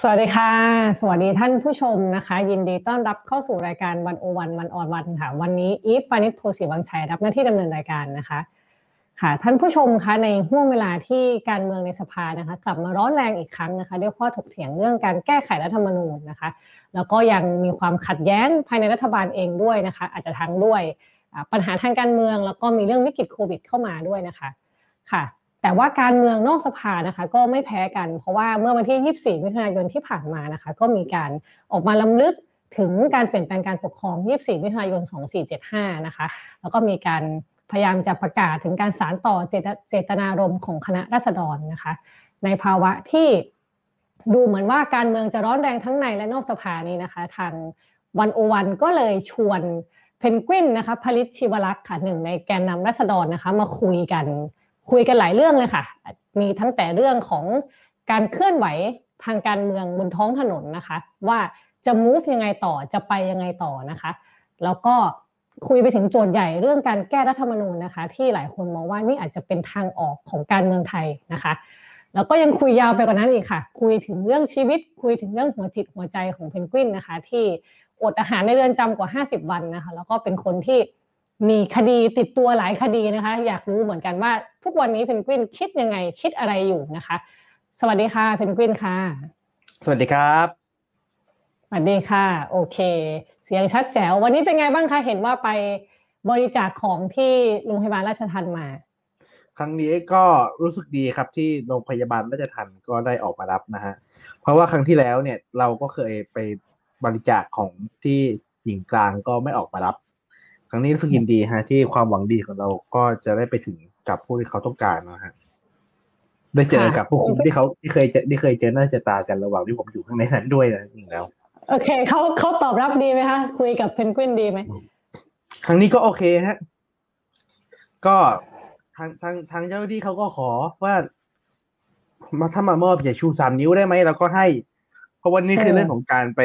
สวัสดีค่ะ สวัสดีท่านผู้ชมนะคะ ยินดีต้อนรับเข้าสู่รายการวันโอวันวันออนวันค่ะ วันนี้อีฟปานิชโพสีวังชัยรับหน้าที่ดำเนินรายการนะคะค่ะท่านผู้ชมคะในห่วงเวลาที่การเมืองในสภานะคะกลับมาร้อนแรงอีกครั้งนะคะด้วยข้อถกเถียงเรื่องการแก้ไขรัฐธรรมนูญนะคะแล้วก็ยังมีความขัดแย้งภายในรัฐบาลเองด้วยนะคะ อาจจะทั้งด้วยปัญหาทางการเมือง แล้วก็มีเรื่องวิกฤตโควิดเข้ามาด้วยนะคะค่ะ แต่ว่าการเมืองนอกสภานะคะก็ไม่แพ้กัน เพราะว่าเมื่อวันที่ 24 มิถุนายนที่ผ่านมานะคะก็มีการออกมาล้ำลึกถึงการเปลี่ยนแปลงการปกครอง 24 มิถุนายน 2475 นะคะ แล้วก็มีการพยายามจะประกาศถึงการสารต่อเจตนารมณ์ของคณะราษฎรนะคะ ในภาวะที่ดูเหมือนว่าการเมืองจะร้อนแรงทั้งในและนอกสภานี้นะคะ ทางวันโอวันก็เลยชวนเพนกวินนะคะผลิตชิวลักษ์ค่ะหนึ่งในแกนนำรัษฎรนะคะ มาคุยกัน คุยกันหลายเรื่องเลยค่ะ มีทั้งแต่เรื่องของการเคลื่อนไหวทางการเมืองบนท้องถนนนะคะ ว่าจะ move ยังไงต่อจะไปยังไงต่อนะคะ แล้วก็คุยไปถึงโจทย์ใหญ่เรื่องการแก้รัฐธรรมนูญนะคะ ที่หลายคนมองว่านี่อาจจะเป็นทางออกของการเมืองไทยนะคะ แล้วก็ยังคุยยาวไปกว่านั้นอีกค่ะ คุยถึงเรื่องชีวิต คุยถึงเรื่องหัวจิตหัวใจของเพนกวินนะคะ ที่อดอาหารในเรือนจำกว่า 50 วันนะคะ แล้วก็เป็นคนที่ มีคดีติดตัวหลายคดีนะคะ อยากรู้เหมือนกันว่า ทุกวันนี้เพนกวินคิดยังไงคิดอะไรอยู่นะคะ สวัสดีค่ะเพนกวินค่ะ สวัสดีครับสวัสดีค่ะ โอเค เสียงชัดแจ๋ววันนี้เป็นไงบ้างคะเห็นว่าไปบริจาคของที่โรงพยาบาลราชทันมา ครั้งนี้ก็รู้สึกดีครับที่โรงพยาบาลราชทันก็ได้ออกมารับนะฮะเพราะว่าครั้งที่แล้วเนี่ยเราก็เคยไปบริจาคของที่หญิงกลางก็ไม่ออกมารับ ครั้งนี้รู้สึกยินดีฮะ ที่ความหวังดีของเราก็จะได้ไปถึงกับผู้ที่เขาต้องการนะฮะได้เจอกับผู้คุมที่เขาที่เคยจะที่เคยเจอหน้าจะตากันระหว่างที่ผมอยู่ข้างในนั้นด้วยนะจริงแล้ว โอเคเขาเขาตอบรับดีไหมคะคุยกับเพนกวินดีไหมครั้งนี้ก็โอเคฮะ ก็ทางทางทางเจ้าหน้าที่เขาก็ขอว่า มาถ้ามามอบอย่าชูสามนิ้วได้ไหมเราก็ให้ เพราะวันนี้คือเรื่องของการไป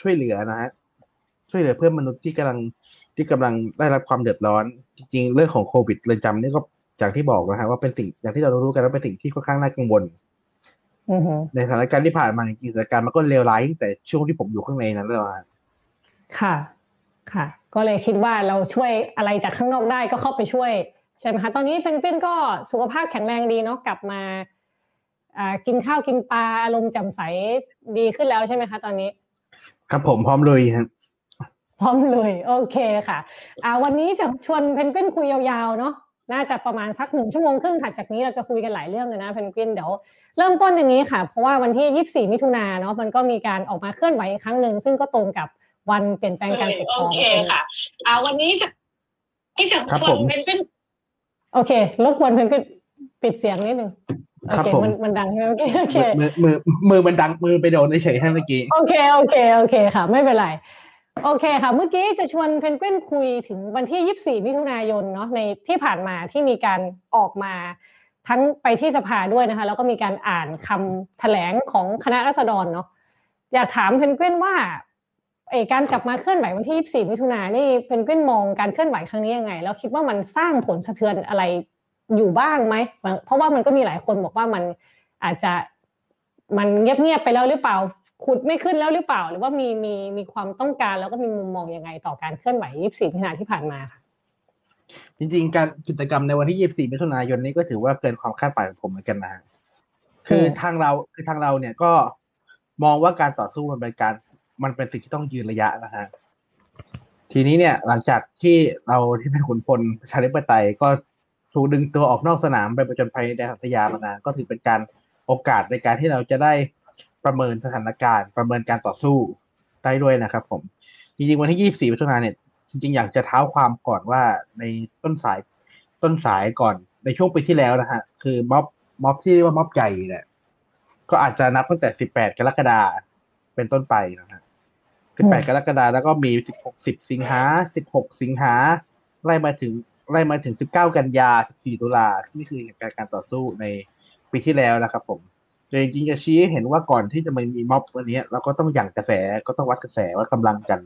ช่วยเหลือนะฮะช่วยเหลือเพื่อนมนุษย์ที่กำลัง ที่กำลังได้รับความเดือดร้อน จริง ๆ เรื่องของโควิดเรือนจำนี่ก็อย่างที่บอกนะฮะว่าเป็นสิ่งอย่างที่เรารู้กันว่าเป็นสิ่งที่ค่อนข้างน่ากังวลในสถานการณ์ที่ผ่านมาจริงๆสถานการณ์มันก็เลวร้ายตั้งแต่ช่วงที่ผมอยู่ข้างในนั้นแล้วค่ะ ค่ะ ก็เลยคิดว่าเราช่วยอะไรจากข้างนอกได้ก็เข้าไปช่วยใช่ไหมคะตอนนี้เป็นเป็นก็สุขภาพแข็งแรงดีเนาะกลับมาอ่ากินข้าวกินปลาอารมณ์แจ่มใสดีขึ้นแล้วใช่ไหมคะ ตอนนี้ ครับผมพร้อมเลยครับ พร้อมเลย โอเคค่ะอ่าวันนี้จะชวนเพนกวินคุยยาวๆเนาะน่าจะประมาณสักหนึ่งชั่วโมงครึ่งถัดจากนี้เราจะคุยกันหลายเรื่องเลยนะเพนกวินเดี๋ยวเริ่มต้นอย่างนี้ค่ะ เพราะว่าวันที่ 24 มิถุนาเนาะมันก็มีการออกมาเคลื่อนไหวอีกครั้งหนึ่งซึ่งก็ตรงกับวันเปลี่ยนแปลงการปกครองโอเคค่ะอ่าวันนี้จะที่จะชวนเพนกวินโอเครบกวนเพนกวินปิดเสียงนิดนึงโอเคมันมันดังใช่ไหมโอเคมือมือมือมันดังมือไปโดนเฉยให้เมื่อกี้โอเคโอเคโอเคค่ะ ไม่เป็นไร โอเคค่ะ เมื่อกี้จะชวนเพนกวินคุยถึงวันที่ 24 มิถุนายนเนาะในที่ผ่านมาที่มีการออกมาทั้งไปที่สภาด้วยนะคะ แล้วก็มีการอ่านคำแถลงของคณะรัษฎรเนาะอยากถามเพนกวินว่าเอการกลับมาเคลื่อนไหววันที่ 24 มิถุนายนนี่เพนกวินมองการเคลื่อนไหวครั้งนี้ยังไง แล้วคิดว่ามันสร้างผลสะเทือนอะไรอยู่บ้างไหมเพราะว่ามันก็มีหลายคนบอกว่ามันอาจจะมันเงียบๆไปแล้วหรือเปล่า ขุดไม่ขึ้นแล้วหรือเปล่า หรือว่ามีมีมีความต้องการแล้วก็มีมุมมองยังไงต่อการเคลื่อนไหว 24มิถุนายนที่ผ่านมาค่ะจริงๆ การกิจกรรมในวันที่ 24มิถุนายนนี้ก็ถือว่าเกินความคาดหมายของผมเหมือนกันนะคือทางเราคือทางเราเนี่ยก็มองว่าการต่อสู้มันเป็นการมันเป็นสิ่งที่ต้องยืนระยะนะฮะทีนี้เนี่ยหลังจากที่เราที่เป็นขุนพลประชาธิปไตยก็ถูกดึงตัวออกนอกสนามไปประจนภัยในแดนสยามานานก็ถือเป็นการโอกาสในการที่เราจะได้ ประเมินสถานการณ์ ประเมินการต่อสู้ได้ด้วยนะครับผม จริงๆ วันที่ 24มิถุนายนเนี่ย จริง ๆ อยากจะเท้าความก่อนว่าในต้นสายต้นสายก่อนในช่วงปีที่แล้วนะฮะ คือม็อบม็อบที่เรียกว่าม็อบใหญ่เนี่ยก็อาจจะนับตั้งแต่ 18 กรกฎาเป็นต้นไปนะฮะ 18 กรกฎาแล้วก็มี 16 10 สิงหา 16 สิงหาไล่มาถึงไล่มาถึง 19 กันยา 14 ตุลานี่คือเหตุการณ์การต่อสู้ในปีที่แล้วนะครับผม แต่จริงๆจะชี้เห็นว่าก่อนที่จะมันมีม็อบวันนี้เราก็ต้องอย่างกระแสก็ต้องวัดกระแสว่ากำลังกัน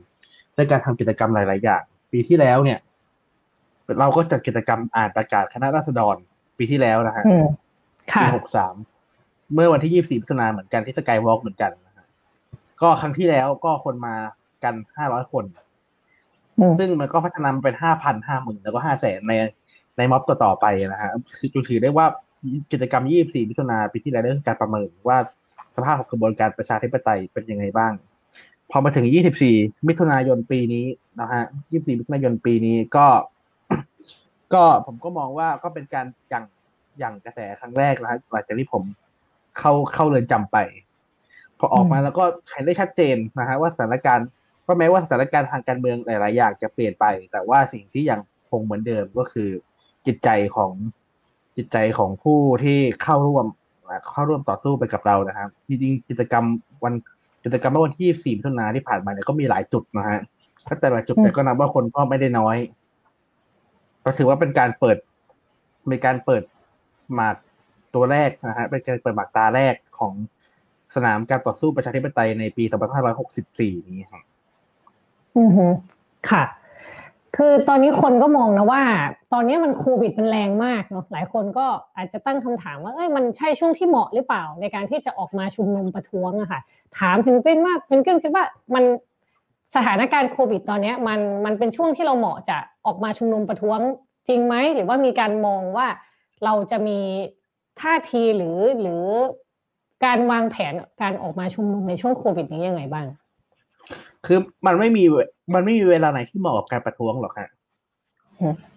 ด้วยการทำกิจกรรมหลาย ๆ อย่าง ปีที่แล้วเนี่ย เราก็จัดกิจกรรมอ่านประกาศคณะราษฎรปีที่แล้วนะฮะปีหกสามเมื่อวันที่ยี่สิบสี่มิถุนาเหมือนกันที่สกายวอล์กเหมือนกันก็ครั้งที่แล้วก็คนมากันห้าร้อยคน ซึ่งมันก็พัฒนาเป็นห้าพันห้าหมื่นแล้วก็ห้าแสนในในม็อบต่อต่อไปนะฮะคือถือได้ว่า กิจกรรม 24 มิถุนาปีที่แล้วเรื่องการประเมินว่าสภาพของกระบวนการประชาธิปไตยเป็นยังไงบ้าง พอมาถึง 24 มิถุนายนปีนี้นะฮะ 24 มิถุนายนปีนี้ก็ ก็ผมก็มองว่าก็เป็นการอย่างอย่างกระแสครั้งแรกนะฮะหลังจากที่ผมเข้าเข้าเรือนจำไป พอออกมาแล้วก็เห็นได้ชัดเจนนะฮะว่าสถานการณ์ก็แม้ว่าสถานการณ์ทางการเมืองหลาย ๆ อย่างจะเปลี่ยนไป แต่ว่าสิ่งที่ยังคงเหมือนเดิมก็คือจิตใจของ จิตใจของผู้ที่เข้าร่วมเข้าร่วมต่อสู้ไปกับเรานะครับจริงๆกิจกรรมวันกิจกรรมเมื่อวันที่4มิถุนายนที่ผ่านมาเนี่ยก็มีหลายจุดนะฮะแต่ละจุดแต่ก็นับว่าคนก็ไม่ได้น้อย ก็ถือว่าเป็นการเปิดเป็นการเปิดหมากตัวแรกนะฮะเป็นการเปิดหมากตาแรกของสนามการต่อสู้ประชาธิปไตยในปี 2564 นี้ครับอือฮึค่ะ คือตอนนี้คนก็มองนะว่า ตอนนี้มันโควิดมันแรงมากเนาะหลายคนก็อาจจะตั้งคำถามว่าเอ้ยมันใช่ช่วงที่เหมาะหรือเปล่า ในการที่จะออกมาชุมนุมประท้วงอะค่ะ ถามเพนกวินว่าเพนกวินคิดว่ามันสถานการณ์โควิด ตอนนี้มันมันเป็นช่วงที่เราเหมาะจะออกมาชุมนุมประท้วงจริงไหมหรือว่ามีการมองว่าเราจะมีท่าทีหรือหรือการวางแผนการออกมาชุมนุมในช่วงโควิดนี้ยังไงบ้าง คือมันไม่มีมันไม่มีเวลาไหนที่เหมาะกับการประท้วงหรอกฮะ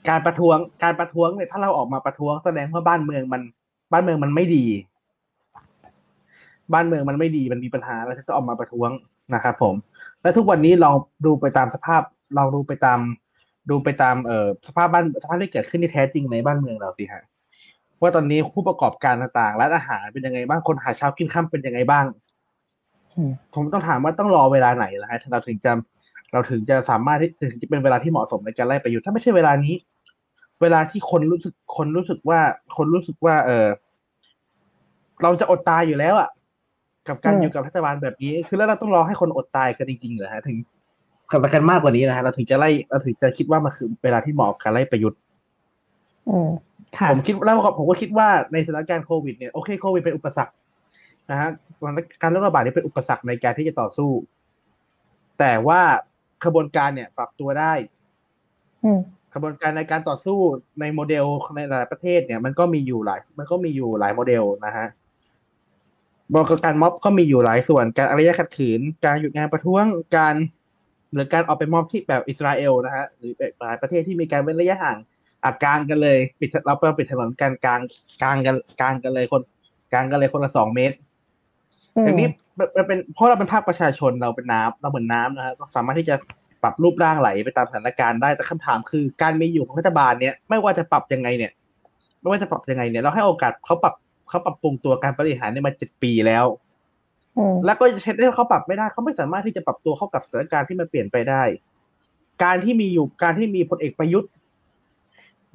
การประท้วงการประท้วงเนี่ยถ้าเราออกมาประท้วงแสดงว่าบ้านเมืองมัน บ้านเมืองมันไม่ดี บ้านเมืองมันไม่ดีมันมีปัญหาแล้วจะออกมาประท้วงนะครับผม และทุกวันนี้ลองดูไปตามสภาพลองดูไปตาม ดูไปตามเอ่อสภาพบ้านสภาพที่เกิดขึ้นที่แท้จริงในบ้านเมืองเราสิฮะว่าตอนนี้ผู้ประกอบการต่างๆร้านอาหารเป็นยังไงบ้างคนหาเช้ากินข้าเป็นยังไงบ้าง ผมต้องถามว่าต้องรอเวลาไหนนะฮะเราถึงจะเราถึงจะสามารถที่ถึงจะเป็นเวลาที่เหมาะสมในการไล่ประยุทธ์ถ้าไม่ใช่เวลานี้ เวลาที่คนรู้สึกคนรู้สึกว่าคนรู้สึกว่า เออเราจะอดตายอยู่แล้วอะ กับการอยู่กับรัฐบาลแบบนี้ คือแล้วเราต้องรอให้คนอดตายกันจริงๆเหรอฮะถึงกับกันมากกว่านี้นะฮะเราถึงจะไล่เราถึงจะคิดว่ามันคือเวลาที่เหมาะกับการไล่ประยุทธ์ผมคิดแล้วผมก็คิดว่าในสถานการณ์โควิดเนี่ยโอเคโควิดเป็นอุปสรรค นะฮะการระบาดนี่เป็นอุปสรรคในการที่จะต่อสู้ แต่ว่าขบวนการเนี่ยปรับตัวได้ขบวนการในการต่อสู้ในโมเดลในหลายประเทศเนี่ย มันก็มีอยู่หลาย มันก็มีอยู่หลายโมเดลนะฮะบริการม็อบก็มีอยู่หลายส่วนการอารยะขัดขืน การหยุดงานประท้วงการหรือการออกไปม็อบที่แบบอิสราเอลนะฮะหรือหลายประเทศที่มีการเว้นระยะห่างอักกลางกันเลย ปิดเราปิดถนนกันกลางกลางกันกลางกันเลยคนกลางกันเลยคนละสองเมตร อย่างนี้มันเป็นเพราะเราเป็นภาคประชาชนเราเป็นน้ำเราเหมือนน้ำนะฮะก็สามารถที่จะปรับรูปร่างไหลไปตามสถานการณ์ได้แต่คำถามคือการมีอยู่ของรัฐบาลเนี้ยไม่ว่าจะปรับยังไงเนี่ย ไม่ว่าจะปรับยังไงเนี่ย เราให้โอกาสเขาปรับเขาปรับปรุงตัวการบริหารเนี่ยมาเจ็ดปีแล้วแล้วก็เช็ดให้เขาปรับไม่ได้เขาไม่สามารถที่จะปรับตัวเข้ากับสถานการณ์ที่มันเปลี่ยนไปได้ การที่มีอยู่การที่มีพลเอกประยุทธ์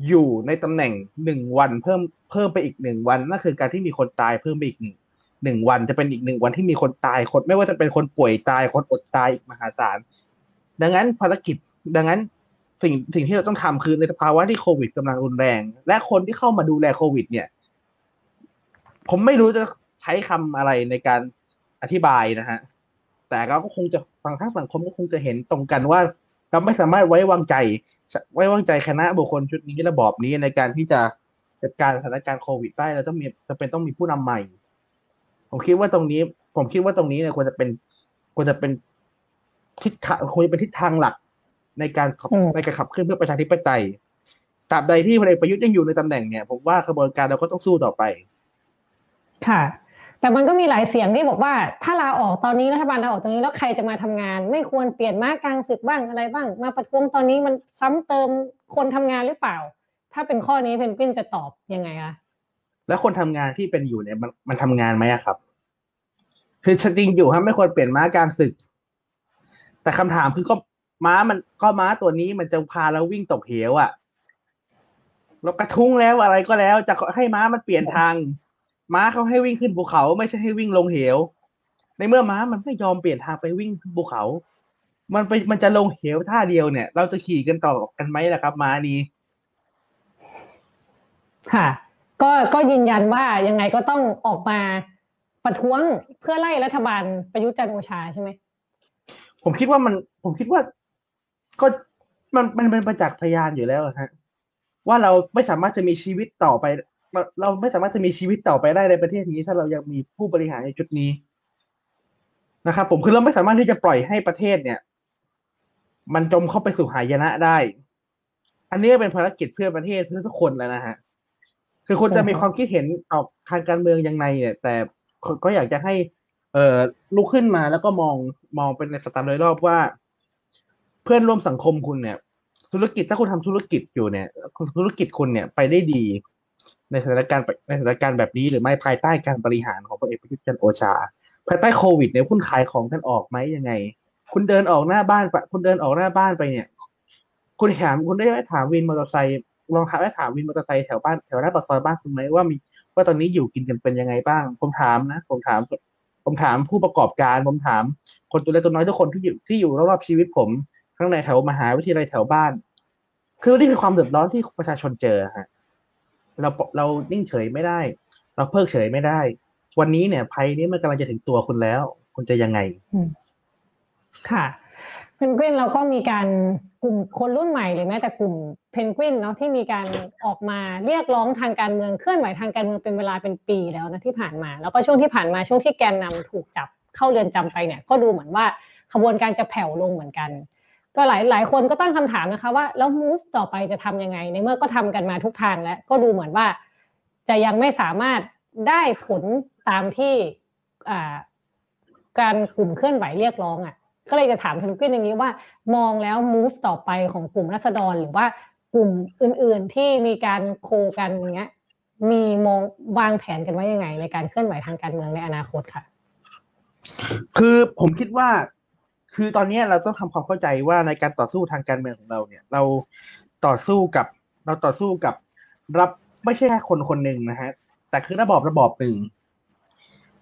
อยู่ในตำแหน่งหนึ่งวันเพิ่มเพิ่มไปอีกหนึ่งวันนั่นคือการที่มีคนตายเพิ่มไปอีกหนึ่ง หนึ่งวันจะเป็นอีกหนึ่งวันที่มีคนตายคนไม่ว่าจะเป็นคนป่วยตายคนอดตายอีกมหาศาลดังนั้นภารกิจดังนั้นสิ่งสิ่งที่เราต้องทำคือในสภาวะที่โควิดกำลังรุนแรง และคนที่เข้ามาดูแลโควิด เนี่ย ผมไม่รู้จะใช้คำอะไรในการอธิบายนะฮะ แต่เราก็คงจะฟังทั้งสังคมก็คงจะเห็นตรงกันว่าเราไม่สามารถไว้วางใจ ไว้วางใจคณะบุคคลชุดนี้ระบอบนี้ในการที่จะจัดการสถานการณ์โควิดได้เราต้องมีจะเป็นต้องมีผู้นำใหม่ ผมคิดว่าตรงนี้ ผมคิดว่าตรงนี้เนี่ยควรจะเป็นควรจะเป็นทิศทางควรจะเป็นทิศทางหลักในการขับในการขับเคลื่อนเพื่อประชาธิปไตยตราบใดที่พลเอกประยุทธ์ยังอยู่ในตำแหน่งเนี่ยผมว่าขบวนการเราก็ต้องสู้ต่อไป ค่ะ แต่มันก็มีหลายเสียงที่บอกว่า ถ้าลาออกตอนนี้รัฐบาลลาออกตอนนี้แล้วใครจะมาทำงาน ไม่ควรเปลี่ยนมากกลางศึกบ้างอะไรบ้าง มาประท้วงตอนนี้มันซ้ำเติมคนทำงานหรือเปล่า ถ้าเป็นข้อนี้เพนกวินจะตอบยังไงคะ แล้วคนทำงานที่เป็นอยู่เนี่ยมันมันทำงานไหมครับ คือจริงอยู่ครับไม่ควรเปลี่ยนม้ากลางศึก แต่คำถามคือก็ม้ามันก็ม้าตัวนี้มันจะพาเราวิ่งตกเหวอะ่ะเรากระทุ้งแล้วอะไรก็แล้ว จะให้ม้ามันเปลี่ยนทาง ม้าเขาให้วิ่งขึ้นภูเขา ไม่ใช่ให้วิ่งลงเหว ในเมื่อม้ามันไม่ยอมเปลี่ยนทางไปวิ่งขึ้นภูเขา มันไปมันจะลงเหวท่าเดียวเนี่ย เราจะขี่กันต่อกันไหมล่ะครับ ม้านี้ค่ะ ก็ก็ยืนยันว่ายังไงก็ต้องออกมาประท้วงเพื่อไล่รัฐบาลประยุทธ์จันโอชาใช่ไหมผมคิดว่ามันผมคิดว่าก็มันมันเป็นประจักษ์พยานอยู่แล้วฮะว่าเราไม่สามารถจะมีชีวิตต่อไป เราไม่สามารถจะมีชีวิตต่อไปได้ในประเทศนี้ ถ้าเรายังมีผู้บริหารในจุดนี้นะครับผมคือเราไม่สามารถที่จะปล่อยให้ประเทศเนี่ย มันจมเข้าไปสู่หายนะได้ อันนี้เป็นภารกิจเพื่อประเทศเพื่อทุกคนแล้วนะฮะ คือคนจะมีความคิดเห็นออกทางการเมืองยังไงเนี่ย แต่ก็อยากจะให้ เอ่อลุกขึ้นมาแล้วก็มองมองเป็นในสไตล์โดยรอบว่า เพื่อนร่วมสังคมคุณเนี่ย ธุรกิจถ้าคุณทำธุรกิจอยู่เนี่ยธุรกิจคุณเนี่ยไปได้ดี ในสถานการณ์ในสถานการณ์แบบนี้หรือไม่ภายใต้การบริหารของพลเอกประยุทธ์จันทร์โอชา ภายใต้โควิดเนี่ยคุณขายของกันออกไหมยังไง คุณเดินออกหน้าบ้านไปคุณเดินออกหน้าบ้านไปเนี่ย คุณถามคุณได้ไหมถามวินมอเตอร์ไซค์ ลองถามได้ถามวินมอเตอร์ไซค์แถวบ้านแถวหน้าปากซอยบ้านคุณไหมว่ามีว่าตอนนี้อยู่กินกันเป็นยังไงบ้าง ผมถามนะ ผมถาม ผมถามผู้ประกอบการ ผมถาม คนตัวเล็กตัวน้อยทุกคนที่อยู่ที่อยู่รอบๆชีวิตผมทั้งในแถวมหาวิทยาลัยแถวบ้าน คือนี่คือความเดือดร้อนที่ประชาชนเจอฮะเราเรานิ่งเฉยไม่ได้ เราเพิกเฉยไม่ได้ วันนี้เนี่ยภัยนี้มันกำลังจะถึงตัวคุณแล้ว คุณจะยังไง ค่ะ นกวินเราก็มีการกลุ่มคนรุ่นใหม่หรือแม้แต่กลุ่มเพนกวินเนาะที่มีการออกมาเรียกร้องทางการเมืองเคลื่อนไหวทางการเมืองเป็นเวลาเป็นปีแล้วนะที่ผ่านมา แล้วก็ช่วงที่ผ่านมาช่วงที่แกนนำถูกจับเข้าเรือนจำไปเนี่ย ก็ดูเหมือนว่าขบวนการจะแผ่วลงเหมือนกัน ก็หลายหลายคนก็ตั้งคำถามนะคะว่าแล้วมูฟต่อไปจะทํำยังไง ในเมื่อก็ทำกันมาทุกทางแล้วก็ดูเหมือนว่า จะยังไม่สามารถได้ผลตามที่การกลุ่มเคลื่อนไหวเรียกร้องอะ ก็เลยจะถามเพนกวินอย่างนี้ว่ามองแล้ว move ต่อไปของกลุ่มรัษฎรหรือว่ากลุ่มอื่น ๆ ที่มีการโคกันอย่างเงี้ย มีมองวางแผนกันว่ายังไง ในการเคลื่อนไหวทางการเมืองในอนาคตค่ะ คือผมคิดว่า คือตอนนี้เราต้องทำความเข้าใจว่าในการต่อสู้ทางการเมืองของเราเนี่ย เราต่อสู้กับ เราต่อสู้กับรับไม่ใช่แค่คนคนหนึ่งนะฮะ แต่คือระบอบระบอบหนึ่ง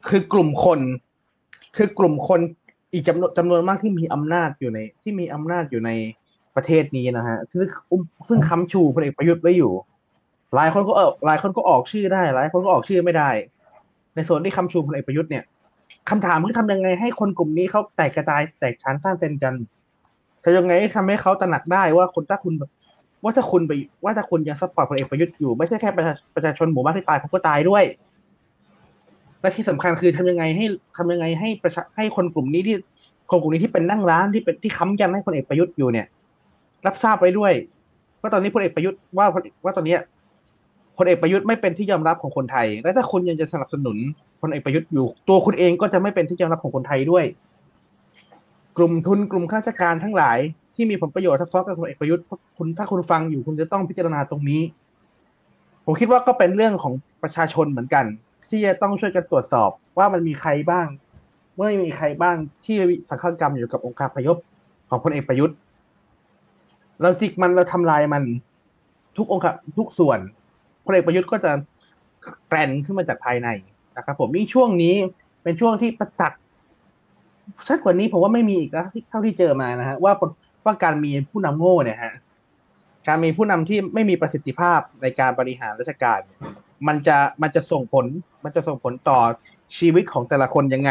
คือกลุ่มคน คือกลุ่มคน อีกจำนวนจำนวนมากที่มีอำนาจอยู่ใน ที่มีอำนาจอยู่ในประเทศนี้นะฮะซึ่งซึ่งค้ำชูพลเอกประยุทธ์ไว้อยู่ หลายคนก็เออหลายคนก็ออกชื่อได้หลายคนก็ออกชื่อไม่ได้ ในส่วนที่ค้ำชูพลเอกประยุทธ์เนี่ยคำถามคือทำยังไงให้คนกลุ่มนี้เขาแตกกระจายแตกฉานซ่านเซ็นกันทำยังไงทำให้เขาตระหนักได้ว่าคนถ้าคุณว่าถ้าคุณไปว่าถ้าคุณยัง support พลเอกประยุทธ์อยู่ไม่ใช่แค่ประชาประชาชนหมู่บ้านที่ตายเขาก็ตายด้วย และที่สำคัญคือทำยังไงให้ทำยังไงให้ประชาให้คนกลุ่มนี้ที่คนกลุ่มนี้ที่เป็นนั่งร้านที่เป็นที่ค้ำยันให้พลเอกประยุทธ์อยู่เนี่ย รับทราบไว้ด้วยว่าตอนนี้พลเอกประยุทธ์ว่าว่าตอนนี้พลเอกประยุทธ์ไม่เป็นที่ยอมรับของคนไทย และถ้าคุณยังจะสนับสนุนพลเอกประยุทธ์อยู่ ตัวคุณเองก็จะไม่เป็นที่ยอมรับของคนไทยด้วย กลุ่มทุนกลุ่มข้าราชการทั้งหลายที่มีผลประโยชน์ทับซ้อนกับพลเอกประยุทธ์คุณถ้าคุณฟังอยู่คุณจะต้องพิจารณาตรงนี้ ผมคิดว่าก็เป็นเรื่องของประชาชนเหมือนกัน ที่จะต้องช่วยกันตรวจสอบว่ามันมีใครบ้าง เมื่อมีใครบ้างที่สังฆกรรมอยู่กับองค์การพยพของพลเอกประยุทธ์ เราจิกมันเราทำลายมันทุกองค์ทุกส่วนพลเอกประยุทธ์ก็จะแกรนขึ้นมาจากภายในนะครับ ผมยิ่งช่วงนี้เป็นช่วงที่ประจักษ์ชัดกว่านี้ผมว่าไม่มีอีกแล้วเท่าที่เจอมานะฮะว่าว่าการมีผู้นำโง่เนี่ยฮะการมีผู้นำที่ไม่มีประสิทธิภาพในการบริหารราชการ มันจะมันจะส่งผล มันจะส่งผลต่อชีวิตของแต่ละคนยังไง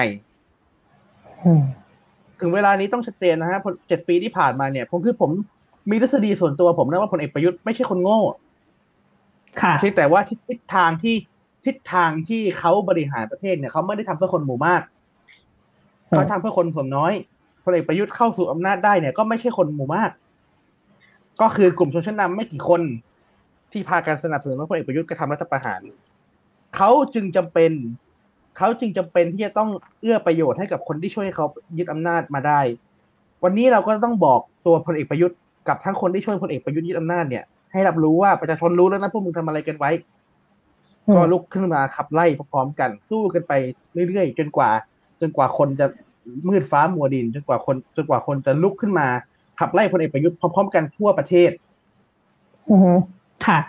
ถึงเวลานี้ต้องชัดเจนนะฮะเจ็ดปีที่ผ่านมาเนี่ย ผมคือผมมีทฤษฎีส่วนตัวผมนะว่าพลเอกประยุทธ์ไม่ใช่คนโง่ ค่ะที่แต่ว่าทิศทางที่ทิศทางที่เขาบริหารประเทศเนี่ยเขาไม่ได้ทำเพื่อคนหมู่มากเขาทำเพื่อคนส่วนน้อยพลเอกประยุทธ์เข้าสู่อำนาจได้เนี่ยก็ไม่ใช่คนหมู่มาก ก็คือกลุ่มชนชั้นนาไม่กี่คน ที่พาการสนับสนุนพลเอกประยุทธ์กระทำรัฐประหาร เขาจึงจำเป็นเขาจึงจำเป็นที่จะต้องเอื้อประโยชน์ให้กับคนที่ช่วยเขายึดอำนาจมาได้ วันนี้เราก็ต้องบอกตัวพลเอกประยุทธ์กับทั้งคนที่ช่วยพลเอกประยุทธ์ยึดอำนาจเนี่ยให้รับรู้ว่าประชาชนรู้แล้วนะพวกมึงทำอะไรกันไว้ ก็ลุกขึ้นมาขับไล่พร้อมกันสู้กันไปเรื่อยๆจนกว่า จนกว่าคนจะมืดฟ้ามัวดิน จนกว่าคน จนกว่าคนจะลุกขึ้นมาขับไล่พลเอกประยุทธ์พร้อมๆ กันทั่วประเทศอือ ค่ะ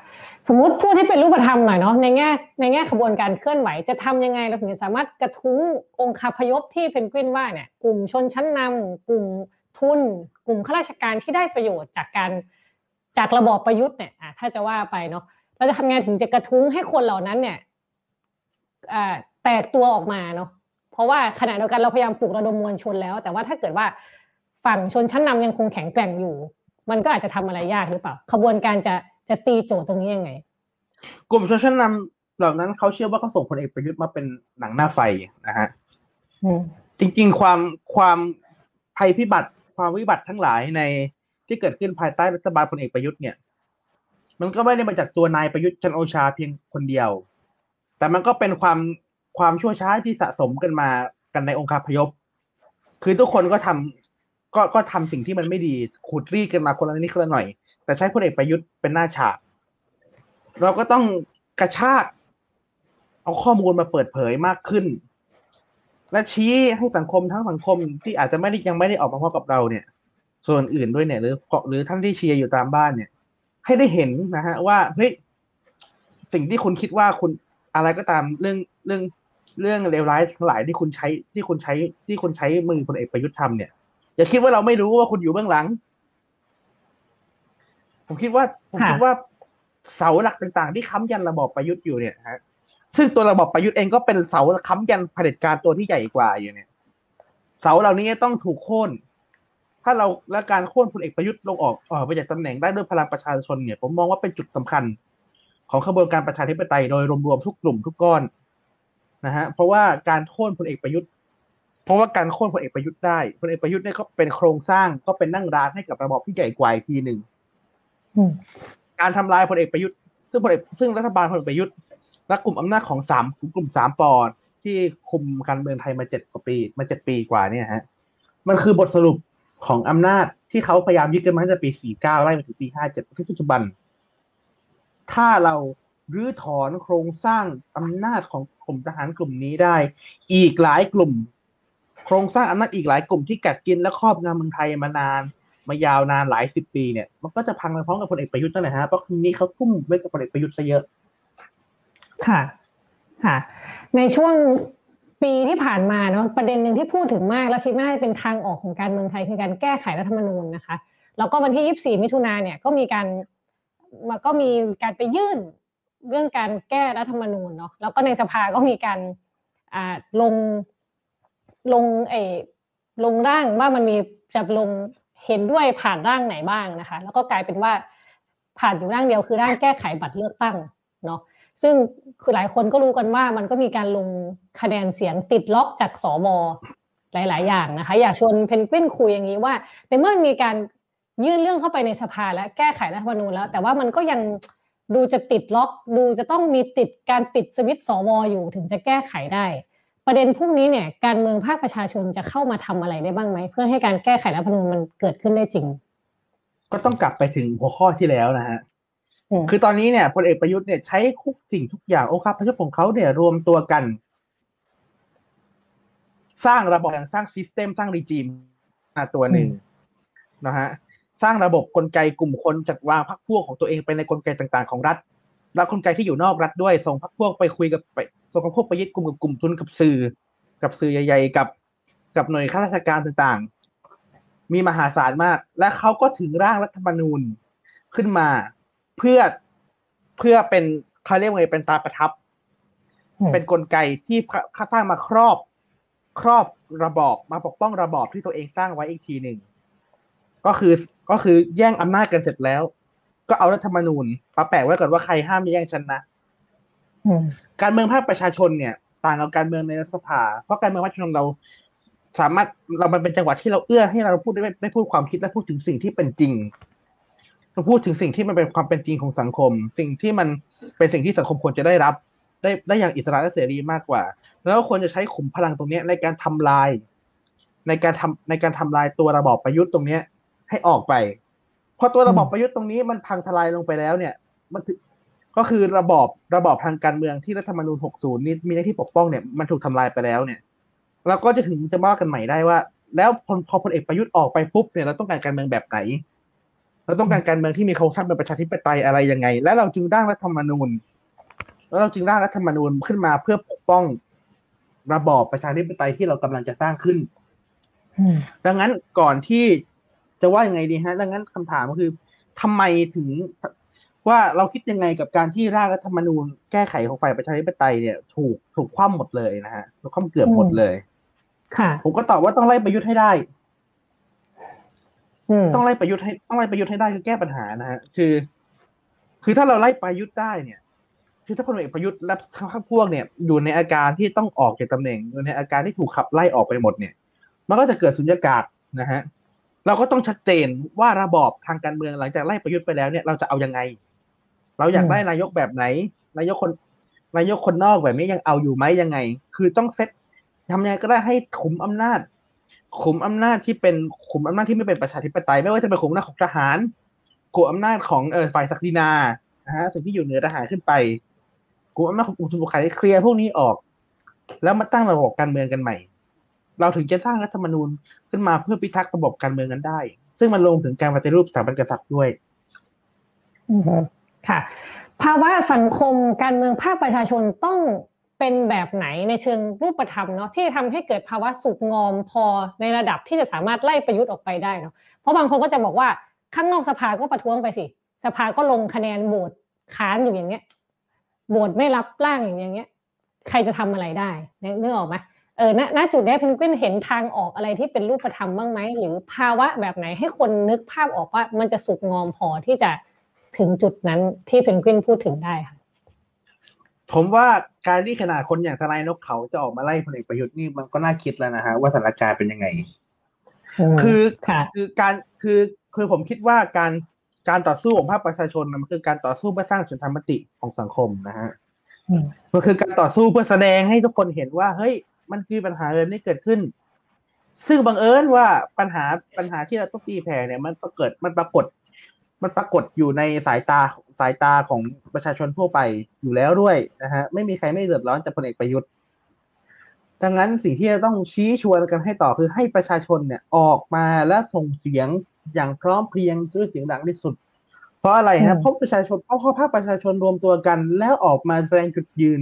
สมมุติพูดให้เป็นรูปธรรมหน่อยเนาะในแง่ในแง่ขบวนการเคลื่อนไหวจะทำยังไงเราถึงสามารถกระทุ้งองค์คาพยพที่เพนกวินว่าเนี่ยกลุ่มชนชั้นนำกลุ่มทุน กลุ่มข้าราชการที่ได้ประโยชน์จากการจากระบอบประยุทธ์เนี่ยถ้าจะว่าไปเนาะเราจะทำงานถึงจะกระทุ้งให้คนเหล่านั้นเนี่ยแตกตัวออกมาเนาะเพราะว่าขณะเดียวกันเราพยายามปลุกระดมมวลชนแล้ว แต่ว่าถ้าเกิดว่าฝั่งชนชั้นนำยังคงแข็งแกร่งอยู่ มันก็อาจจะทำอะไรยากหรือเปล่า ขบวนการจะ จะตีโจทย์ตรงนี้ยังไง กลุ่มชนชั้นนำเหล่านั้นเขาเชื่อว่าเขาส่งพลเอกประยุทธ์มาเป็นหนังหน้าไฟนะฮะจริงๆความความภัยพิบัติความวิบัติทั้งหลายในที่เกิดขึ้นภายใต้รัฐบาลพลเอกประยุทธ์เนี่ย มันก็ไม่ได้มาจากตัวนายประยุทธ์จันโอชาเพียงคนเดียว แต่มันก็เป็นความความชั่วช้าที่สะสมกันมากันในองค์คาพยพ คือทุกคนก็ทำก็ก็ทำสิ่งที่มันไม่ดีขุดรีกันมาคนละนิดคนละหน่อย แต่ใช้พลเอกประยุทธ์เป็นหน้าฉาก เราก็ต้องกระชาก เอาข้อมูลมาเปิดเผยมากขึ้น และชี้ให้สังคมทั้งสังคมที่อาจจะไม่ได้ยังไม่ได้ออกมาพบกับเราเนี่ย ส่วนอื่นด้วยเนี่ย หรือเกาะหรือท่านที่เชียร์อยู่ตามบ้านเนี่ย ให้ได้เห็นนะฮะ ว่าเฮ้ยสิ่งที่คุณคิดว่าคุณอะไรก็ตามเรื่องเรื่องเรื่องเลวร้ายทั้งหลายที่คุณใช้ที่คุณใช้ที่คุณใช้มือพลเอกประยุทธ์ทำเนี่ย อย่าคิดว่าเราไม่รู้ว่าคุณอยู่เบื้องหลัง ผมคิดว่าผมคิดว่าเสาหลักต่างๆ ที่ค้ำยันระบอบประยุทธ์อยู่เนี่ยฮะซึ่งตัวระบอบประยุทธ์เองก็เป็นเสาค้ำยันเผด็จการตัวที่ใหญ่กว่าอยู่เนี่ย เสาเหล่านี้ต้องถูกโค่นถ้าเราและการโค่นพลเอกประยุทธ์ลงออกออกไปจากตำแหน่งได้ด้วยพลังประชาชนเนี่ย ผมมองว่าเป็นจุดสำคัญ ของขบวนการประชาธิปไตยโดยรวมๆทุกกลุ่มทุกก้อนนะฮะเพราะว่าการโค่นพลเอกประยุทธ์ เพราะว่าการโค่นพลเอกประยุทธ์ได้พลเอกประยุทธ์เนี่ยก็เป็นโครงสร้างก็เป็นนั่งร้านให้กับระบอบที่ใหญ่กว่าทีหนึ่ง การทำลายพลเอกประยุทธ์ ซึ่งพลเอกซึ่งรัฐบาลพลเอกประยุทธ์และกลุ่มอำนาจของสามกลุ่มสามปอที่คุมการเมืองไทยมาเจ็ดกว่าปี มาเจ็ดปีกว่าเนี่ยฮะ มันคือบทสรุปของอำนาจที่เขาพยายามยึดกันมาตั้งแต่ปีสี่เก้าไล่มาถึงปีห้าเจ็ดปัจจุบัน ถ้าเรารื้อถอนโครงสร้างอำนาจของกลุ่มทหารกลุ่มนี้ได้ อีกหลายกลุ่ม โครงสร้างอำนาจอีกหลายกลุ่มที่กัดกินและครอบงำเมืองไทยมานาน มายาวนานหลายสิบปีเนี่ยมันก็จะพังไปพร้อมกับพลเอกประยุทธ์นั่นแหละฮะเพราะคืนนี้เขาทุ่มไว้กับพลเอกประยุทธ์ซะเยอะ ค่ะ ค่ะ ในช่วงปีที่ผ่านมาเนาะประเด็นหนึ่งที่พูดถึงมาก แล้วคิดว่าเป็นทางออกของการเมืองไทยคือการแก้ไขรัฐธรรมนูญนะคะแล้วก็วันที่ 24 มิถุนาเนี่ยก็มีการมาก็มีการไปยื่นเรื่องการแก้รัฐธรรมนูญเนาะแล้วก็ในสภาก็มีการอ่าลงลงเอลงร่างว่ามันมีจะลง เห็นด้วยผ่านร่างไหนบ้างนะคะ แล้วก็กลายเป็นว่าผ่านอยู่ร่างเดียวคือร่างแก้ไขบัตรเลือกตั้งเนาะซึ่งคือหลายคนก็รู้กันว่ามันก็มีการลงคะแนนเสียงติดล็อกจากสวหลาย ๆ อย่างนะคะ อยากชวนเพนกวินคุยอย่างนี้ว่า ในเมื่อมีการยื่นเรื่องเข้าไปในสภาและแก้ไขรัฐธรรมนูญแล้ว แต่ว่ามันก็ยังดูจะติดล็อก ดูจะต้องมีติดการปิดสวิตสวอยู่ถึงจะแก้ไขได้ ประเด็นพวกนี้เนี่ยการเมืองภาคประชาชนจะเข้ามาทำอะไรได้บ้างไหม เพื่อให้การแก้ไขรัฐธรรมนูญมันเกิดขึ้นได้จริง ก็ต้องกลับไปถึงหัวข้อที่แล้วนะฮะคือตอนนี้เนี่ยพลเอกประยุทธ์เนี่ยใช้คุกสิ่งทุกอย่างโอ้ครับพระเจ้าของเขาเนี่ยรวมตัวกัน สร้างระบบสร้างซิสเต็มสร้างรีจิมมาตัวหนึ่งนะฮะสร้างระบบกลไกกลุ่มคนจัดวางพรรคพวกของตัวเองไปในกลไกต่าง ๆ ของรัฐ และกลไกที่อยู่นอกรัฐด้วย ส่งพรรคพวกไปคุยกับไปส่งพรรคพวกไปยึดกลุ่มกับกลุ่มทุนกับสื่อ กับสื่อใหญ่ๆกับ กับหน่วยข้าราชการต่างๆ มีมหาศาลมาก และเขาก็ถึงร่างรัฐธรรมนูญขึ้นมา เพื่อเพื่อเป็นเขาเรียกว่าไงเป็นตาประทับ เป็นนกลไกที่ข้าสร้างมาครอบครอบระบอบมาปกป้องระบอบที่ตัวเองสร้างไว้อีกทีหนึ่งก็คือก็คือแย่งอำนาจกันเสร็จแล้ว ก็เอารัฐธรรมนูญมาแปะไว้ก่อนว่าใครห้ามแย่งฉันนะการเมืองภาคประชาชนเนี่ย ต่างกับการเมืองในรัฐสภา เพราะการเมืองประชาชนเรา สามารถเรามันเป็นจังหวะที่เราเอื้อให้เราพูดได้ได้พูดความคิดและพูดถึงสิ่งที่เป็นจริงเราพูดถึงสิ่งที่มันเป็นความเป็นจริงของสังคม สิ่งที่มันเป็นสิ่งที่สังคมควรจะได้รับ ได้ได้อย่างอิสระและเสรีมากกว่า แล้วควรจะใช้ขุมพลังตรงนี้ในการทำลาย ในการทำในการทำลายตัวระบอบประยุทธ์ตรงเนี้ยให้ออกไป พอตัวระบอบประยุทธ์ตรงนี้มันพังทลายลงไปแล้วเนี่ย มันก็คือระบอบระบอบทางการเมืองที่รัฐธรรมนูญ 60 นี่มีหน้าที่ปกป้องเนี่ยมันถูกทำลายไปแล้วเนี่ยเราก็จะถึงจะว่ากันใหม่ได้ว่า แล้วพอพลเอกประยุทธ์ออกไปปุ๊บเนี่ยเราต้องการการเมืองแบบไหน เราต้องการการเมืองที่มีโครงสร้างเป็นประชาธิปไตยอะไรยังไง และเราจึงร่างรัฐธรรมนูญ แล้วเราจึงร่างรัฐธรรมนูญขึ้นมาเพื่อปกป้องระบอบประชาธิปไตยที่เรากำลังจะสร้างขึ้นดังนั้นก่อนที่ จะว่ายังไงดีฮะ ดังนั้นคำถามก็คือทำไมถึงว่าเราคิดยังไงกับการที่ร่างรัฐธรรมนูญแก้ไขของฝ่ายประชาธิปไตยเนี่ย ถูกถูกคว่ำหมดเลยนะฮะถูกคว่ำเกือบหมดเลย ค่ะ ผมก็ตอบว่าต้องไล่ประยุทธ์ให้ได้อืมต้องไล่ประยุทธ์ให้ต้องไล่ประยุทธ์ให้ได้คือแก้ปัญหานะฮะคือ คือถ้าเราไล่ประยุทธ์ได้เนี่ย คือถ้าพลเอกประยุทธ์และทั้งพรรคพวกเนี่ยอยู่ในอาการที่ต้องออกจากตำแหน่งอยู่ในอาการที่ถูกขับไล่ออกไปหมดเนี่ย มันก็จะเกิดสุญญากาศนะฮะ เราก็ต้องชัดเจนว่าระบอบทางการเมืองหลังจากไล่ประยุทธ์ไปแล้วเนี่ยเราจะเอายังไง เราอยากได้นายกแบบไหน นายกคนนายกคนนอกแบบนี้ยังเอาอยู่ไหมยังไง คือต้องเซตทำยังไงก็ได้ให้ขุมอำนาจ ขุมอำนาจที่เป็นขุมอำนาจที่ไม่เป็นประชาธิปไตย ไม่ว่าจะเป็นขุมอำนาจของทหารขุมอำนาจของเออฝ่ายศักดินานะฮะสิ่งที่อยู่เหนือทหารขึ้นไปขุมอำนาจของกลุ่มทุนบุคคลเคลียร์พวกนี้ออก แล้วมาตั้งระบบการเมืองกันใหม่ เราถึงจะสร้างรัฐธรรมนูญขึ้นมาเพื่อพิทักษ์ระบบการเมืองกันได้ ซึ่งมันลงถึงการปฏิรูปสถาบันกษัตริย์ด้วยค่ะ ภาวะสังคมการเมืองภาคประชาชนต้องเป็นแบบไหนในเชิงรูปธรรมเนาะที่ทำให้เกิดภาวะสุกงอมพอในระดับที่จะสามารถไล่ประยุทธ์ออกไปได้เนาะเพราะบางคนก็จะบอกว่าข้างนอกสภาก็ประท้วงไปสิสภาก็ลงคะแนนโหวตค้านอยู่อย่างเงี้ยโหวตไม่รับร่างอย่างเงี้ย ใครจะทำอะไรได้เนึกอออกไหม ออณณจุดนี้เพนกวินเห็นทางออกอะไรที่เป็นรูปธรรมบ้างไหมหรือภาวะแบบไหนให้คนนึกภาพออกว่ามันจะสุกงอมพอที่จะถึงจุดนั้นที่เพนกวินพูดถึงได้ค่ะผมว่าการที่ขนาดคนอย่างทนายนกเขาจะออกมาไล่พลเอกประยุทธ์นี่มันก็น่าคิดแล้วนะฮะว่าสถานการณ์เป็นยังไง คือค่ะคือการคือคือผมคิดว่าการการต่อสู้ของภาคประชาชนน่ะมันคือการต่อสู้เพื่อสร้างฉันทามติของสังคมนะฮะอืมมันคือการต่อสู้เพื่อแสดงให้ทุกคนเห็นว่าเฮ้ย มันคือปัญหาแบบนี้เกิดขึ้น ซึ่งบังเอิญว่าปัญหาปัญหาที่เราต้องตีแผ่เนี่ย มันปรากฏมันปรากฏ มันปรากฏอยู่ในสายตาสายตาของประชาชนทั่วไปอยู่แล้วด้วยนะฮะไม่มีใครไม่เดือดร้อนจากพลเอกประยุทธ์ดังนั้นสิ่งที่จะต้องชี้ชวนกันให้ต่อคือให้ประชาชนเนี่ยออกมาและส่งเสียงอย่างพร้อมเพรียงด้วยเสียงดังที่สุด เพราะอะไรฮะเพราะประชาชนเพราะภาคประชาชนรวมตัวกัน แล้วออกมาแสดงจุดยืน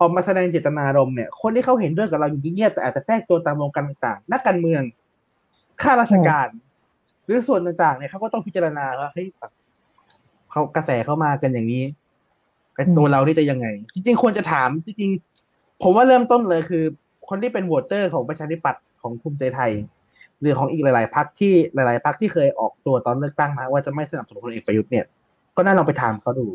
ออกมาแสดงเจตนารมณ์เนี่ยคนที่เขาเห็นด้วยกับเราอยู่เงียบแต่อาจจะแทรกตัวตามวงการต่างๆ นักการเมืองข้าราชการ หรือส่วนต่างๆเนี่ยเขาก็ต้องพิจารณาว่าเฮ้ยเขากระแสเข้ามากันอย่างนี้เป็นตัวเราที่จะยังไง จริงๆควรจะถาม จริงๆผมว่าเริ่มต้นเลยคือ คนที่เป็นวตเตอร์ของประชาธิปัตย์ของภูมิใจไทย หรือของอีกหลาย ๆพรรคที่หลาย ๆพรรคที่เคยออกตัวตอนเลือกตั้งมาว่าจะไม่สนับสนุนพลเอกประยุทธ์เนี่ยก็น่าลองไปถามเขาดู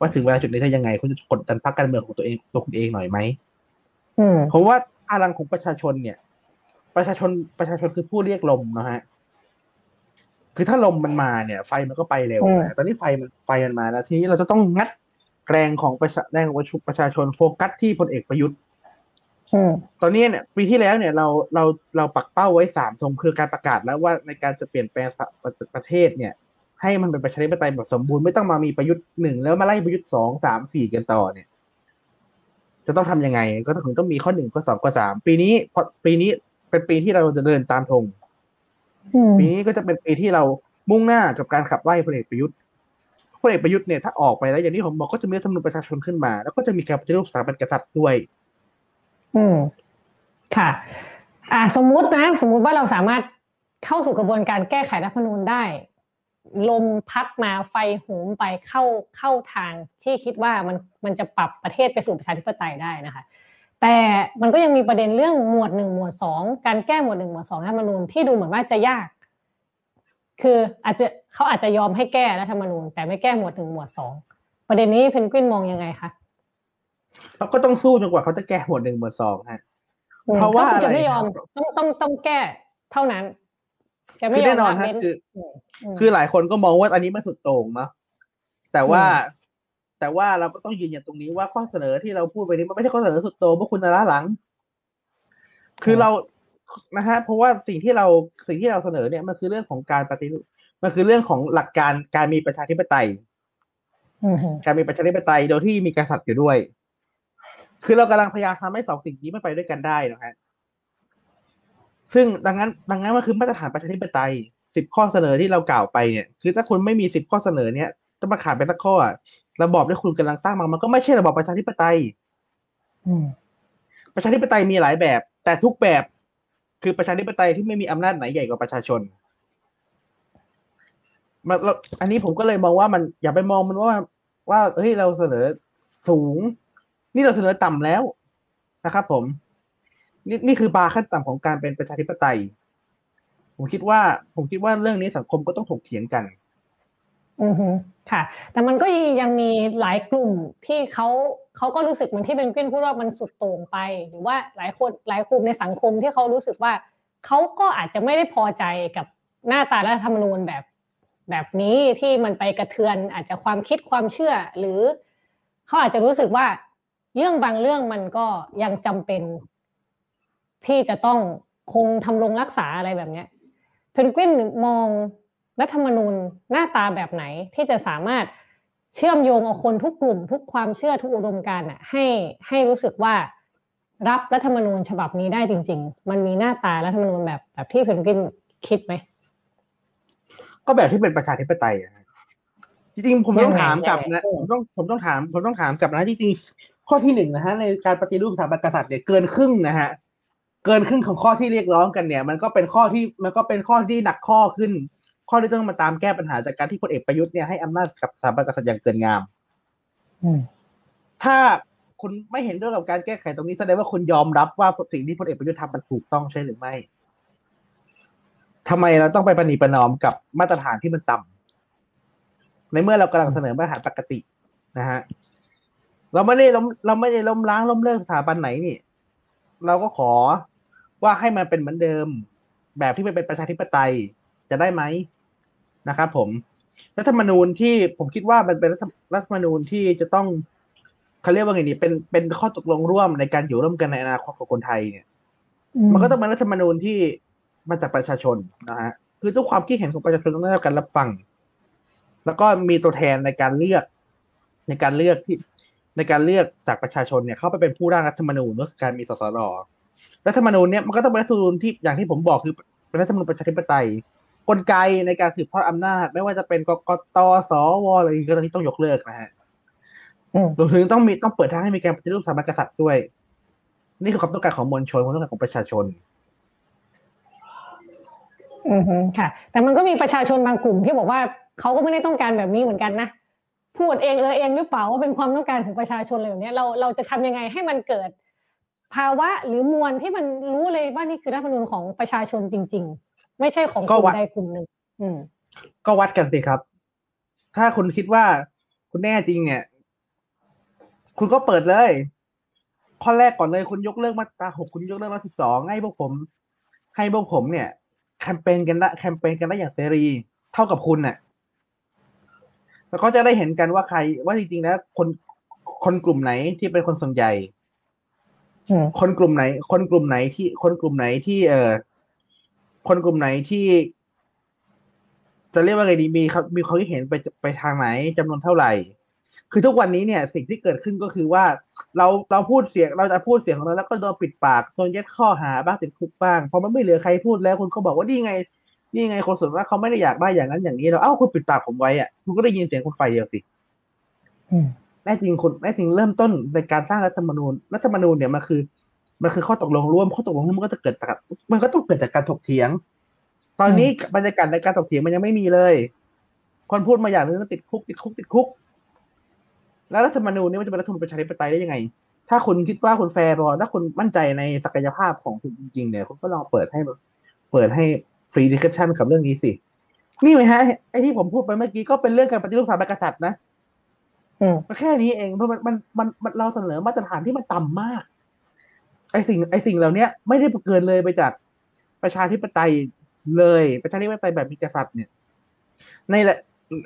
ว่าถึงเวลาจุดนี้จะยังไง คุณจะกดดันพรรคการเมืองของตัวเองตัวคุณเองหน่อยไหมอืมผมว่าพลังของประชาชนเนี่ย ประชาชนประชาชนคือผู้เรียกลมนะฮะคือถ้าลมมันมาเนี่ย ไฟมันก็ไปเร็วอืมนะตอนนี้ไฟมันไฟมันมาแล้วทีนี้เราจะต้องงัดแรงของประชาแรงของประชาชนโฟกัสที่พลเอกประยุทธ์อืมตอนนี้เนี่ยปีที่แล้วเนี่ยเราเราเราปักเป้าไว้สามธงคือการประกาศแล้วว่าในการจะเปลี่ยนแปลงสะประประเทศเนี่ย ให้มันเป็นประชาธิปไตยแบบสมบูรณ์ไม่ต้องมามีประยุทธ์หนึ่งแล้วมาไล่ประยุทธ์สองสามสี่กันต่อเนี่ย จะต้องทำยังไง ก็ต้องต้องมีข้อหนึ่งข้อสองข้อสามปีนี้พอปีนี้เป็นปีที่เราจะเดินตามธงอืมปีนี้ก็จะเป็นปีที่เรามุ่งหน้ากับการขับไล่พลเอกประยุทธ์พลเอกประยุทธ์เนี่ยถ้าออกไปแล้วอย่างที่ผมบอกก็จะมีรัฐธรรมนูญประชาชนขึ้นมา แล้วก็จะมีการปฏิรูปสถาบันกษัตริย์ด้วย อืม ค่ะ อ่า สมมุตินะ สมมุติว่าเราสามารถเข้าสู่กระบวนการแก้ไขรัฐธรรมนูญได้ ลมพัดมาไฟโหมไปเข้าเข้าทางที่คิดว่ามันมันจะปรับประเทศไปสู่ประชาธิปไตยได้นะคะ แต่มันก็ยังมีประเด็นเรื่องหมวดหนึ่งหมวดสองการแก้หมวดหนึ่งหมวดสองรัฐธรรมนูญที่ดูเหมือนว่าจะยาก คืออาจจะเขาอาจจะยอมให้แก้รัฐธรรมนูญแต่ไม่แก้หมวดหนึ่งหมวดสองประเด็นนี้เพนกวินมองยังไงคะเราก็ต้องสู้จนกว่าเขาจะแก้หมวดหนึ่งหมวดสองฮะอืมเพราะว่าก็คือจะอะไรไม่ยอมครับต้องต้องต้องแก้เท่านั้นจะไม่ คือยอแน่มนอนละฮะเว้นคือมมคือหลายคนก็มองว่าอันนี้มันสุดโต่งเนาะแต่ว่าอืมแต่ว่าเราก็ต้องยืนยันตรงนี้ว่าข้อเสนอที่เราพูดไปนี้มันไม่ใช่ข้อเสนอสุดโต่งเพราะคุณล้าหลัง คือเรานะฮะเพราะว่าสิ่งที่เราสิ่งที่เราเสนอเนี่ยมันคือเรื่องของการปฏิรูปมันคือเรื่องของหลักการการมีประชาธิปไตยอืมการมีประชาธิปไตยโดยที่มีกษัตริย์อยู่ด้วย คือเรากำลังพยายามทำให้สองสิ่งนี้มันไปด้วยกันได้นะฮะ ซึ่งดังนั้นดังนั้นมันคือมาตรฐานประชาธิปไตยสิบข้อเสนอที่เรากล่าวไปเนี่ย คือถ้าคุณไม่มีสิบข้อเสนอเนี่ยจะมาขาดไปสักข้ออะระบอบที่คุณกำลังสร้างมามันก็ไม่ใช่ระบอบประชาธิปไตยอืมประชาธิปไตยมีหลายแบบ แต่ทุกแบบคือประชาธิปไตยที่ไม่มีอำนาจไหนใหญ่กว่าประชาชนมันเราอันนี้ผมก็เลยมองว่ามันอย่าไปมองมันว่า ว่าเฮ้ยเราเสนอสูง นี่เราเสนอต่ำแล้วนะครับผม นี่นี่คือบาร์ขั้นต่ำของการเป็นประชาธิปไตย ผมคิดว่า ผมคิดว่าเรื่องนี้สังคมก็ต้องถกเถียงกัน อือฮึค่ะ แต่มันก็ยังมีหลายกลุ่มที่เขาเขาก็รู้สึกเหมือนที่เป็นกวินพูดว่ามันสุดโต่งไป หรือว่าหลายคนหลายกลุ่มในสังคมที่เขารู้สึกว่าเขาก็อาจจะไม่ได้พอใจกับหน้าตารัฐธรรมนูญแบบแบบนี้ที่มันไปกระเทือนอาจจะความคิดความเชื่อ หรือเขาอาจจะรู้สึกว่าเรื่องบางเรื่องมันก็ยังจำเป็น ที่จะต้องคงทำรงรักษาอะไรแบบเนี้ยเพนกวินมองรัฐธรรมนูญหน้าตาแบบไหนที่จะสามารถเชื่อมโยงเอาคนทุกกลุ่ม ทุกความเชื่อทุกอุดมการณ์อะให้ให้รู้สึกว่ารับรัฐธรรมนูญฉบับนี้ได้จริง ๆ มันมีหน้าตารัฐธรรมนูญแบบแบบที่เพนกวินคิดไหมก็แบบที่เป็นประชาธิปไตยอะจริงๆผมต้องถามกลับนะผมต้องผมต้องถาม ผมต้องถามกลับนะจริงๆข้อที่หนึ่งนะฮะในการปฏิรูปสถาบันกษัตริย์เนี่ยเกินครึ่งนะฮะ เกินครึ่งของข้อที่เรียกร้องกันเนี่ย มันก็เป็นข้อที่มันก็เป็นข้อที่หนักข้อขึ้น ข้อที่ต้องมาตามแก้ปัญหาจากการที่พลเอกประยุทธ์เนี่ยให้อำนาจกับสถาบันกษัตริย์อย่างเกินงามถ้าคุณไม่เห็นด้วยกับการแก้ไขตรงนี้แสดงว่าคุณยอมรับว่าสิ่งที่พลเอกประยุทธ์ทำมันถูกต้องใช่หรือไม่ทำไมเราต้องไปประนีประนอมกับมาตรฐานที่มันต่ำในเมื่อเรากำลังเสนอมาตรฐานปกตินะฮะเราไม่ได้ล้มเราไม่ได้ล้มล้างล้มเลิกสถาบันไหนนี่ เราก็ขอ ว่าให้มันเป็นเหมือนเดิม แบบที่เป็นประชาธิปไตยจะได้ไหมนะครับผมรัฐธรรมนูญที่ผมคิดว่ามันเป็นรัฐธรรมนูญที่จะต้องเขาเรียกว่าไงนี่เป็นเป็นข้อตกลงร่วมในการอยู่ร่วมกันในอนาคตของคนไทยเนี่ย มันก็ต้องเป็นรัฐธรรมนูญที่มาจากประชาชนนะฮะคือทุกความคิดเห็นของประชาชนต้องได้รับการรับฟัง แล้วก็มีตัวแทนในการเลือก ในการเลือกที่ในการเลือกจากประชาชนเนี่ยเข้าไปเป็นผู้ร่างรัฐธรรมนูญก็คือการมีสสร รัฐธรรมนูญเนี่ยมันก็ต้องเป็นรัฐธรรมนูญที่อย่างที่ผมบอกคือเป็นรัฐธรรมนูญประชาธิปไตยกลไกในการสืบทอดอำนาจ ไม่ว่าจะเป็นกกตสวอะไรก็ตอนนี้ต้องยกเลิกนะฮะรวมถึงต้องมีต้องเปิดทางให้มีการปฏิรูปสถาบันกษัตริย์ด้วย นี่คือความต้องการของมวลชนความต้องการของประชาชน อือค่ะ แต่มันก็มีประชาชนบางกลุ่มที่บอกว่าเขาก็ไม่ได้ต้องการแบบนี้เหมือนกันนะพูดเองเออเองหรือเปล่าว่าเป็นความต้องการของประชาชนอะไรแบบนี้เราเราจะทำยังไงให้มันเกิด ภาวะหรือมวลที่มันรู้เลยว่านี่คือรัฐธรรมนูญของประชาชนจริง ๆ ไม่ใช่ของกลุ่มใดกลุ่มหนึ่งอืมก็วัดกันสิครับ ถ้าคุณคิดว่าคุณแน่จริงเนี่ย คุณก็เปิดเลย ข้อแรกก่อนเลยคุณยกเลิกมาตราหกคุณยกเลิกมาสิบสองให้พวกผม ให้พวกผมเนี่ย แคมเปญกันได้แคมเปญกันได้อย่างเสรี เท่ากับคุณเนี่ยแล้วก็จะได้เห็นกันว่าใคร ว่าจริงๆแล้วคนคนกลุ่มไหนที่เป็นคนส่วนใหญ่ คนกลุ่มไหน คนกลุ่มไหนที่คนกลุ่มไหนที่เอ่อคนกลุ่มไหนที่ จะเรียกว่าไงดีมีครับ มีความคิดเห็นไปไปทางไหนจำนวนเท่าไหร่ คือทุกวันนี้เนี่ย สิ่งที่เกิดขึ้นก็คือว่า เราเราพูดเสียงเราจะพูดเสียงของเราแล้วก็โดนปิดปากโดนยัดข้อหาบ้างติดคุกบ้างพอมันไม่เหลือใครพูดแล้วคุณก็บอกว่านี่ไง นี่ไงคนส่วนมากเขาไม่ได้อยากได้อย่างนั้นอย่างนี้เราเอ้าคุณปิดปากผมไว้อะคุณก็ได้ยินเสียงคนฝ่ายเดียวสิ แน่จริงคุณแน่จริงเริ่มต้นในการสร้างรัฐธรรมนูญรัฐธรรมนูญเนี่ยมันคือ มันคือข้อตกลงร่วมข้อตกลงร่วมมันก็จะเกิดจากมันก็ต้องเกิดจากการถกเถียง ตอนนี้บรรยากาศในการถกเถียงมันยังไม่มีเลย คนพูดมาอย่างนึงก็ติดคุกติดคุกติดคุก แล้วรัฐธรรมนูญนี่มันจะเป็นรัฐธรรมนูญประชาธิปไตยได้ยังไง ถ้าคุณคิดว่าคุณแฟร์พอถ้าคุณมั่นใจในศักยภาพของคุณจริงๆเนี่ยคุณก็ลองเปิดให้เปิดให้ free discussion กับเรื่องนี้สินี่ไหมฮะไอ้ที่ผมพูดไปเมื่อกี้ก็เป็นเรื่องการปฏิรูปสถาบันกษัตริย์นะ มันแค่นี้เองเพราะมันมันมันเราเสนอมาตรฐานที่มันต่ำมาก ไอสิ่งไอสิ่งเหล่านี้ไม่ได้เกินเลยไปจากประชาธิปไตยเลยประชาธิปไตยแบบมีกษัตริย์เนี่ย ใน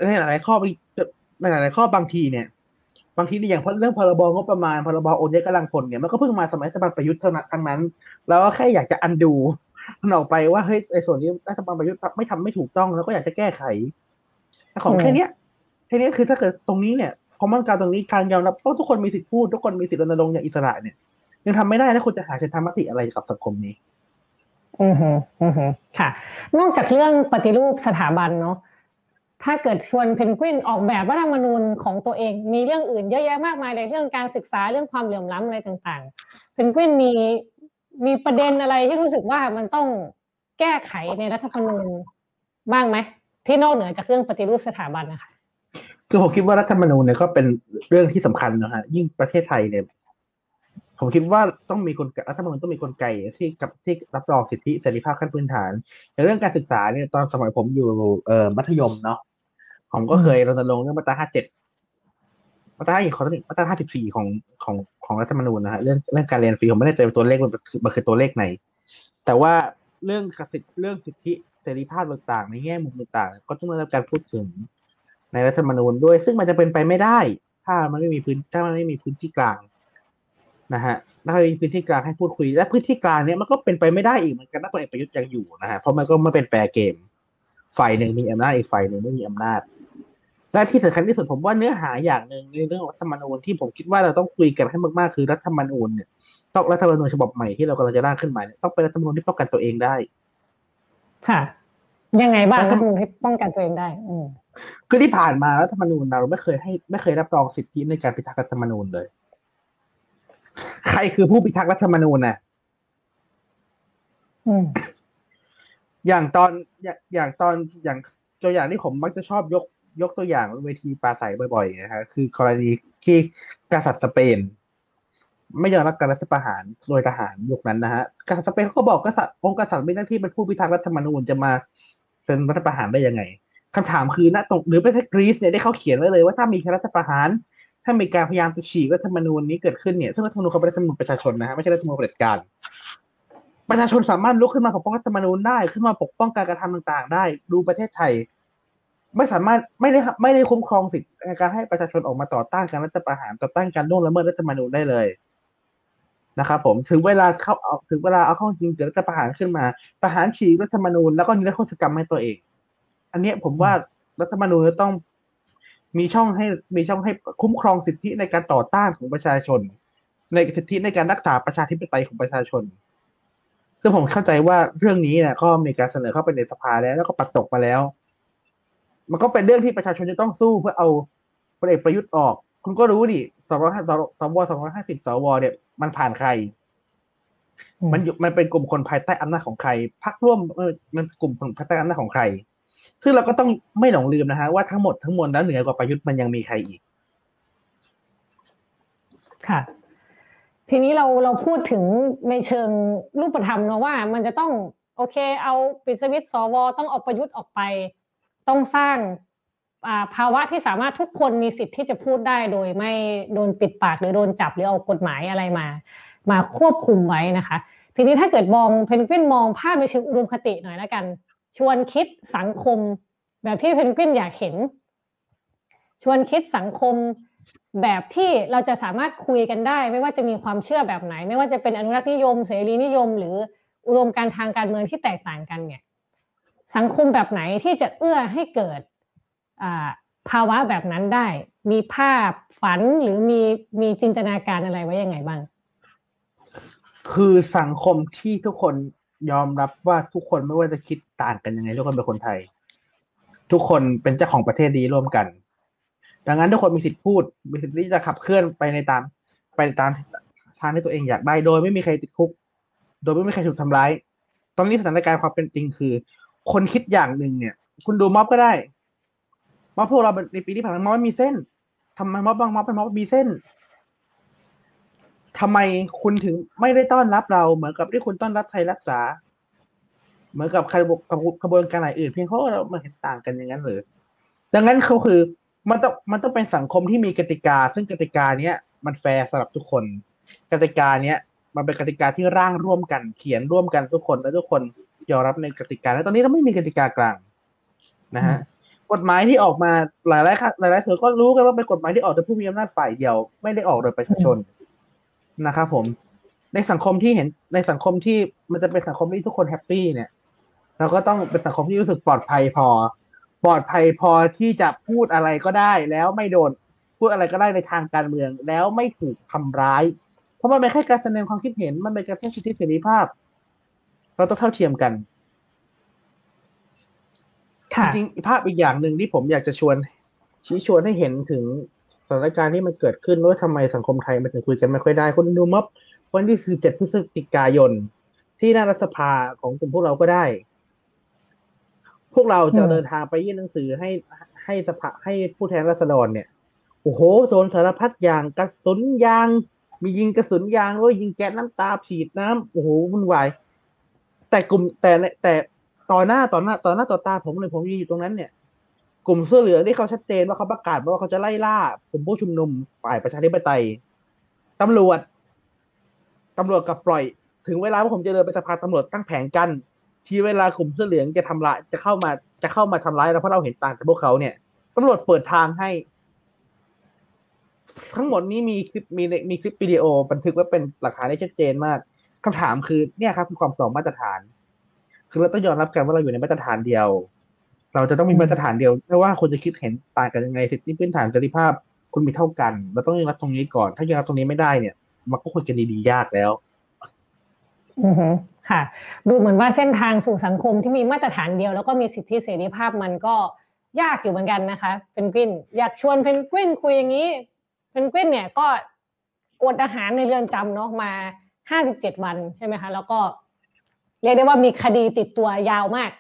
ในหลายข้อในหลายข้อบางทีเนี่ย บางทีนี่อย่างเรื่องพรบงบประมาณพรบโอนย้ายกำลังพลเนี่ยมันก็เพิ่งมาสมัยรัฐบาลประยุทธ์เท่านั้นทั้งนั้น แล้วก็แค่อยากจะอันดูมันออกไปว่าเฮ้ยไอ้ส่วนนี้รัฐบาลประยุทธ์ไม่ทำไม่ถูกต้องแล้วก็อยากจะแก้ไขของแค่นี้แค่นี้คือถ้าเกิดตรงนี้เนี่ย อมมอนการตรงนี้การยอมรับทุกคนมีสิทธิพูดทุกคนมีสิทธิรณรงค์อย่างอิสระเนี่ยยังทำไม่ได้แล้วคุณจะหาเชิญธรรมติอะไรกับสังคมนี้ อือฮึอือฮึค่ะ นอกจากเรื่องปฏิรูปสถาบันเนาะถ้าเกิดชวนเพนกวินออกแบบรัฐธรรมนูญของตัวเอง มีเรื่องอื่นเยอะแยะมากมายเลยเรื่องการศึกษาเรื่องความเหลื่อมล้ำอะไรต่างๆเพนกวินมีมีประเด็นอะไรที่รู้สึกว่ามันต้องแก้ไขในรัฐธรรมนูญบ้างไหมที่นอกเหนือจากเรื่องปฏิรูปสถาบันนะคะ คือผมคิดว่ารัฐธรรมนูญเนี่ยก็เป็นเรื่องที่สำคัญนะฮะยิ่งประเทศไทยเนี่ย ผมคิดว่าต้องมีกลรัฐธรรมนูญต้องมีกลไกที่กับที่รับรองสิทธิเสรีภาพขั้นพื้นฐานในเรื่องการศึกษาเนี่ยตอนสมัยผมอยู่เอ่อมัธยมเนาะผมก็เคยรณรงค์เรื่องมาตราห้าเจ็ดมาตราอีกข้อนึงมาตราห้าสิบสี่ของของของรัฐธรรมนูญนะฮะเรื่องเรื่องการเรียนฟรีผมไม่แน่ใจว่าตัวเลขมันมันคือตัวเลขไหน แต่ว่าเรื่องสิทธิเรื่องสิทธิเสรีภาพต่างๆในแง่มุมต่างๆ ก็ต้องได้รับการพูดถึง ในรัฐธรรมนูญด้วย ซึ่งมันจะเป็นไปไม่ได้ ถ้ามันไม่มีพื้นถ้ามันไม่มีพื้นที่กลางนะฮะถ้าไม่มีพื้นที่กลางให้พูดคุย และพื้นที่กลางเนี้ยมันก็เป็นไปไม่ได้อีกเหมือนกันถ้าพลเอกประยุทธ์ยังอยู่นะฮะเพราะมันก็ไม่เป็นแฟร์เกม ฝ่ายหนึ่งมีอำนาจอีกฝ่ายหนึ่งไม่มีอำนาจ และที่สำคัญที่สุดผมว่าเนื้อหาอย่างหนึ่งในเรื่องรัฐธรรมนูญที่ผมคิดว่าเราต้องคุยกันให้มากๆคือรัฐธรรมนูญเนี่ยต้องรัฐธรรมนูญฉบับใหม่ที่เรากำลังจะร่างขึ้นมาเนี่ยต้องเป็นรัฐธรรมนูญที่ป้องกันตัวเองได้ ค่ะ ยังไงบ้างรัฐรัฐธรรมนูญให้ป้องกันตัวเองได้ อืมคือที่ผ่านมารัฐธรรมนูญเราไม่เคยให้ไม่เคยรับรองสิทธิในการพิทักษ์รัฐธรรมนูญเลย ใครคือผู้พิทักษ์รัฐธรรมนูญน่ะอืมอย่างตอนอย่างอย่างตอนอย่างตัวอย่างที่ผมมักจะชอบยกยกตัวอย่างเวทีปราศัยบ่อยๆนะฮะคือกรณีที่กษัตริย์สเปน ไม่ยอมรับการรัฐประหารโดยทหารยุคนั้นนะฮะกษัตริย์สเปนเขาก็บอกกษัตริย์องค์กษัตริย์มีหน้าที่เป็นผู้พิทักษ์รัฐธรรมนูญจะมา เซ็นรัฐประหารได้ยังไงคำถามคือณตรงหรือประเทศกรีซเนี่ยได้เขาเขียนไว้เลยว่าถ้ามีรรัฐประหาร ถ้ามีการพยายามจะฉีกรัฐธรรมนูญนี้เกิดขึ้นเนี่ยซึ่งรัฐธรรมนูญเขาเป็นรัฐธรรมนูญประชาชนนะฮะไม่ใช่รัฐธรรมนูญเผด็จการประชาชนสามารถลุกขึ้นมาปกป้องรัฐธรรมนูญได้ขึ้นมาปกป้องการกระทำต่างๆ ได้ ดูประเทศไทย ไม่สามารถไม่ได้ไม่ได้คุ้มครองสิทธิการให้ประชาชนออกมาต่อต้านการรัฐประหารต่อต้านการล่วงละเมิดรัฐธรรมนูญได้เลย นะครับผมถึงเวลาเข้าเอาถึงเวลาเอาเข้าจริงเกิดรัฐประหารขึ้นมาทหารฉีกรัฐธรรมนูญแล้วก็นิรโทษกรรมให้ตัวเอง อันเนี้ยผมว่ารัฐธรรมนูญจะต้องมีช่องให้มีช่องให้คุ้มครองสิทธิในการต่อต้านของประชาชน ในสิทธิในการรักษาประชาธิปไตยของประชาชน ซึ่งผมเข้าใจว่าเรื่องนี้เนี่ยก็มีการเสนอเข้าไปในสภาแล้ว แล้วก็ปัดตกมาแล้ว มันก็เป็นเรื่องที่ประชาชนจะต้องสู้เพื่อเอาพลเอกประยุทธ์ออก คุณก็รู้ดิ สองร้อยห้าสวสองร้อยห้าสิบสวเนี่ยมันผ่านใครอืมมันอยู่มันเป็นกลุ่มคนภายใต้อำนาจของใครพรรคร่วมเออมันกลุ่มคนภายใต้อำนาจของใคร ซึ่งเราก็ต้องไม่หลงลืมนะฮะว่าทั้งหมดทั้งมวลแล้วเหนือกว่าประยุทธ์มันยังมีใครอีก ค่ะ ทีนี้เราเราพูดถึงในเชิงรูปธรรมเนอะว่ามันจะต้อง โอเค เอาปิดสวิตช์สวต้องเอาประยุทธ์ออกไป ต้องสร้างอ่า ภาวะที่สามารถทุกคนมีสิทธิ์ที่จะพูดได้โดยไม่โดนปิดปากหรือโดนจับหรือเอากฎหมายอะไรมา มาควบคุมไว้นะคะ ทีนี้ถ้าเกิดมองเพนกวินมองภาพในเชิงอุดมคติหน่อยแล้วกัน ชวนคิดสังคม แบบที่เพนกวินอยากเห็น ชวนคิดสังคมแบบที่เราจะสามารถคุยกันได้ ไม่ว่าจะมีความเชื่อแบบไหน ไม่ว่าจะเป็นอนุรักษ์นิยม เสรีนิยม หรืออุดมการทางการเมืองที่แตกต่างกันเนี่ยสังคมแบบไหนที่จะเอื้อให้เกิด ภาวะแบบนั้นได้ มีภาพฝันหรือมีมีจินตนาการอะไรไว้ยังไงบ้าง คือสังคมที่ทุกคนยอมรับว่าทุกคนไม่ว่าจะคิดต่างกันยังไงทุกคนเป็นคนไทย ทุกคนเป็นเจ้าของประเทศนี้ร่วมกัน ดังนั้นทุกคนมีสิทธิพูดมีสิทธิที่จะขับเคลื่อนไปในตาม ไปในตามทางที่ตัวเองอยากได้โดยไม่มีใครติดคุก โดยไม่มีใครถูกทำร้าย ตอนนี้สถานการณ์ความเป็นจริงคือ คนคิดอย่างหนึ่งเนี่ย คุณดูม็อบก็ได้ ม็อบพวกเราในปีที่ผ่านมาม็อบมีเส้นทำไมม็อบบางม็อบเป็นม็อบมีเส้นทำไมคุณถึงไม่ได้ต้อนรับเรา เหมือนกับที่คุณต้อนรับไทยรักษา เหมือนกับขบวนขบวนการไหนอื่นเพียงเพราะเรามาเห็นต่างกันอย่างนั้นหรือดังนั้นเขาคือมันต้องมันต้องเป็นสังคมที่มีกติกา ซึ่งกติกาเนี้ยมันแฟร์สำหรับทุกคน กติกาเนี้ยมันเป็นกติกาที่ร่างร่วมกัน เขียนร่วมกันทุกคนและทุกคนยอมรับในกติกา แล้วตอนนี้เราไม่มีกติกากลางนะฮะ กฎหมายที่ออกมาหลายหลายหลายหลายส่วนก็รู้กันว่าเป็นกฎหมายที่ออกโดยผู้มีอำนาจฝ่ายเดียว ไม่ได้ออกโดยประชาชนนะครับผม ในสังคมที่เห็นในสังคมที่มันจะเป็นสังคมที่ทุกคนแฮปปี้เนี่ย เราก็ต้องเป็นสังคมที่รู้สึกปลอดภัยพอ ปลอดภัยพอที่จะพูดอะไรก็ได้ แล้วไม่โดนพูดอะไรก็ได้ในทางการเมือง แล้วไม่ถูกทำร้าย เพราะมันเป็นแค่การแสดงความคิดเห็นมันเป็นการแค่สิทธิเสรีภาพ เราต้องเท่าเทียมกันค่ะ จริงภาพอีกอย่างหนึ่งที่ผมอยากจะชวน ชี้ชวนให้เห็นถึงสถานการณ์ที่มันเกิดขึ้นว่าทำไมสังคมไทยมันถึงคุยกันไม่ค่อยได้คุณดูม็อบวันที่ 17 พฤศจิกายน ที่หน้ารัฐสภาของกลุ่มพวกเราก็ได้ พวกเราจะเดินทางไปยื่นหนังสือให้ให้สภาให้ผู้แทนราษฎรเนี่ย โอ้โหโดนสารพัดอย่างกระสุนยาง มียิงกระสุนยางด้วยยิงแก๊สน้ำตาฉีดน้ำโอ้โหวุ่นวายแต่กลุ่มแต่แต่ ต่อหน้าต่อหน้าต่อหน้าต่อตาผมเลยผมยืนอยู่ตรงนั้นเนี่ย กลุ่มเสื้อเหลืองที่เขาชัดเจนว่าเขาประกาศว่าเขาจะไล่ล่ากลุ่มผู้ชุมนุมฝ่ายประชาธิปไตยตำรวจตำรวจกับปล่อย ถึงเวลาว่าผมจะเดินไปสภาตำรวจตั้งแผงกันที่เวลากลุ่มเสื้อเหลืองจะทำร้ายจะเข้ามาจะเข้ามาทำร้ายเราเพราะเราเห็นต่างจากพวกเขาเนี่ยตำรวจเปิดทางให้ ทั้งหมดนี้มีคลิปมีมีคลิปวิดีโอบันทึกไว้เป็นหลักฐานที่ชัดเจนมากคำถามคือเนี่ยครับคือความสองมาตรฐาน คือเราต้องยอมรับกันว่าเราอยู่ในมาตรฐานเดียว เราจะต้องมีมาตรฐานเดียวไม่ว่าคนจะคิดเห็นต่างกันยังไงสิทธิพื้นฐานเสรีภาพคุณมีเท่ากัน เราต้องยอมรับตรงนี้ก่อน ถ้ายอมรับตรงนี้ไม่ได้เนี่ย มันก็คุยกันดีๆยากแล้ว อือฮึค่ะ ดูเหมือนว่าเส้นทางสู่สังคมที่มีมาตรฐานเดียว แล้วก็มีสิทธิเสรีภาพมันก็ยากอยู่เหมือนกันนะคะ เพนกวิน อยากชวนเพนกวินคุยอย่างนี้ เพนกวินเนี่ยก็อดอาหารในเรือนจำเนาะมาห้าสิบเจ็ดวันใช่ไหมคะ แล้วก็ เรียกได้ว่ามีคดีติดตัวยาวมาก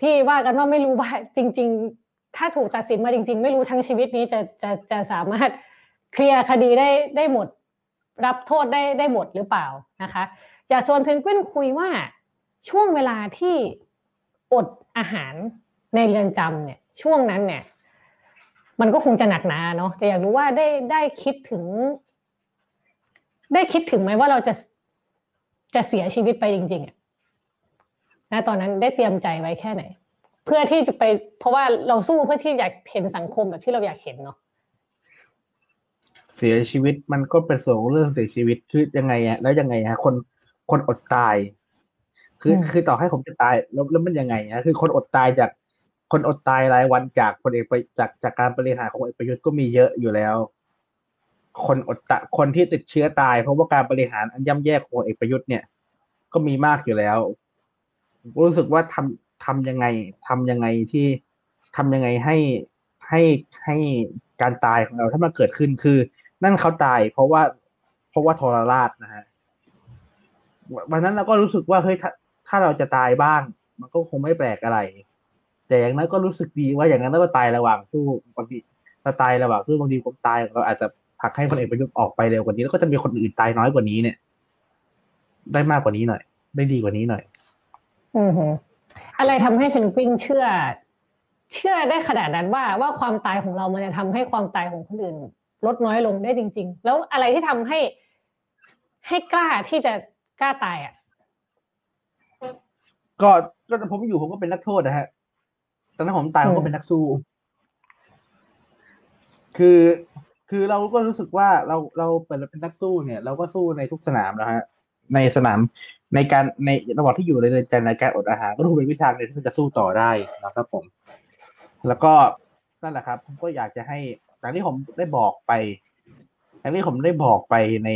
ที่ว่ากันว่าไม่รู้ว่าจริง ๆ ถ้าถูกตัดสินมาจริง ๆ ไม่รู้ทั้งชีวิตนี้จะจะจะสามารถเคลียร์คดีได้ได้หมด รับโทษได้ได้หมดหรือเปล่านะคะ อยากชวนเพนกวินคุยว่าช่วงเวลาที่อดอาหารในเรือนจำเนี่ยช่วงนั้นเนี่ยมันก็คงจะหนักหนาเนาะแต่อยากรู้ว่าได้ได้คิดถึง ได้คิดถึงไหมว่าเราจะจะเสียชีวิตไปจริงๆอะ นะตอนนั้นได้เตรียมใจไว้แค่ไหน เพื่อที่จะไป เพราะว่าเราสู้เพื่อที่อยากเห็นสังคมแบบที่เราอยากเห็นเนาะเสียชีวิตมันก็เป็นส่วนของเรื่องเสียชีวิตคือยังไงอะแล้วยังไงฮะคนคนอดตาย คือคือต่อให้ผมจะตายแล้วแล้วมันยังไงฮะคือคนอดตายจากคนอดตายรายวันจากคนเอกไปจากจากการบริหารของเอกประยุทธ์ก็มีเยอะอยู่แล้ว คนอดตะคนที่ติดเชื้อตาย เพราะว่าการบริหารอันย่ำแย่ของเอกประยุทธ์เนี่ย ก็มีมากอยู่แล้ว รู้สึกว่าทำทำยังไงทำยังไงที่ทำยังไงให้ให้ให้การตายของเราถ้ามันเกิดขึ้นคือ นั่นเขาตาย เพราะว่าเพราะว่าทรราชนะฮะวันนั้นเราก็รู้สึกว่าเฮ้ยถ้าถ้าเราจะตายบ้าง มันก็คงไม่แปลกอะไร แต่อย่างนั้นก็รู้สึกดีว่าอย่างนั้นเราตายระหว่างสู้บางทีเราตายระหว่างสู้บางทีผมตายเราอาจจะผลักให้พลเอกประยุทธ์ออกไปเร็วกว่านี้ แล้วก็จะมีคนอื่นตายน้อยกว่านี้เนี่ย ได้มากกว่านี้หน่อย ได้ดีกว่านี้หน่อย อืออะไรทำให้เพนกวินเชื่อ เชื่อได้ขนาดนั้นว่าว่าความตายของเรามันจะทำให้ความตายของคนอื่น ลดน้อยลงได้จริง ๆ แล้วอะไรที่ทำให้ ให้กล้าที่จะกล้าตายอะ ก็ก็ผมอยู่ผมก็เป็นนักโทษนะฮะตอนนั้นผมตายผมก็เป็นนักสู้คือคือเราก็รู้สึกว่าเราเราเป็นเป็นนักสู้เนี่ย เราก็สู้ในทุกสนามนะฮะในสนาม ในการในระหว่างที่อยู่ในเรือนจำในการอดอาหารก็ถูเป็นวิชาเลยที่จะสู้ต่อได้นะครับผม แล้วก็นั่นแหละครับ ผมก็อยากจะให้อย่างที่ผมได้บอกไปอย่างที่ผมได้บอกไปใน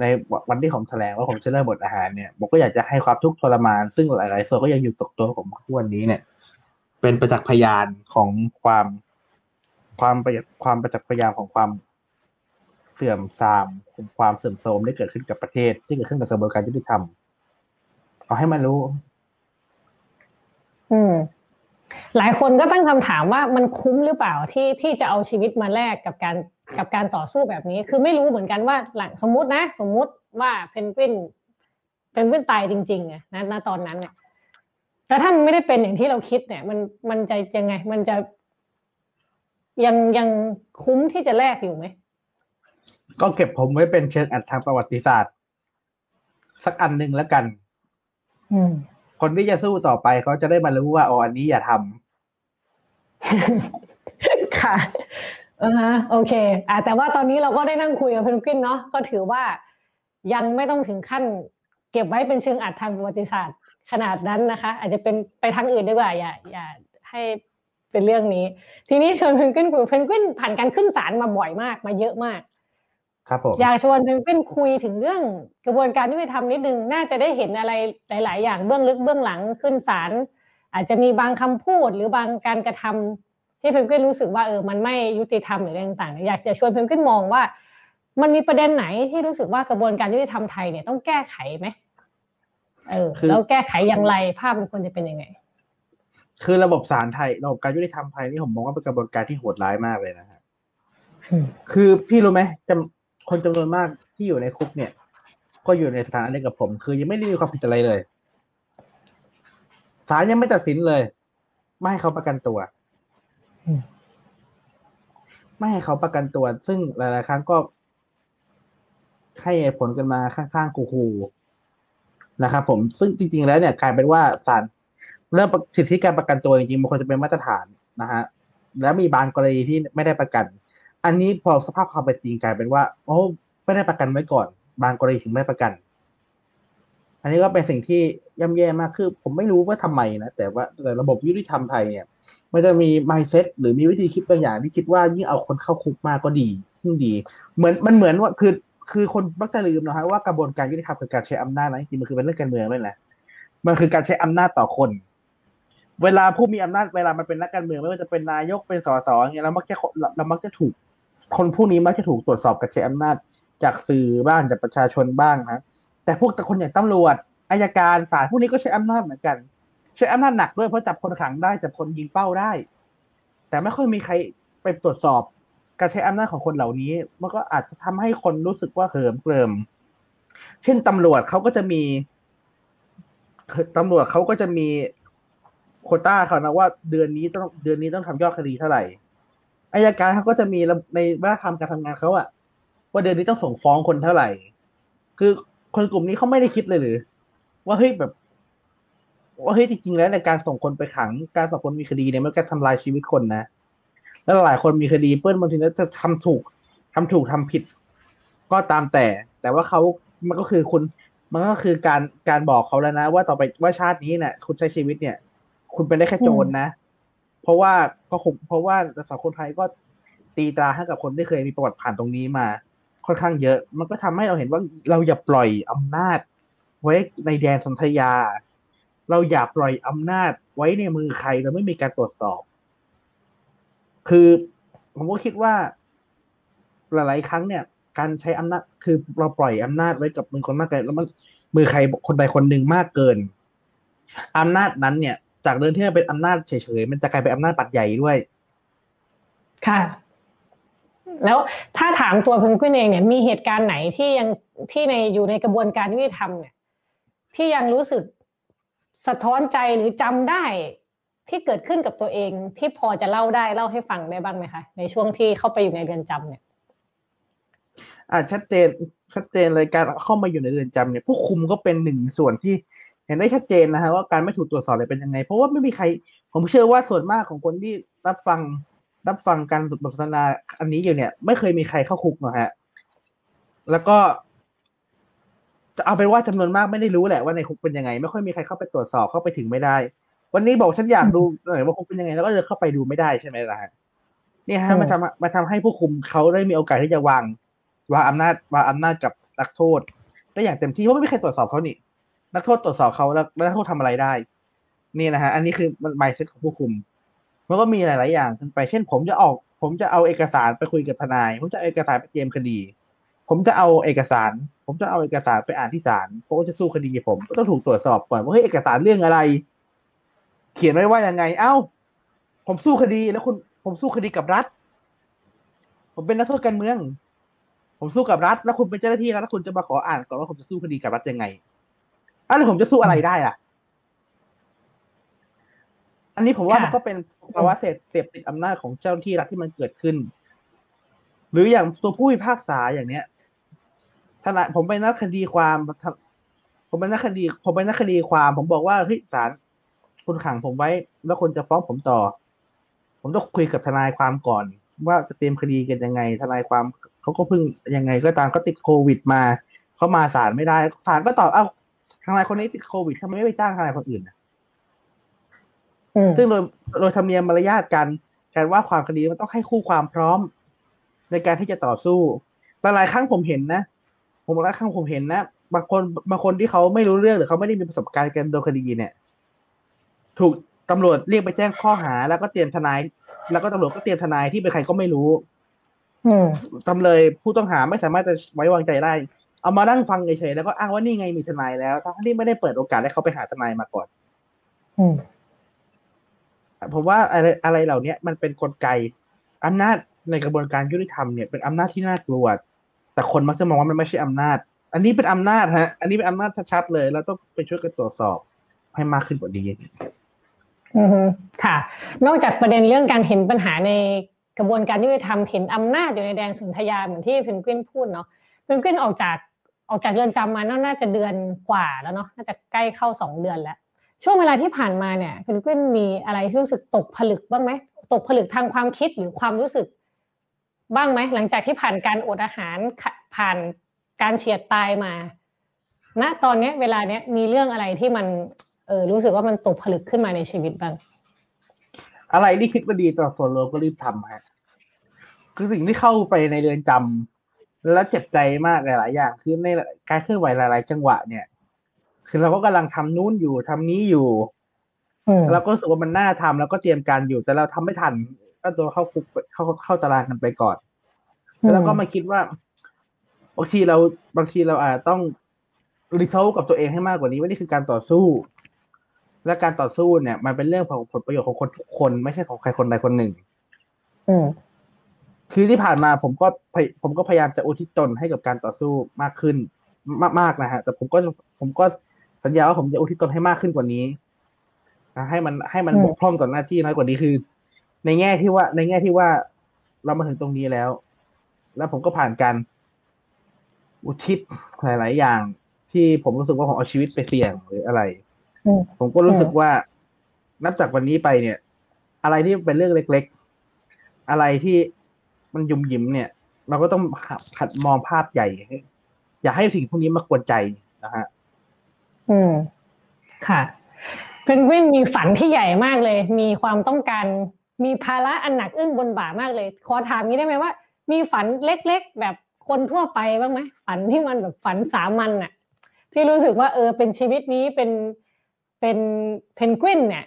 ในวันที่ผมแถลงว่าผมจะเริ่มอดอาหารเนี่ยผมก็อยากจะให้ความทุกข์ทรมาน ซึ่งหลายๆส่วนก็ยังอยู่ตกตัวผมทุกวันนี้เนี่ย เป็นประจักษ์พยานของความ ความประความประจักษ์พยานของความ เสื่อมทรามความเสื่อมโทรมที่เกิดขึ้นกับประเทศ ที่เกิดขึ้นกับกระบวนการยุติธรรมเอาให้มันรู้ อืม หลายคนก็ตั้งคำถามว่ามันคุ้มหรือเปล่าที่ที่จะเอาชีวิตมาแลกกับการกับการต่อสู้แบบนี้ คือไม่รู้เหมือนกันว่าหลังสมมุตินะ สมมุติว่าเพนกวินเพนกวินตายจริงๆไงนะณตอนนั้นเนี่ยแต่ถ้ามันไม่ได้เป็นอย่างที่เราคิดเนี่ย มันมันจะยังไง มันจะยังยังคุ้มที่จะแลกอยู่ไหม ก็เก็บผมไว้เป็นเชิงอัดทางประวัติศาสตร์ สักอันหนึ่งแล้วกันอืมคนที่จะสู้ต่อไปเขาจะได้มารู้ว่าอ๋ออันนี้อย่าทำค่ะอ่าฮะโอเค อ่าแต่ว่าตอนนี้เราก็ได้นั่งคุยกับเพนกวินเนาะก็ถือว่ายังไม่ต้องถึงขั้น เก็บไว้เป็นเชิงอัดทางประวัติศาสตร์ ขนาดนั้นนะคะ อาจจะเป็นไปทางอื่นดีกว่า อย่า อย่าให้เป็นเรื่องนี้ ทีนี้ชวนเพนกวินคุยเพนกวินผ่านการขึ้นศาลมาบ่อยมาก มาเยอะมาก ครับผมอยากชวนเพนกวินคุยถึงเรื่องกระบวนการยุติธรรมนิดนึงน่าจะได้เห็นอะไรหลาย ๆ อย่างเบื้องลึกเบื้องหลังขึ้นศาลอาจจะมีบางคำพูดหรือบางการกระทำที่เพนกวินรู้สึกว่าเออมันไม่ยุติธรรมหรืออะไรต่างๆ อยากจะชวนเพนกวินมองว่า มันมีประเด็นไหนที่รู้สึกว่ากระบวนการยุติธรรมไทยเนี่ยต้องแก้ไขไหมเออแล้วแก้ไขอย่างไรภาพมันควรจะเป็นยังไง คือระบบศาลไทยระบบการยุติธรรมไทยนี่ผมมองว่าเป็นกระบวนการที่โหดร้ายมากเลยนะฮะอืมคือพี่รู้ไหมจำ คนจำนวนมากที่อยู่ในคุกเนี่ย ก็อยู่ในสถานะเดียวกับผม คือยังไม่ได้มีความผิดอะไรเลยศาลยังไม่ตัดสินเลย ไม่ให้เขาประกันตัวไม่ให้เขาประกันตัว ซึ่งหลาย ๆ ครั้งก็ให้ผลกันมาข้างๆกูๆนะครับผมซึ่งจริง ๆ แล้วเนี่ยกลายเป็นว่าศาลเรื่องสิทธิการประกันตัวจริงๆมันควรจะเป็นมาตรฐานนะฮะแล้วมีบางกรณีที่ไม่ได้ประกัน อันนี้พอสภาพความเป็นจริงกลายเป็นว่าโอ้ไม่ได้ประกันไว้ก่อน บางกรณีถึงไม่ประกัน อันนี้ก็เป็นสิ่งที่ย่ำแย่มากคือ ผมไม่รู้ว่าทำไมนะแต่ว่าแต่ระบบยุติธรรมไทยเนี่ย มันจะมี mindset หรือมีวิธีคิดบางอย่างที่คิดว่ายิ่งเอาคนเข้าคุกมากก็ดียิ่งดี เหมือนมันเหมือนว่าคือคือคนมักจะลืมนะฮะว่ากระบวนการยุติธรรมคือการใช้อำนาจนะจริงมันคือเป็นเรื่องการเมืองนั่นแหละมันคือการใช้อำนาจต่อคน เวลาผู้มีอำนาจเวลามันเป็นนักการเมืองไม่ว่าจะเป็นนายกเป็นสสอย่างเงี้ยเรามักจะเรามักจะถูก คนผู้นี้มักจะถูกตรวจสอบการใช้อำนาจ จากสื่อบ้างจากประชาชนบ้างนะแต่พวกแต่คนอย่างตำรวจอายการศาลพวกนี้ก็ใช้อำนาจเหมือนกัน ใช้อำนาจหนักด้วยเพราะจับคนขังได้จับคนยิงเป้าได้ แต่ไม่ค่อยมีใครไปตรวจสอบการใช้อำนาจของคนเหล่านี้ มันก็อาจจะทำให้คนรู้สึกว่าเหิมเกริม เช่นตำรวจเขาก็จะมีตำรวจเขาก็จะมีโคต้าเขานะว่าเดือนนี้ต้องเดือนนี้ต้องทำยอดคดีเท่าไหร่ อายการเขาก็จะมีในวัฒนธรรมการทำงานเขาอะว่าเดือนนี้ต้องส่งฟ้องคนเท่าไหร่ คือคนกลุ่มนี้เขาไม่ได้คิดเลยหรือ ว่าเฮ้ยแบบ ว่าเฮ้ยจริงๆแล้วในการส่งคนไปขัง การส่งคนมีคดีเนี่ยมันการทำลายชีวิตคนนะแล้วหลายคนมีคดีเปิ้ลบางทีแล้วจะทำถูกทำถูกทำผิด ก็ตามแต่ แต่ว่าเขามันก็คือคุณมันก็คือการการบอกเขาแล้วนะ ว่าต่อไปว่าชาตินี้เนี่ยคุณใช้ชีวิตเนี่ย คุณเป็นได้แค่โจรนะ เพราะว่าก็คงเพราะว่าสังคมไทยก็ตีตราให้กับคนที่เคยมีประวัติผ่านตรงนี้มา ค่อนข้างเยอะ มันก็ทำให้เราเห็นว่าเราอย่าปล่อยอำนาจ ไว้ในแดนสนธยา เราอย่าปล่อยอำนาจไว้ในมือใครเราไม่มีการตรวจสอบ คือผมก็คิดว่า หลาย ๆ ครั้งเนี่ย การใช้อำนาจคือเราปล่อยอำนาจไว้กับมือคนมากเกินแล้วมันมือใครคนใดคนหนึ่งมากเกินอำนาจนั้นเนี่ย จากเดิมที่มันเป็นอำนาจเฉยๆมันจะกลายเป็นอำนาจปัดใหญ่ด้วย ค่ะ แล้วถ้าถามตัวเพนกวินเองเนี่ย มีเหตุการณ์ไหนที่ยังที่ในอยู่ในกระบวนการยุติธรรมเนี่ย ที่ยังรู้สึกสะท้อนใจหรือจำได้ที่เกิดขึ้นกับตัวเองที่พอจะเล่าได้เล่าให้ฟังได้บ้างไหมคะ ในช่วงที่เข้าไปอยู่ในเรือนจำเนี่ยอ่าชัดเจนชัดเจนเลยการเข้ามาอยู่ในเรือนจำเนี่ย ผู้คุมก็เป็นหนึ่งส่วนที่ เห็นได้ชัดเจนนะฮะว่าการไม่ถูกตรวจสอบเลยเป็นยังไง เพราะว่าไม่มีใคร ผมเชื่อว่าส่วนมากของคนที่รับฟัง รับฟังการบทสนทนาอันนี้อยู่เนี่ย ไม่เคยมีใครเข้าคุกนะฮะ แล้วก็ จะเอาเป็นว่าจำนวนมากไม่ได้รู้แหละว่าในคุกเป็นยังไง ไม่ค่อยมีใครเข้าไปตรวจสอบเข้าไปถึงไม่ได้ วันนี้บอกฉันอยากดูหน่อยว่าคุกเป็นยังไง แล้วก็จะเข้าไปดูไม่ได้ใช่ไหมล่ะฮะนี่ฮะมาทำมาทำให้ผู้คุมเขาได้มีโอกาสที่จะวางวางอำนาจวางอำนาจกับนักโทษได้อย่างเต็มที่เพราะไม่มีใครตรวจสอบเขานี่ นักโทษตรวจสอบเขาแล้วนักโทษทำอะไรได้ นี่นะฮะ อันนี้คือมันไมเซ็ตของผู้คุม มันก็มีหลาย ๆ อย่างขึ้นไป เช่น ผมจะออก ผมจะเอาเอกสารไปคุยกับทนาย ผมจะเอาเอกสารไปเตรียมคดี ผมจะเอาเอกสาร ผมจะเอาเอกสารไปอ่านที่ศาลเพราะว่าจะสู้คดีผม ก็ต้องถูกตรวจสอบก่อนว่าเฮ้ยเอกสารเรื่องอะไร เขียนไว้ว่ายังไง เอ้า ผมสู้คดีแล้วคุณ ผมสู้คดีกับรัฐ ผมเป็นนักโทษการเมือง ผมสู้กับรัฐ แล้วคุณเป็นเจ้าหน้าที่รัฐแล้วคุณจะมาขออ่านก่อนว่าผมจะสู้คดีกับรัฐยังไง อะแล้วผมจะสู้อะไรได้ล่ะ อันนี้ผมว่าค่ะมันก็เป็นภาวะเสพเสพติดอำนาจของเจ้าหน้าที่รัฐที่มันเกิดขึ้น หรืออย่างตัวผู้พิพากษาอย่างเนี้ยทนายผมเป็นนักคดีความ ผมเป็นนักคดี ผมเป็นนักคดีความ ผมบอกว่าเฮ้ยศาลคุณขังผมไว้ แล้วคุณจะฟ้องผมต่อ ผมต้องคุยกับทนายความก่อน ว่าจะเตรียมคดีกันยังไง ทนายความเขาก็เพิ่งยังไงก็ตามก็ติดโควิดมาเขามาศาลไม่ได้ศาลก็ตอบเอ้า ทนายคนนี้ติดโควิดทำไมไม่ไปจ้างทนายคนอื่นน่ะอืมซึ่งโดยโดยธรรมเนียมมารยาทกันการว่าความคดีมันต้องให้คู่ความพร้อม ในการที่จะต่อสู้แต่หลายครั้งผมเห็นนะผมหลายครั้งผมเห็นนะบางคนบางคนที่เขาไม่รู้เรื่องหรือเขาไม่ได้มีประสบการณ์การโดนคดีเนี่ย ถูกตำรวจเรียกไปแจ้งข้อหา แล้วก็เตรียมทนาย แล้วก็ตำรวจก็เตรียมทนายที่เป็นใครก็ไม่รู้อืมจำเลยผู้ต้องหาไม่สามารถจะไว้วางใจได้ เอามานั่งฟังเฉยๆแล้วก็อ้างว่านี่ไงมีทนายแล้วทั้งที่ไม่ได้เปิดโอกาสให้เขาไปหาทนายมาก่อนอืมผมว่าอะไรอะไรเหล่านี้มันเป็นกลไกอำนาจในกระบวนการยุติธรรมเนี่ยเป็นอำนาจที่น่ากลัว แต่คนมักจะมองว่ามันไม่ใช่อำนาจ อันนี้เป็นอำนาจฮะ อันนี้เป็นอำนาจชัดๆเลย แล้วต้องไปช่วยกันตรวจสอบให้มากขึ้นกว่านี้อือค่ะ นอกจากประเด็นเรื่องการเห็นปัญหาในกระบวนการยุติธรรมเห็นอำนาจอยู่ในแดนสนธยาเหมือนที่เพนกวินพูดเนาะเพนกวินออกจาก ออกจากเรือนจำมาน่าจะเดือนกว่าแล้วเนาะน่าจะใกล้เข้าสองเดือนแล้ว ช่วงเวลาที่ผ่านมาเนี่ยเพนกวินมีอะไรที่รู้สึกตกผลึกบ้างไหมตกผลึกทางความคิดหรือความรู้สึก บ้างไหมหลังจากที่ผ่านการอดอาหารผ่านการเฉียดตายมาณตอนนี้เวลาเนี้ยมีเรื่องอะไรที่มันเออรู้สึกว่ามันตกผลึกขึ้นมาในชีวิตบ้าง อะไรที่คิดว่าดีต่อส่วนรวมก็รีบทำฮะคือสิ่งที่เข้าไปในเรือนจำ แล้วเจ็บใจมากหลายๆ อย่างคือในการเคลื่อนไหวหลาย ๆ จังหวะเนี่ย คือเราก็กำลังทำนู้นอยู่ทำนี้อยู่เราก็รู้สึกว่ามันน่าทำแล้วก็เตรียมการอยู่ แต่เราทำไม่ทัน ก็ตัวเข้าคุกเข้าเข้าตารางกันไปก่อน แล้วก็มาคิดว่าบางทีเราบางทีเราอาจต้องรีโซลกับตัวเองให้มากกว่านี้ว่านี่คือการต่อสู้ และการต่อสู้เนี่ย มันเป็นเรื่องของผลประโยชน์ของคนทุกคน ไม่ใช่ของใครคนใดคนหนึ่งอืม คือที่ผ่านมาผมก็ผมก็พยายามจะอุทิศตนให้กับการต่อสู้มากขึ้นมากๆนะฮะ แต่ผมก็ผมก็สัญญาว่าผมจะอุทิศตนให้มากขึ้นกว่านี้นะให้มันให้มันบกพร่องต่อหน้าที่น้อยกว่านี้คือ ในแง่ที่ว่า ในแง่ที่ว่าเรามาถึงตรงนี้แล้ว แล้วผมก็ผ่านการอุทิศหลาย ๆ อย่าง ที่ผมรู้สึกว่าผมเอาชีวิตไปเสี่ยงหรืออะไรผมก็รู้สึกว่า นับจากวันนี้ไปเนี่ย อะไรที่เป็นเรื่องเล็ก ๆ อะไรที่ มันยุ่มยิ้มเนี่ย เราก็ต้องหัดมองภาพใหญ่ อย่าให้สิ่งพวกนี้มากวนใจนะฮะอืม ค่ะเพนกวินมีฝันที่ใหญ่มากเลย มีความต้องการ มีภาระอันหนักอึ้งบนบ่ามากเลย ขอถามนี้ได้ไหมว่า มีฝันเล็ก ๆ แบบคนทั่วไปบ้างไหมฝันที่มันแบบฝันสามัญน่ะที่รู้สึกว่า เออ เป็นชีวิตนี้เป็นเป็นเพนกวินเนี่ย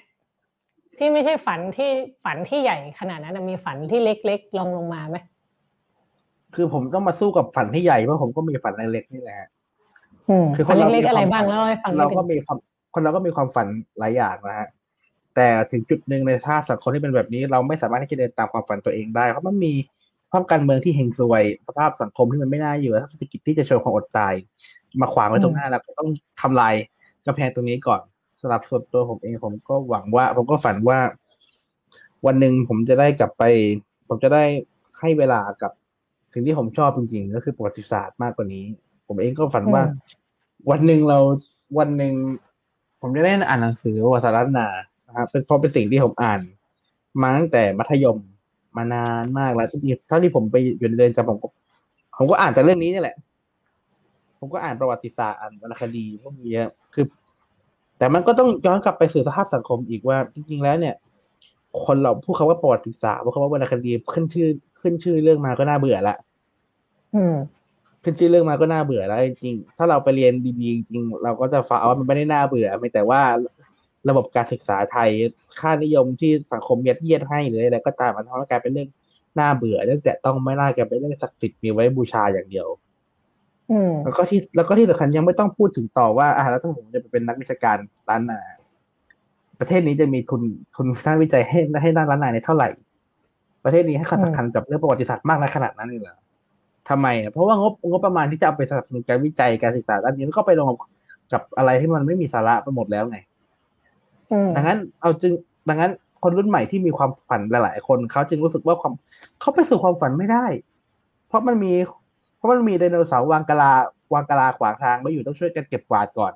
ที่ไม่ใช่ฝันที่ฝันที่ใหญ่ขนาดนั้นมีฝันที่เล็กๆลองลงมาไหมคือผมต้องมาสู้กับฝันที่ใหญ่เพราะผมก็มีฝันเล็กๆนี่แหละคือคนเล็กๆอะไรบ้างแล้วให้ฟังเราก็มีความคนเราก็มีความฝันหลายอย่างนะฮะแต่ถึงจุดหนึ่งในภาพสังคมที่เป็นแบบนี้ เราไม่สามารถที่จะเดินตามความฝันตัวเองได้เพราะมันมีภาพการเมืองที่เฮงซวยสภาพสังคมที่มันไม่น่าอยู่และเศรษฐกิจที่จะโชว์ความอดตาย มาขวางไว้ตรงหน้าเราก็ต้องทำลายกำแพงตรงนี้ก่อน สำหรับส่วนตัวผมเองผมก็หวังว่า ผมก็ฝันว่า วันหนึ่งผมจะได้กลับไป ผมจะได้ให้เวลากับสิ่งที่ผมชอบจริงๆ ก็คือประวัติศาสตร์มากกว่านี้ ผมเองก็ฝันว่า วันหนึ่งเราวันหนึ่งผมจะได้อ่านหนังสือวสารนานะครับเป็นเพราะเป็นสิ่งที่ผมอ่าน มาตั้งแต่มัธยมมานานมากแล้วจริงๆเท่าที่ผมไปอยู่ในเรือนจำผมก็ผมก็อ่านแต่เรื่องนี้นี่แหละ ผมก็อ่านประวัติศาสตร์อ่านวรรณคดีพวกนี้เยอะคือ แต่มันก็ต้องย้อนกลับไปสู่สภาพสังคมอีกว่า จริง ๆ แล้วเนี่ย คนเราพูดคาว่าประวัติศาสตร์พูดคำว่าวรรณคดีขึ้นชื่อขึ้นชื่อเรื่องมาก็น่าเบื่อละอืมขึ้นชื่อเรื่องมาก็น่าเบื่อแล้วจริงๆถ้าเราไปเรียนดีๆจริงเราก็จะฟ้าว่ามันไม่ได้น่าเบื่อไม่แต่ว่าระบบการศึกษาไทยค่านิยมที่สังคมยัดเยียดให้หรืออะไรก็ตามมันทำให้กลายเป็นเรื่องน่าเบื่อเรื่องแต่ต้องไม่น่ากลายเป็นเรื่องศักดิ์สิทธิ์มีไว้บูชาอย่างเดียว แล้วก็ที่แล้วก็ที่สำคัญยังไม่ต้องพูดถึงต่อว่าอ่าแล้วถ้าผมจะไปเป็นนักวิชาการร้านนาประเทศนี้จะมีทุนทุนด้านวิจัยให้ให้ด้านร้านนาในเท่าไหร่ ประเทศนี้ให้ความสำคัญกับเรื่องประวัติศาสตร์มากในขนาดนั้นเลยเหรอทำไม เพราะว่างบงบประมาณที่จะเอาไปสนับสนุนการวิจัยการศึกษาด้านนี้มันก็ไปลงกับอะไรที่มันไม่มีสาระไปหมดแล้วไงดังนั้น เอาจึงดังนั้นคนรุ่นใหม่ที่มีความฝันหลาย ๆ คนเขาจึงรู้สึกว่าความเขาไปสู่ความฝันไม่ได้ เพราะมันมีเพ ราะมันมีไดโนเสาร์วางกะลาวางกะลาขวางทางไม่อยู่ต้องช่วยกันเก็บกวาดก่อน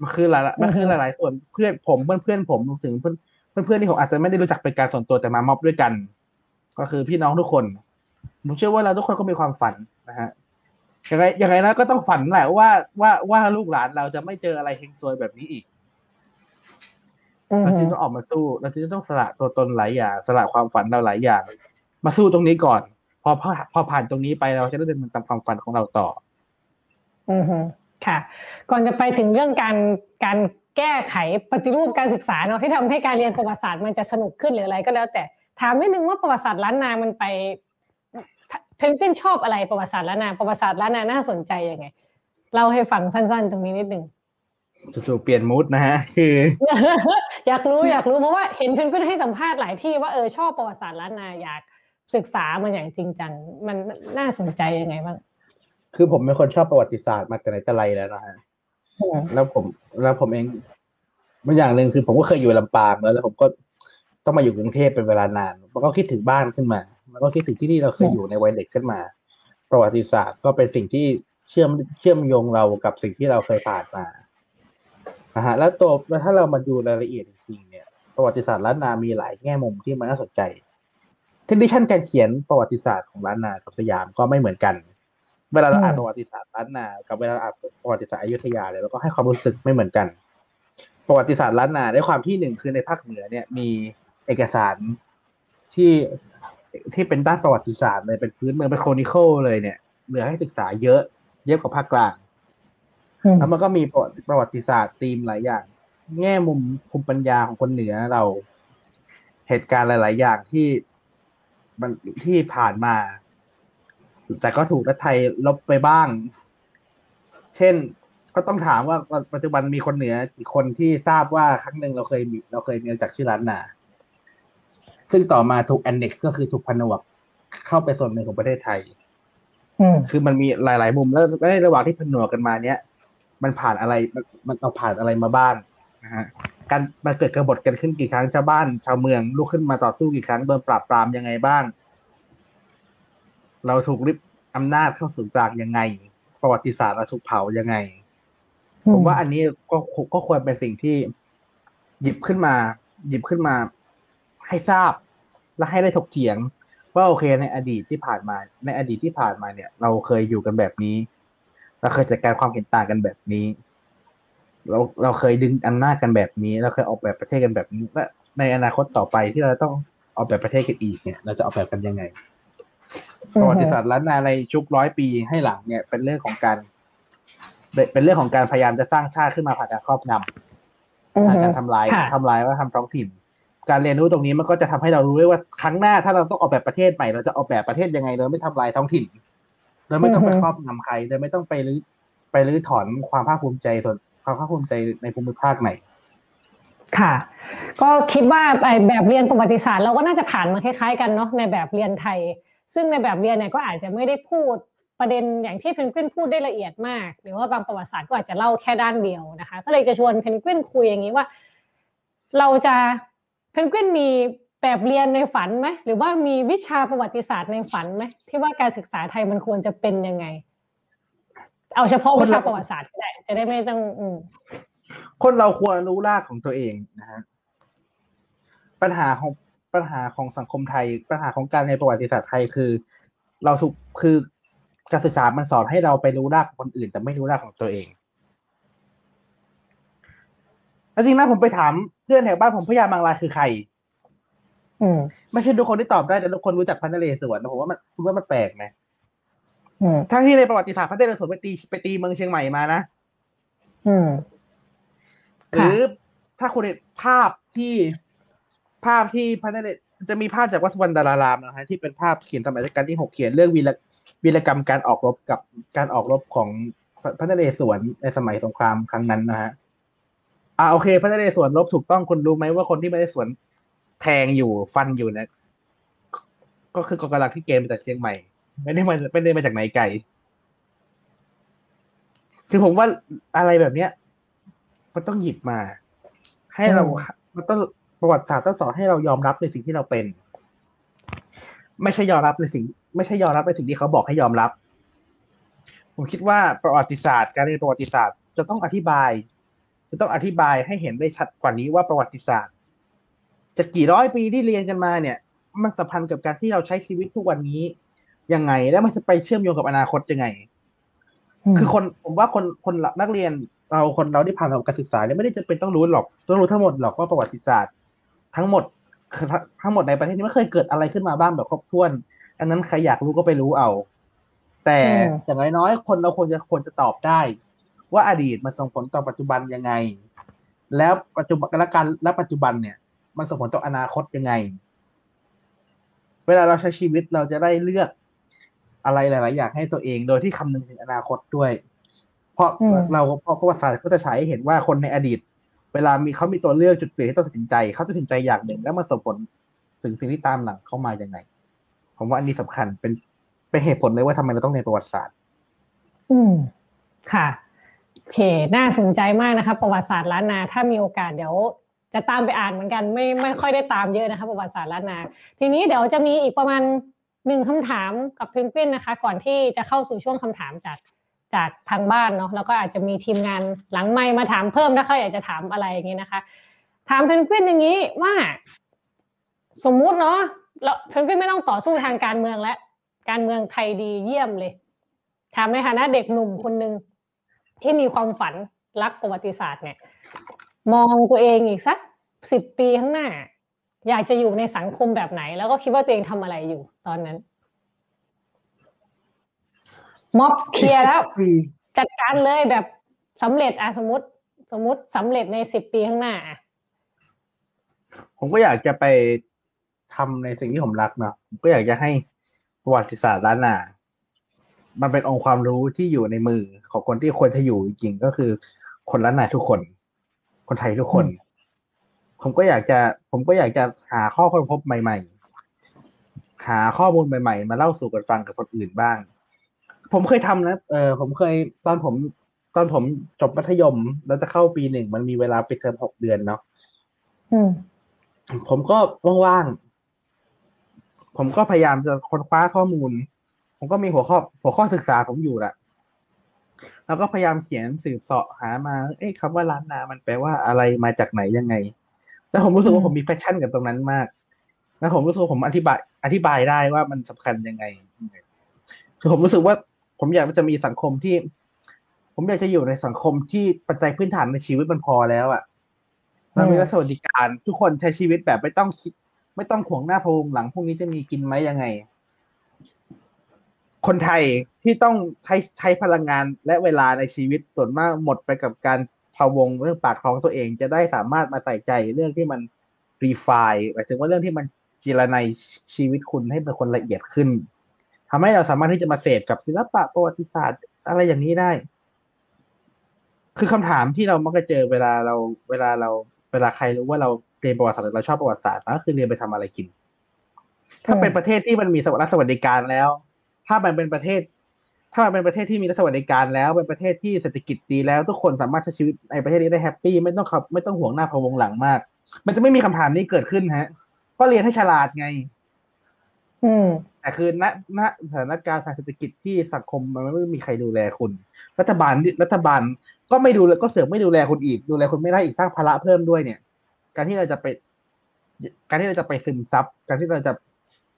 มันคือหลายมันคือหลาย ๆ ส่วนเพื่อนผมเพื่อนเพื่อนผมถึงเพื่อนเพื่อนที่ผมอาจจะไม่ได้รู้จักเป็นการส่วนตัวแต่มาม็อบด้วยกัน ก็คือพี่น้องทุกคนผมเชื่อว่าเราทุกคนก็มีความฝันนะฮะยังไงยังไงนะก็ต้องฝันแหละว่าว่าว่าลูกหลานเราจะไม่เจออะไรเฮงซวยแบบนี้อีกเราจึงต้องออกมาสู้เราจึงต้องสละตัวตนหลายอย่างสละความฝันเราหลายอย่าง มาสู้ตรงนี้ก่อน พอพอพอผ่านตรงนี้ไปเราจะได้เดินตามความฝันของเราต่อ อือฮึค่ะ ก่อนจะไปถึงเรื่องการการแก้ไขปฏิรูปการศึกษาเนาะที่ทำให้การเรียนประวัติศาสตร์มันจะสนุกขึ้นหรืออะไรก็แล้ว แต่ถามนิดนึงว่าประวัติศาสตร์ล้านนามันไปเพนกวินชอบอะไรประวัติศาสตร์ล้านนาประวัติศาสตร์ล้านนาน่าสนใจยังไงเล่าให้ฟังสั้น ๆ ตรงนี้นิดนึงจู่ๆเปลี่ยนมูดนะฮะคืออยากรู้อยากรู้เพราะว่าเห็นเพื่อนๆให้สัมภาษณ์หลายที่ว่าเออชอบประวัติศาสตร์ล้านนาอยาก ศึกษามันอย่างจริงจังมันน่าสนใจยังไงบ้างคือผมเป็นคนชอบประวัติศาสตร์มาแต่ไหนแต่ไรแล้วนะฮะแล้วผม แล้วผมเองบางอย่างหนึ่งคือผมก็เคยอยู่ลำปางแล้วแล้วผมก็ต้องมาอยู่กรุงเทพเป็นเวลานาน มันก็คิดถึงบ้านขึ้นมา มันก็คิดถึงที่ที่เราเคยอยู่ในวัยเด็กขึ้นมา ประวัติศาสตร์ก็เป็นสิ่งที่เชื่อมเชื่อมโยงเรากับสิ่งที่เราเคยผ่านมานะฮะแล้วตัวแล้วถ้าเรามาดูรายละเอียดจริงๆเนี่ย ประวัติศาสตร์ล้านนามีหลายแง่มุมที่มันน่าสนใจ เทนดิชันการเขียนประวัติศาสตร์ของล้านนากับสยามก็ไม่เหมือนกัน เวลาเราอ่านประวัติศาสตร์ล้านนากับเวลาอ่านประวัติศาสตร์อยุธยาเนี่ยเราก็ให้ความรู้สึกไม่เหมือนกัน ประวัติศาสตร์ล้านนาด้วยความที่หนึ่งคือในภาคเหนือเนี่ยมีเอกสารที่ที่เป็นด้านประวัติศาสตร์เลยเป็นพื้นเมืองเป็นโครนิคลเลยเนี่ยเหลือให้ศึกษาเยอะ เยอะกว่าภาคกลางแล้วมันก็มีประวัติศาสตร์ธีมหลายอย่าง แง่มุมภูมิปัญญาของคนเหนือเรา เหตุการณ์หลาย ๆ อย่างที่มัน ที่ผ่านมา แต่ก็ถูกรัฐไทยลบไปบ้าง เช่นก็ต้องถามว่าปัจจุบันมีคนเหนือกี่คนที่ทราบว่าครั้งหนึ่งเราเคยมีเราเคยมีจากชื่อร้านนาซึ่งต่อมาถูก annex ก็คือถูกผนวกเข้าไปส่วนหนึ่งของประเทศไทยคือมันมีหลาย ๆ มุมแล้วในระหว่างที่ผนวกกันมาเนี้ยมันผ่านอะไรมันมันเอาผ่านอะไรมาบ้างนะฮะ การมาเกิดกบฏกันขึ้นกี่ครั้งชาวบ้านชาวเมืองลุกขึ้นมาต่อสู้กี่ครั้งโดนปราบปรามยังไงบ้าง เราถูกริบอำนาจเข้าสู่กลางยังไง ประวัติศาสตร์เราถูกเผายังไง ผมว่าอันนี้ก็ก็ควรเป็นสิ่งที่ หยิบขึ้นมา หยิบขึ้นมา ให้ทราบและให้ได้ถกเถียง ว่าโอเคในอดีตที่ผ่านมา ในอดีตที่ผ่านมาเนี่ย เราเคยอยู่กันแบบนี้ เราเคยจัดการความเห็นต่างกันแบบนี้ เราเราเคยดึงอำนาจกันแบบนี้เราเคยออกแบบประเทศกันแบบนี้และในอนาคตต่อไปที่เราต้องออกแบบประเทศกันอีกเนี่ย เราจะออกแบบกันยังไงประวัติศาสตร์ล้านนาในชุกร้อยปีให้หลังเนี่ย เป็นเรื่องของการ เป็นเรื่องของการพยายามจะสร้างชาติขึ้นมาผ่านการครอบงำการทำลายทำลายว่าทำท้องถิ่น การเรียนรู้ตรงนี้มันก็จะทำให้เรารู้ได้ว่าครั้งหน้าถ้าเราต้องออกแบบประเทศใหม่เราจะออกแบบประเทศยังไงโดยไม่ทำลายท้องถิ่นโดยไม่ต้องไปครอบงำใครโดยไม่ต้องไปรื้อไปรื้อถอนความภาคภูมิใจส่วน ความภาคภูมิใจในภูมิภาคไหน ค่ะ ก็คิดว่าไอแบบเรียนประวัติศาสตร์เราก็น่าจะผ่านมาคล้ายๆกันเนาะในแบบเรียนไทย ซึ่งในแบบเรียนเนี่ยก็อาจจะไม่ได้พูดประเด็นอย่างที่เพนกวินพูดได้ละเอียดมาก หรือว่าบางประวัติศาสตร์ก็อาจจะเล่าแค่ด้านเดียวนะคะ ก็เลยจะชวนเพนกวินคุยอย่างนี้ว่า เราจะเพนกวินมีแบบเรียนในฝันไหมหรือว่ามีวิชาประวัติศาสตร์ในฝันไหมที่ว่าการศึกษาไทยมันควรจะเป็นยังไง เอาเฉพาะวิชาประวัติศาสตร์ก็ได้จะได้ไม่ต้องอืมคนเราควรรู้รากของตัวเองนะฮะปัญหาของปัญหาของสังคมไทย ปัญหาของการในประวัติศาสตร์ไทยคือ เราถูกคือการศึกษามันสอนให้เราไปรู้รากของคนอื่น แต่ไม่รู้รากของตัวเองแล้วจริงนะผมไปถามเพื่อนแถวบ้านผมพยาบางรายคือใคร อืมไม่ใช่ทุกคนที่ตอบได้แต่ทุกคนรู้จักพันทะเลสวนนะผมว่ามันคุณว่ามันแปลกไหมอืม ทั้งที่ในประวัติศาสตร์พันทะเลสวนไปตีไปตีเมืองเชียงใหม่มานะอืมหรือถ้าคุณเห็นภาพที่ภาพที่พันธเดชจะมีภาพจากวัดสุวรรณดารารามนะฮะที่เป็นภาพเขียนสมัยรัชกาลที่หกเขียนเรื่องวีรวีรกรรมการออกรบกับการออกรบของพันธเดชสวนในสมัยสงครามครั้งนั้นนะฮะอ่าโอเคพันธเดชสวนรบถูกต้องคุณรู้ไหมว่าคนที่ไม่ได้สวนแทงอยู่ฟันอยู่เนี่ยก็คือกองกำลังที่เกณฑ์มาจากเชียงใหม่ ไม่ได้มาไม่ได้มาจากไหนไกลคือผมว่าอะไรแบบเนี้ย มันต้องหยิบมา ให้เรา มันต้องประวัติศาสตร์ต้องสอนให้เรายอมรับในสิ่งที่เราเป็น ไม่ใช่ยอมรับในสิ่ง ไม่ใช่ยอมรับในสิ่งที่เขาบอกให้ยอมรับ ผมคิดว่าประวัติศาสตร์ การเรียนประวัติศาสตร์ จะต้องอธิบาย จะต้องอธิบายให้เห็นได้ชัดกว่านี้ว่าประวัติศาสตร์จะกี่ร้อยปีที่เรียนกันมาเนี่ย มันสัมพันธ์กับการที่เราใช้ชีวิตทุกวันนี้ ยังไง แล้วมันจะไปเชื่อมโยงกับอนาคตยังไง คือคนผมว่าคนคนนักเรียนเราคนเราที่ผ่านการศึกษาเนี่ยไม่ได้จะเป็นต้องรู้หรอกต้องรู้ทั้งหมดหรอกว่าประวัติศาสตร์ ทั้งหมดทั้งหมดในประเทศนี้ไม่เคยเกิดอะไรขึ้นมาบ้างแบบครบถ้วน อันนั้นใครอยากรู้ก็ไปรู้เอา แต่อย่างน้อยๆคนเราควรจะควรจะตอบได้ ว่าอดีตมันส่งผลต่อปัจจุบันยังไง แล้วปัจจุบันและการและปัจจุบันเนี่ย มันส่งผลต่ออนาคตยังไง เวลาเราใช้ชีวิตเราจะได้เลือก อะไรหลาย ๆ อย่างให้ตัวเอง โดยที่คำนึงถึงอนาคตด้วย เพราะเราเพราะประวัติศาสตร์ก็จะใช้เห็นว่าคนในอดีต เวลามีเขามีตัวเลือกจุดเปลี่ยนที่ต้องตัดสินใจเขาตัดสินใจอย่างหนึ่ง แล้วมันส่งผลถึงสิ่งที่ตามหลังเข้ามาอย่างไงผมว่าอันนี้สำคัญเป็นเป็นเหตุผลเลยว่าทำไมเราต้องเรียนประวัติศาสตร์ อืมค่ะโอเค น่าสนใจมากนะคะประวัติศาสตร์ล้านนา ถ้ามีโอกาสเดี๋ยวจะตามไปอ่านเหมือนกัน ไม่ไม่ค่อยได้ตามเยอะนะคะประวัติศาสตร์ล้านนา ทีนี้เดี๋ยวจะมีอีกประมาณ หนึ่งคำถามกับเพนกวินนะคะ ก่อนที่จะเข้าสู่ช่วงคำถามจากจากทางบ้านเนาะแล้วก็อาจจะมีทีมงานหลังไมค์มาถามเพิ่มถ้าเขาอยากจะถามอะไรอย่างนี้นะคะ ถามเพนกวินอย่างนี้ว่าสมมุติเนาะแล้วเพนกวินไม่ต้องต่อสู้ทางการเมืองแล้วการเมืองไทยดีเยี่ยมเลยถามในฐานะเด็กหนุ่มคนหนึ่งที่มีความฝันรักประวัติศาสตร์เนี่ย มองตัวเองอีกสักสิบปีข้างหน้า อยากจะอยู่ในสังคมแบบไหน แล้วก็คิดว่าตัวเองทำอะไรอยู่ตอนนั้น ม็อบเคลียร์แล้ว จัดการเลยแบบสำเร็จอะสมมติ สมมติสำเร็จในสิบปีข้างหน้าผมก็อยากจะไปทำในสิ่งที่ผมรักเนาะผมก็อยากจะให้ประวัติศาสตร์ล้านนามันเป็นองค์ความรู้ที่อยู่ในมือของคนที่ควรจะอยู่จริงๆก็คือ คนล้านนาทุกคน คนไทยทุกคน ผมก็อยากจะ ผมก็อยากจะหาข้อค้นพบใหม่ ๆ หาข้อมูลใหม่ ๆ มาเล่าสู่กันฟังกับคนอื่นบ้าง ผมเคยทำนะเออผมเคยตอนผม ตอนผมจบมัธยมแล้วจะเข้าปีหนึ่งมันมีเวลาปิดเทอมหกเดือนเนาะอืมผมก็ว่างๆ ผมก็พยายามจะค้นคว้าข้อมูล ผมก็มีหัวข้อ หัวข้อศึกษาผมอยู่แหละแล้วก็พยายามเขียนสืบเสาะหามา เอ๊ะคำว่าล้านนา มันแปลว่าอะไรมาจากไหนยังไง แล้วผมรู้สึกว่าผมมีแพชชั่นกับตรงนั้นมาก แล้วผมรู้สึกว่าผมอธิบาย อธิบายได้ว่ามันสำคัญยังไง คือผมรู้สึกว่าผมอยากจะมีสังคมที่ ผมอยากจะอยู่ในสังคมที่ปัจจัยพื้นฐานในชีวิตมันพอแล้วอะ่ะมันมีรัฐสวัสดิการ ทุกคนใช้ชีวิตแบบไม่ต้องคิด ไม่ต้องขวงหน้าพวงหลังพวกนี้จะมีกินไหมยังไง คนไทยที่ต้องใช้ใช้พลังงานและเวลาในชีวิตส่วนมากหมดไปกับการ พะวงเรื่องปากท้องตัวเองจะได้สามารถมาใส่ใจเรื่องที่มันรีไฟหมายถึงว่าเรื่องที่มันจีรนัยชีวิตคุณให้เป็นคนละเอียดขึ้นทำให้เราสามารถที่จะมาเสพกับศิลปะประวัติศาสตร์อะไรอย่างนี้ได้ คือคำถามที่เรามักจะเจอเวลาเราเวลาเราเวลาใครรู้ว่าเราเรียนประวัติศาสตร์เราชอบประวัติศาสตร์ก็คือเรียนไปทำอะไรกิน ถ้าเป็นประเทศที่มันมีรัฐสวัสดิการแล้ว ถ้ามันเป็นประเทศ ถ้ามันเป็นประเทศที่มีรัฐสวัสดิการแล้วเป็นประเทศที่เศรษฐกิจดีแล้ว ทุกคนสามารถใช้ชีวิตในประเทศนี้ได้ happy ไม่ต้องขับไม่ต้องห่วงหน้าพะวงหลังมาก มันจะไม่มีคำถามนี้เกิดขึ้นฮะ ก็เรียนให้ฉลาดไง อืมแต่คือณณสถานการณ์ทางเศรษฐกิจที่สังคมมันไม่มีใครดูแลคุณ รัฐบาลรัฐบาลก็ไม่ดูก็เสือกไม่ดูแลคุณอีก ดูแลคุณไม่ได้อีกสร้างภาระเพิ่มด้วยเนี่ย การที่เราจะไป การที่เราจะไปซึมซับ การที่เราจะ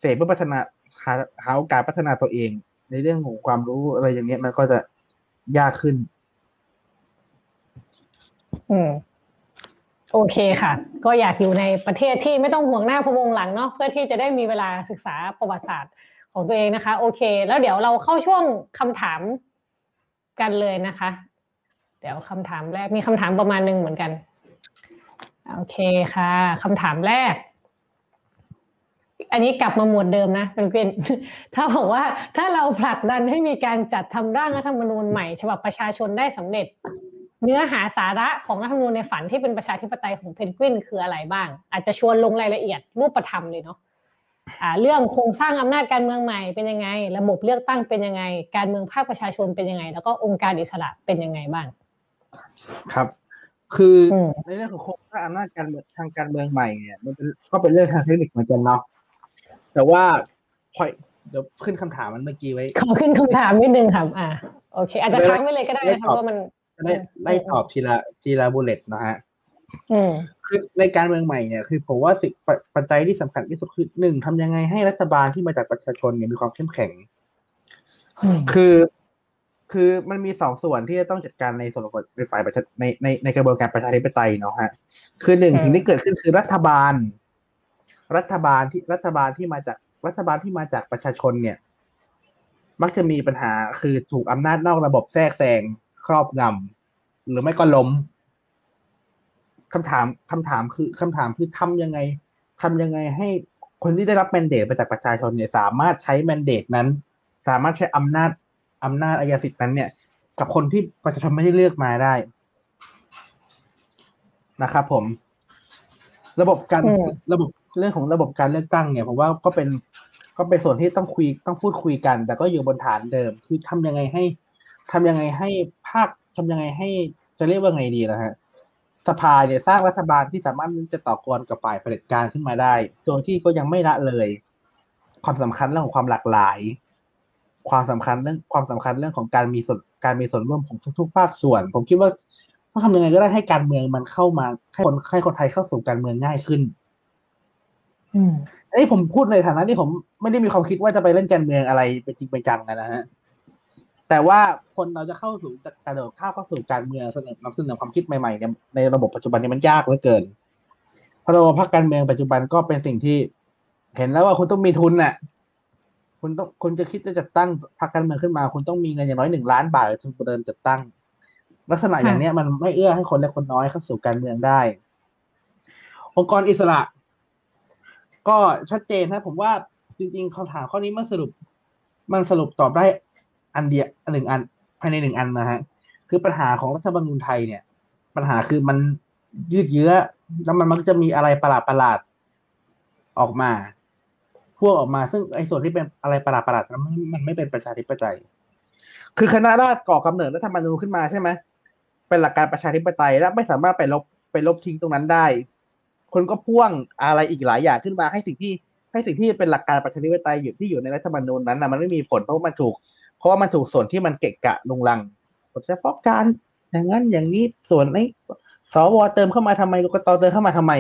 เสพเพื่อพัฒนาหาหาโอกาสพัฒนาตัวเอง ในเรื่องของความรู้อะไรอย่างเงี้ยมันก็จะยากขึ้น อืมโอเคค่ะ ก็อยากอยู่ในประเทศที่ไม่ต้องห่วงหน้าพวงหลังเนาะเพื่อที่จะได้มีเวลาศึกษาประวัติศาสตร์ของตัวเองนะคะ โอเค แล้วเดี๋ยวเราเข้าช่วงคำถามกันเลยนะคะ เดี๋ยวคำถามแรกมีคำถามประมาณหนึ่งเหมือนกัน โอเคค่ะคำถามแรก อันนี้กลับมาหมวดเดิมนะเป็นเกนถ้าบอกว่าถ้าเราผลักดันให้มีการจัดทำร่างรัฐธรรมนูญใหม่ฉบับประชาชนได้สำเร็จ เนื้อหาสาระของรัฐธรรมนูญในฝันที่เป็นประชาธิปไตยของเพนกวินคืออะไรบ้าง อาจจะชวนลงรายละเอียดรูปธรรมเลยเนาะอ่าเรื่องโครงสร้างอำนาจการเมืองใหม่เป็นยังไง ระบบเลือกตั้งเป็นยังไง การเมืองภาคประชาชนเป็นยังไง แล้วก็องค์การอิสระเป็นยังไงบ้าง ครับ คือในเรื่องของโครงสร้างอำนาจการเมืองทางการเมืองใหม่เนี่ยมันเป็นก็เป็นเรื่องทางเทคนิคเหมือนกันเนาะ แต่ว่าพอยเดี๋ยวขึ้นคำถามมันเมื่อกี้ไว้ ขอขึ้นคำถามนิดนึงครับ อ่าโอเค อาจจะค้างไว้เลยก็ได้นะครับเพราะมันไล่ไล่ตอบทีละทีละบุลเลตนะฮะอืมคือในการเมืองใหม่เนี่ยคือผมว่าสิ่งปัจจัยที่สำคัญที่สุดคือหนึ่งทำยังไงให้รัฐบาลที่มาจากประชาชนเนี่ยมีความเข้มแข็ง คือ คือมันมีสองส่วนที่จะต้องจัดการในส่วนของในฝ่ายประชาในในในกระบวนการประชาธิปไตยเนาะฮะ คือหนึ่งสิ่งที่เกิดขึ้นคือรัฐบาล รัฐบาลที่รัฐบาลที่มาจากรัฐบาลที่มาจากประชาชนเนี่ย มักจะมีปัญหาคือถูกอำนาจนอกระบบแทรกแซงครอบงำหรือไม่ก็ล้มคำถามคำถามคือคำถามคือทำยังไงทำยังไงให้คนที่ได้รับแมนเดตมาจากประชาชนเนี่ย สามารถใช้แมนเดตนั้น สามารถใช้อำนาจอำนาจอายสิทธิ์นั้นเนี่ย กับคนที่ประชาชนไม่ได้เลือกมาได้นะครับผม ระบบการอืมระบบ เรื่องของระบบการเลือกตั้งเนี่ยผมว่าก็เป็นก็เป็นส่วนที่ต้องคุยต้องพูดคุยกัน แต่ก็อยู่บนฐานเดิม คือทำยังไงให้ทำยังไงให้ภาคทำยังไงให้จะเรียกว่าไงดีนะฮะสภาเนี่ยสร้างรัฐบาลที่สามารถจะต่อกรกับฝ่ายเผด็จการขึ้นมาได้โดยที่ก็ยังไม่ละเลย ความสำคัญเรื่องของความหลากหลาย ความสำคัญเรื่องความสำคัญเรื่องของการมีส่วนการมีส่วนร่วมของทุกๆภาคส่วน ผมคิดว่าต้องทำยังไงก็ได้ให้การเมืองมันเข้ามาให้คนให้คนไทยเข้าสู่การเมืองง่ายขึ้น อันนี้ผมพูดในฐานะที่ผมไม่ได้มีความคิดว่าจะไปเล่นการเมืองอะไรไปจริงไปจังอะนนะฮะ แต่ว่าคนเราจะเข้าสู่จะกระโดดข้าวเข้าสู่การเมืองเสนอนำเสนอความคิดใหม่ๆเนี่ยในระบบปัจจุบันนี้มันยากเหลือเกิน เพราะระบบพรรคการเมืองปัจจุบันก็เป็นสิ่งที่ เห็นแล้วว่าคุณต้องมีทุนน่ะ คุณต้องคุณจะคิดจะจัดตั้งพรรคการเมืองขึ้นมา คุณต้องมีเงินอย่างน้อยหนึ่งล้านบาทถึงจะเดินจัดตั้ง ลักษณะอย่างเนี้ยมันไม่เอื้อให้คนเล็กคนน้อยเข้าสู่การเมืองได้ องค์กรอิสระ ก็ชัดเจนนะผมว่าจริงๆคำถามข้อนี้มันสรุป มันสรุปตอบได้อันเดียวหนึ่งอันภายในหนึ่งอันนะฮะคือปัญหาของรัฐธรรมนูญไทยเนี่ย ปัญหาคือมันยืดเยื้อแล้วมันมักจะมีอะไรประหลาดประหลาดๆออกมาพวกออกมา ซึ่งไอ้ส่วนที่เป็นอะไรประหลาดประหลาดๆมันมันไม่เป็นประชาธิปไตย คือคณะราษฎรก่อกำเนิดรัฐธรรมนูญขึ้นมาใช่ไหมเป็นหลักการประชาธิปไตยและไม่สามารถไปลบไปลบทิ้งตรงนั้นได้ คนก็พ่วงอะไรอีกหลายอย่างขึ้นมาให้สิ่งที่ให้สิ่งที่เป็นหลักการประชาธิปไตยอยู่ที่อยู่ในรัฐธรรมนูญนั้นนะมันไม่มีผลเพราะว่ามันถูก เพราะว่ามันถูกส่วนที่มันเกะกะลุงลังเฉพาะการอย่างนั้นอย่างนี้ส่วนไอ้สวเติมเข้ามาทำไมกกตเติมเข้ามาทำไม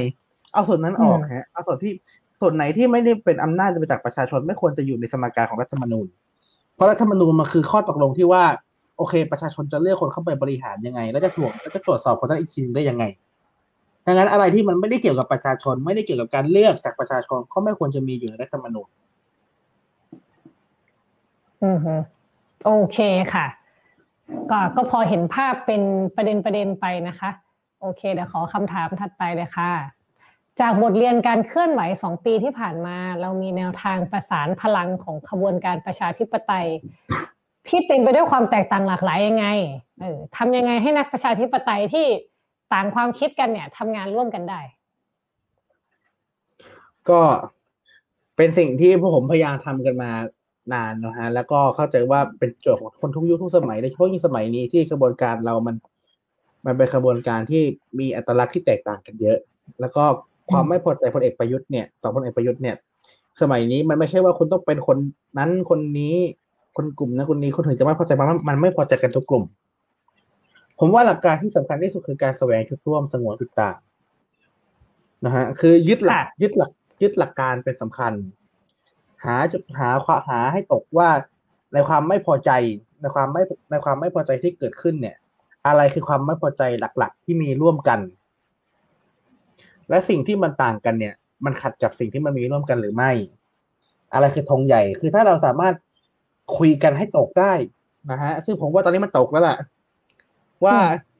เอาส่วนนั้นออกอืมฮะเอาส่วนที่ส่วนไหนที่ไม่ได้เป็นอำนาจมาจากประชาชนไม่ควรจะอยู่ในสมการของรัฐธรรมนูญ เพราะรัฐธรรมนูญมันคือข้อตกลงที่ว่า โอเค ประชาชนจะเลือกคนเข้าไปบริหารยังไง แล้วจะตรวจแล้วจะตรวจสอบคนนั้นอีกทีหนึงได้ยังไง ดังนั้นอะไรที่มันไม่ได้เกี่ยวกับประชาชน ไม่ได้เกี่ยวกับการเลือกจากประชาชนก็ไม่ควรจะมีอยู่ในรัฐธรรมนูญอืมฮึโอเคค่ะ ก็ก็พอเห็นภาพเป็นประเด็นประเด็นไปนะคะ โอเคเดี๋ยวขอคำถามถัดไปเลยค่ะ จากบทเรียนการเคลื่อนไหวสองปีที่ผ่านมา เรามีแนวทางประสานพลังของขบวนการประชาธิปไตย ที่เต็มไปด้วยความแตกต่างหลากหลายยังไงเออทำยังไงให้นักประชาธิปไตยที่ ต่างความคิดกันเนี่ยทำงานร่วมกันได้ ก็เป็นสิ่งที่พวกผมพยายามทำกันมานานนะฮะแล้วก็เข้าใจว่าเป็นโจทย์ของคนทุกยุคทุกสมัยโดยเฉพาะยิ่งสมัยนี้ที่กระบวนการเรามัน มันเป็นกระบวนการที่มีอัตลักษณ์ที่แตกต่างกันเยอะ แล้วก็ความไม่พอใจพลเอกประยุทธ์เนี่ยต่อพลเอกประยุทธ์เนี่ยสมัยนี้มันไม่ใช่ว่าคุณต้องเป็นคนนั้นคนนี้คนกลุ่มนั้นคนนี้คนถึงจะไม่พอใจมันมันไม่พอใจกันทุกกลุ่ม ผมว่าหลักการที่สำคัญที่สุดคือการแสวงจุดร่วมสงวนจุดต่างนะฮะคือยึดหลักค่ะยึดหลักยึดหลักการเป็นสำคัญ หาจุดหาความหาให้ตกว่าในความไม่พอใจในความไม่ในความไม่พอใจที่เกิดขึ้นเนี่ย อะไรคือความไม่พอใจหลักๆ ที่มีร่วมกัน และสิ่งที่มันต่างกันเนี่ย มันขัดกับสิ่งที่มันมีร่วมกันหรือไม่ อะไรคือธงใหญ่คือถ้าเราสามารถคุยกันให้ตกได้นะฮะซึ่งผมว่าตอนนี้มันตกแล้วล่ะ ว่าอืม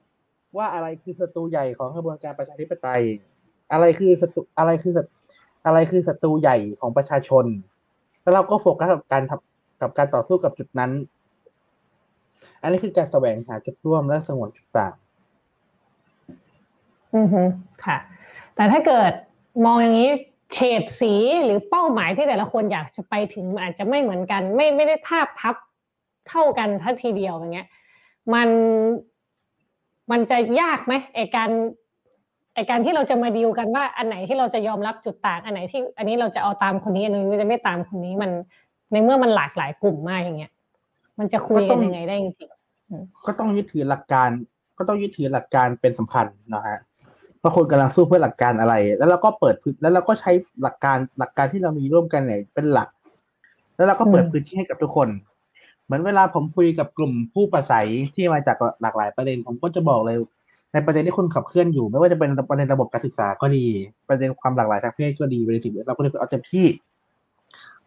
ว่าอะไรคือศัตรูใหญ่ของกระบวนการประชาธิปไตย อะไรคือศัตรูอะไรคือศัตอะไรคือศัตรูใหญ่ของประชาชน แล้วเราก็โฟกัสกับการทำกับการต่อสู้กับจุดนั้น อันนี้คือการแสวงหาจุดร่วมและสงวนจุดต่าง อือฮึค่ะ แต่ถ้าเกิดมองอย่างนี้เฉดสีหรือเป้าหมายที่แต่ละคนอยากจะไปถึงมันอาจจะไม่เหมือนกัน ไม่ไม่ได้ทาบทับเท่ากันทัทีเดียวอย่างเงี้ย มัน มันจะยากไหมไอการไอการที่เราจะมาดีลกันว่าอันไหนที่เราจะยอมรับจุดต่างอันไหนที่ อันนี้เราจะเอาตามคนนี้อันนี้จะไม่ตามคนนี้มันในเมื่อมันหลากหลายกลุ่มมากอย่างเงี้ย มันจะคุยก็ต้กัอนงยังไงได้จริงก็ต้องยึดถือหลักการ ก็ต้องยึดถือหลักการเป็นสำคัญนะฮะว่าคนกำลังสู้เพื่อหลักการอะไร แล้วเราก็เปิดพื้นแล้วเราก็ใช้หลักการหลักการที่เรามีร่วมกันเนี่ยเป็นหลัก แล้วเราก็เปิดพื้นที่ให้กับทุกคน เหมือนเวลาผมคุยกับกลุ่มผู้ประสัยที่มาจากหลากหลายประเด็น ผมก็จะบอกเลย ในประเด็นที่คุณขับเคลื่อนอยู่ ไม่ว่าจะเป็นประเด็นระบบการศึกษาก็ดี ประเด็นความหลากหลายทางเพศก็ดีประเด็นสิ่งเราก็เลยเอาเต็มที่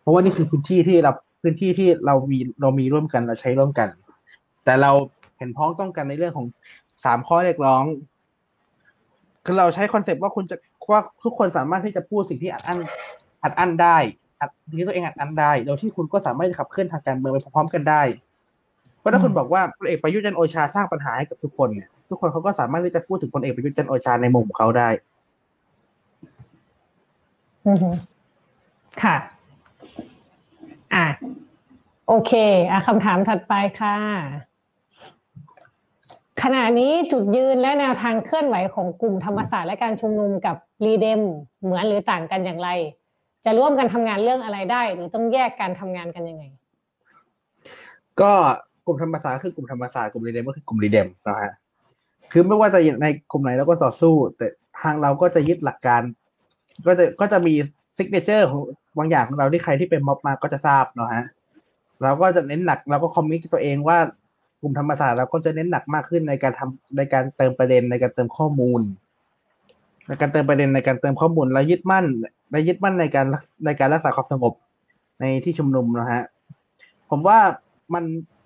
เพราะว่านี่คือพื้นที่ที่เราพื้นที่ที่เรามีเรามีร่วมกันเราใช้ร่วมกัน แต่เราเห็นพ้องต้องกันในเรื่องของสามข้อเรียกร้องคือเราใช้ concept ว่าคุณจะว่าทุกคนสามารถที่จะพูดสิ่งที่อัดอั้นอัดอั้นได้ สิ่งที่ตัวเองอัดอั้นได้ โดยที่คุณก็สามารถจะขับเคลื่อนทางการเมืองไปพร้อมๆกันได้ เพราะราะถ้าคุณบอกว่าพลเอกประยุทธ์จันทร์โอชาสร้างปัญหาให้กับทุกคนเนี่ยทุกคนเขาก็สามารถที่จะพูดถึงพลเอกประยุทธ์จันทร์โอชาในมุมของเขาได้อือฮึค่ะ อะ โอเค อะคำถามถัดไปค่ะขณะนี้จุดยืนและแนวทางเคลื่อนไหวของกลุ่มธรรมศาสตร์และการชุมนุมกับรีเดมเหมือนหรือต่างกันอย่างไร จะร่วมกันทำงานเรื่องอะไรได้ หรือต้องแยกการทำงานกันยังไง ก็กลุ่มธรรมศาสตร์คือกลุ่มธรรมศาสตร์กลุ่มรีเดมก็คือกลุ่มรีเดมนะฮะคือไม่ว่าจะในกลุ่มไหนเราก็ต่อสู้ แต่ทางเราก็จะยึดหลักการ ก็จะก็จะมี signature ของบางอย่างของเราที่ใครที่เป็นม็อบมาก็จะทราบเนาะฮะเราก็จะเน้นหนักเราก็ commit ตัวเองว่ากลุ่มธรรมศาสตร์เราก็จะเน้นหนักมากขึ้นในการทำในการเติมประเด็นในการเติมข้อมูล ในการเติมประเด็นในการเติมข้อมูลและยึดมั่นและยึดมั่นในการในการรักษาความสงบในที่ชุมนุมนะฮะผมว่ามัน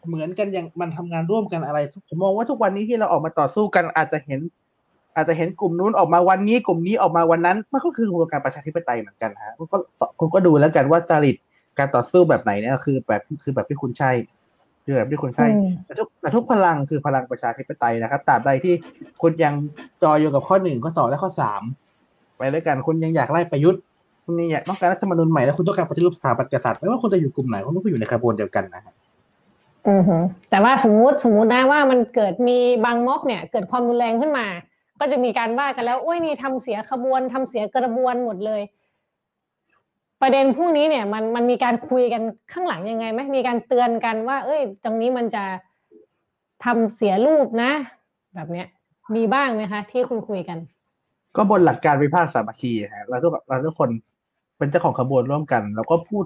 เหมือนกันอย่างมันทำงานร่วมกันอะไรผมมองว่าทุกวันนี้ที่เราออกมาต่อสู้กันอาจจะเห็น อาจจะเห็นกลุ่มนู้นออกมาวันนี้กลุ่มนี้ออกมาวันนั้นมันก็คือกระบวนการประชาธิปไตยเหมือนกันฮะคุณก็คุณก็ดูแล้วกันว่าจริตการต่อสู้แบบไหนเนี่ยคือแบบคือแบบที่คุณใช่ คือแบบที่คุณใช่แต่ทุกแต่ทุกพลังคือพลังประชาธิปไตยนะครับตราบใดที่คุณยังจอยอยู่กับข้อหนึ่งข้อสองและข้อสามไปด้วยกันคุณยังอยากไล่ประยุทธ์คุณยังอยากต้องการรัฐธรรมนูญใหม่แล้วคุณต้องการปฏิรูปสถาบันกษัตริย์ไม่ว่าคุณจะอยู่กลุ่มไหนคุณต้องอยู่ในขบวนเดียวกันนะครับอือฮึแต่ว่าสมมุติสมมุติได้ว่ามันเกิดมีบางม็อบเนี่ย เกิดความรุนแรงขึ้นมา ก็จะมีการว่ากันแล้วโอ้ยนี่ทำเสียขบวนทำเสียกระบวนหมดเลย ประเด็นพวกนี้เนี่ยมันมันมีการคุยกันข้างหลังยังไงไหมมีการเตือนกันว่า เอ้ย ตรงนี้มันจะทำเสียรูปนะ แบบเนี้ย มีบ้างไหมคะ ที่คุยคุยกัน ก็บนหลักการวิพากษ์สามัคคีฮะเราทุกเราทุกคนเป็นเจ้าของขบวนร่วมกันแล้วก็พูด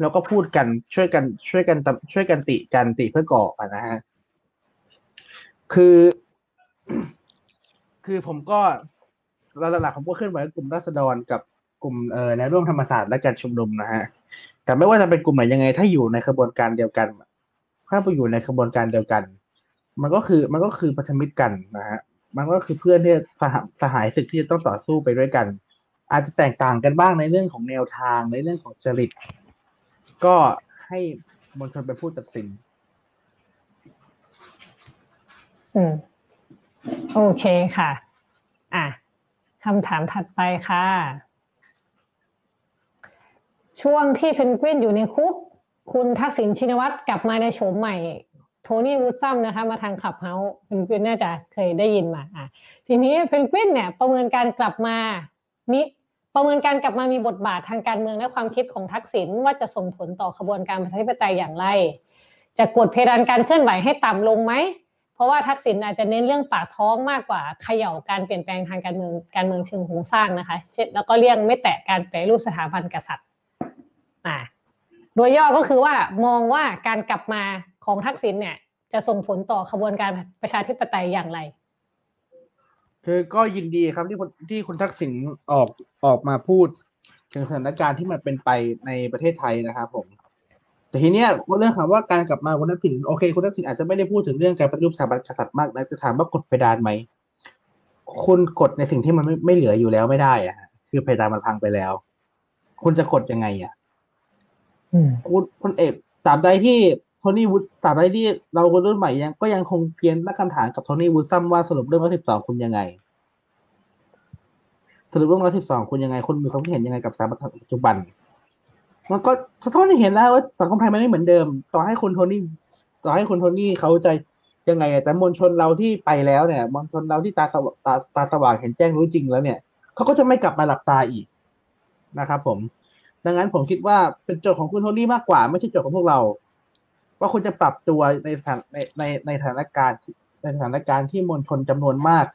แล้วก็พูดกันช่วยกันช่วยกันช่วยกันติกันติเพื่อก่อนะฮะคือ คือผมก็หลักๆผมก็ขึ้นไหวกลุ่มรัษฎรกับ กลุ่มเอ่อในร่วมธรรมศาสตร์และการชุมนุมนะฮะแต่ไม่ว่าจะเป็นกลุ่มไหนยังไง ถ้าอยู่ในขบวนการเดียวกัน ถ้าไปอยู่ในขบวนการเดียวกัน มันก็คือมันก็คือพันธมิตรกันนะฮะมันก็คือเพื่อนที่สหสหายศึกที่จะต้องต่อสู้ไปด้วยกัน อาจจะแตกต่างกันบ้างในเรื่องของแนวทางในเรื่องของจริต ก็ให้มวลชนเป็นผู้ตัดสิน อืมโอเคค่ะ อะคำถามถัดไปค่ะ ช่วงที่เพนกวินอยู่ในคุก คุณทักษิณชินวัตรกลับมาในโฉมใหม่ Tony Woodsome นะคะ มาทาง Clubhouse เพนกวินน่าจะเคยได้ยินมาอะทีนี้เพนกวินเนี่ยประเมินการกลับมามีประเมินการกลับมามีบทบาททางการเมืองและความคิดของทักษิณว่าจะส่งผลต่อขบวนการประชาธิปไตยอย่างไร จะกดเพดานการเคลื่อนไหวให้ต่ำลงไหม เพราะว่าทักษิณอาจจะเน้นเรื่องปากท้องมากกว่าเขย่าการเปลี่ยนแปลงทางการเมืองการเมืองเชิงโครงสร้างนะคะ เช่นแล้วก็เลี่ยงไม่แตะการแปรรูปสถาบันกษัตริย์ อ่าโดยย่อก็คือว่ามองว่าการกลับมาของทักษิณเนี่ย จะส่งผลต่อขบวนการประชาธิปไตยอย่างไร คือก็ยินดีครับที่ที่คุณทักษิณออกออกมาพูดถึงสถานการณ์ที่มันเป็นไปในประเทศไทยนะครับผม แต่ทีเนี้ยเรื่องถามว่าการกลับมาคุณทักษิณโอเค คุณทักษิณอาจจะไม่ได้พูดถึงเรื่องการปฏิรูปสถาบันกษัตริย์มากนะจะถามว่ากดเพดานไหมคุณกดในสิ่งที่มันไม่ไม่เหลืออยู่แล้วไม่ได้อะคือเพดานมันพังไปแล้ว คุณจะกดยังไงอะ คุณคุณเอกตาบใดที่โทนี่วูดตาบใดที่เราคนรุ่นใหม่ยังก็ยังคงเพียนตั้งคำถามกับโทนี่วูดซัมว่าสรุปเรื่องร้อยสิบสองคุณยังไง สรุปเรื่องร้อยสิบสองคุณยังไงคุณมีความคิดเห็นยังไงกับสถาบันปัจจุบัน มันก็สะท้อนให้เห็นแล้วว่าสังคมไทยมันไม่เหมือนเดิม ต่อให้คุณโทนี่ต่อให้คุณโทนี่เขาใจยังไงแต่มวลชนเราที่ไปแล้วเนี่ยมวลชนเราที่ตาสว่างตาตาสว่างเห็นแจ้งรู้จริงแล้วเนี่ยเขาก็จะไม่กลับมาหลับตาอีกนะครับ ผม ดังนั้นผมคิดว่าเป็นโจทย์ของคุณโทนี่มากกว่า ไม่ใช่โจทย์ของพวกเรา ว่าคุณจะปรับตัวในสถานในในในสถานการณ์ในสถานการณ์ที่มวลชนจำนวนมาก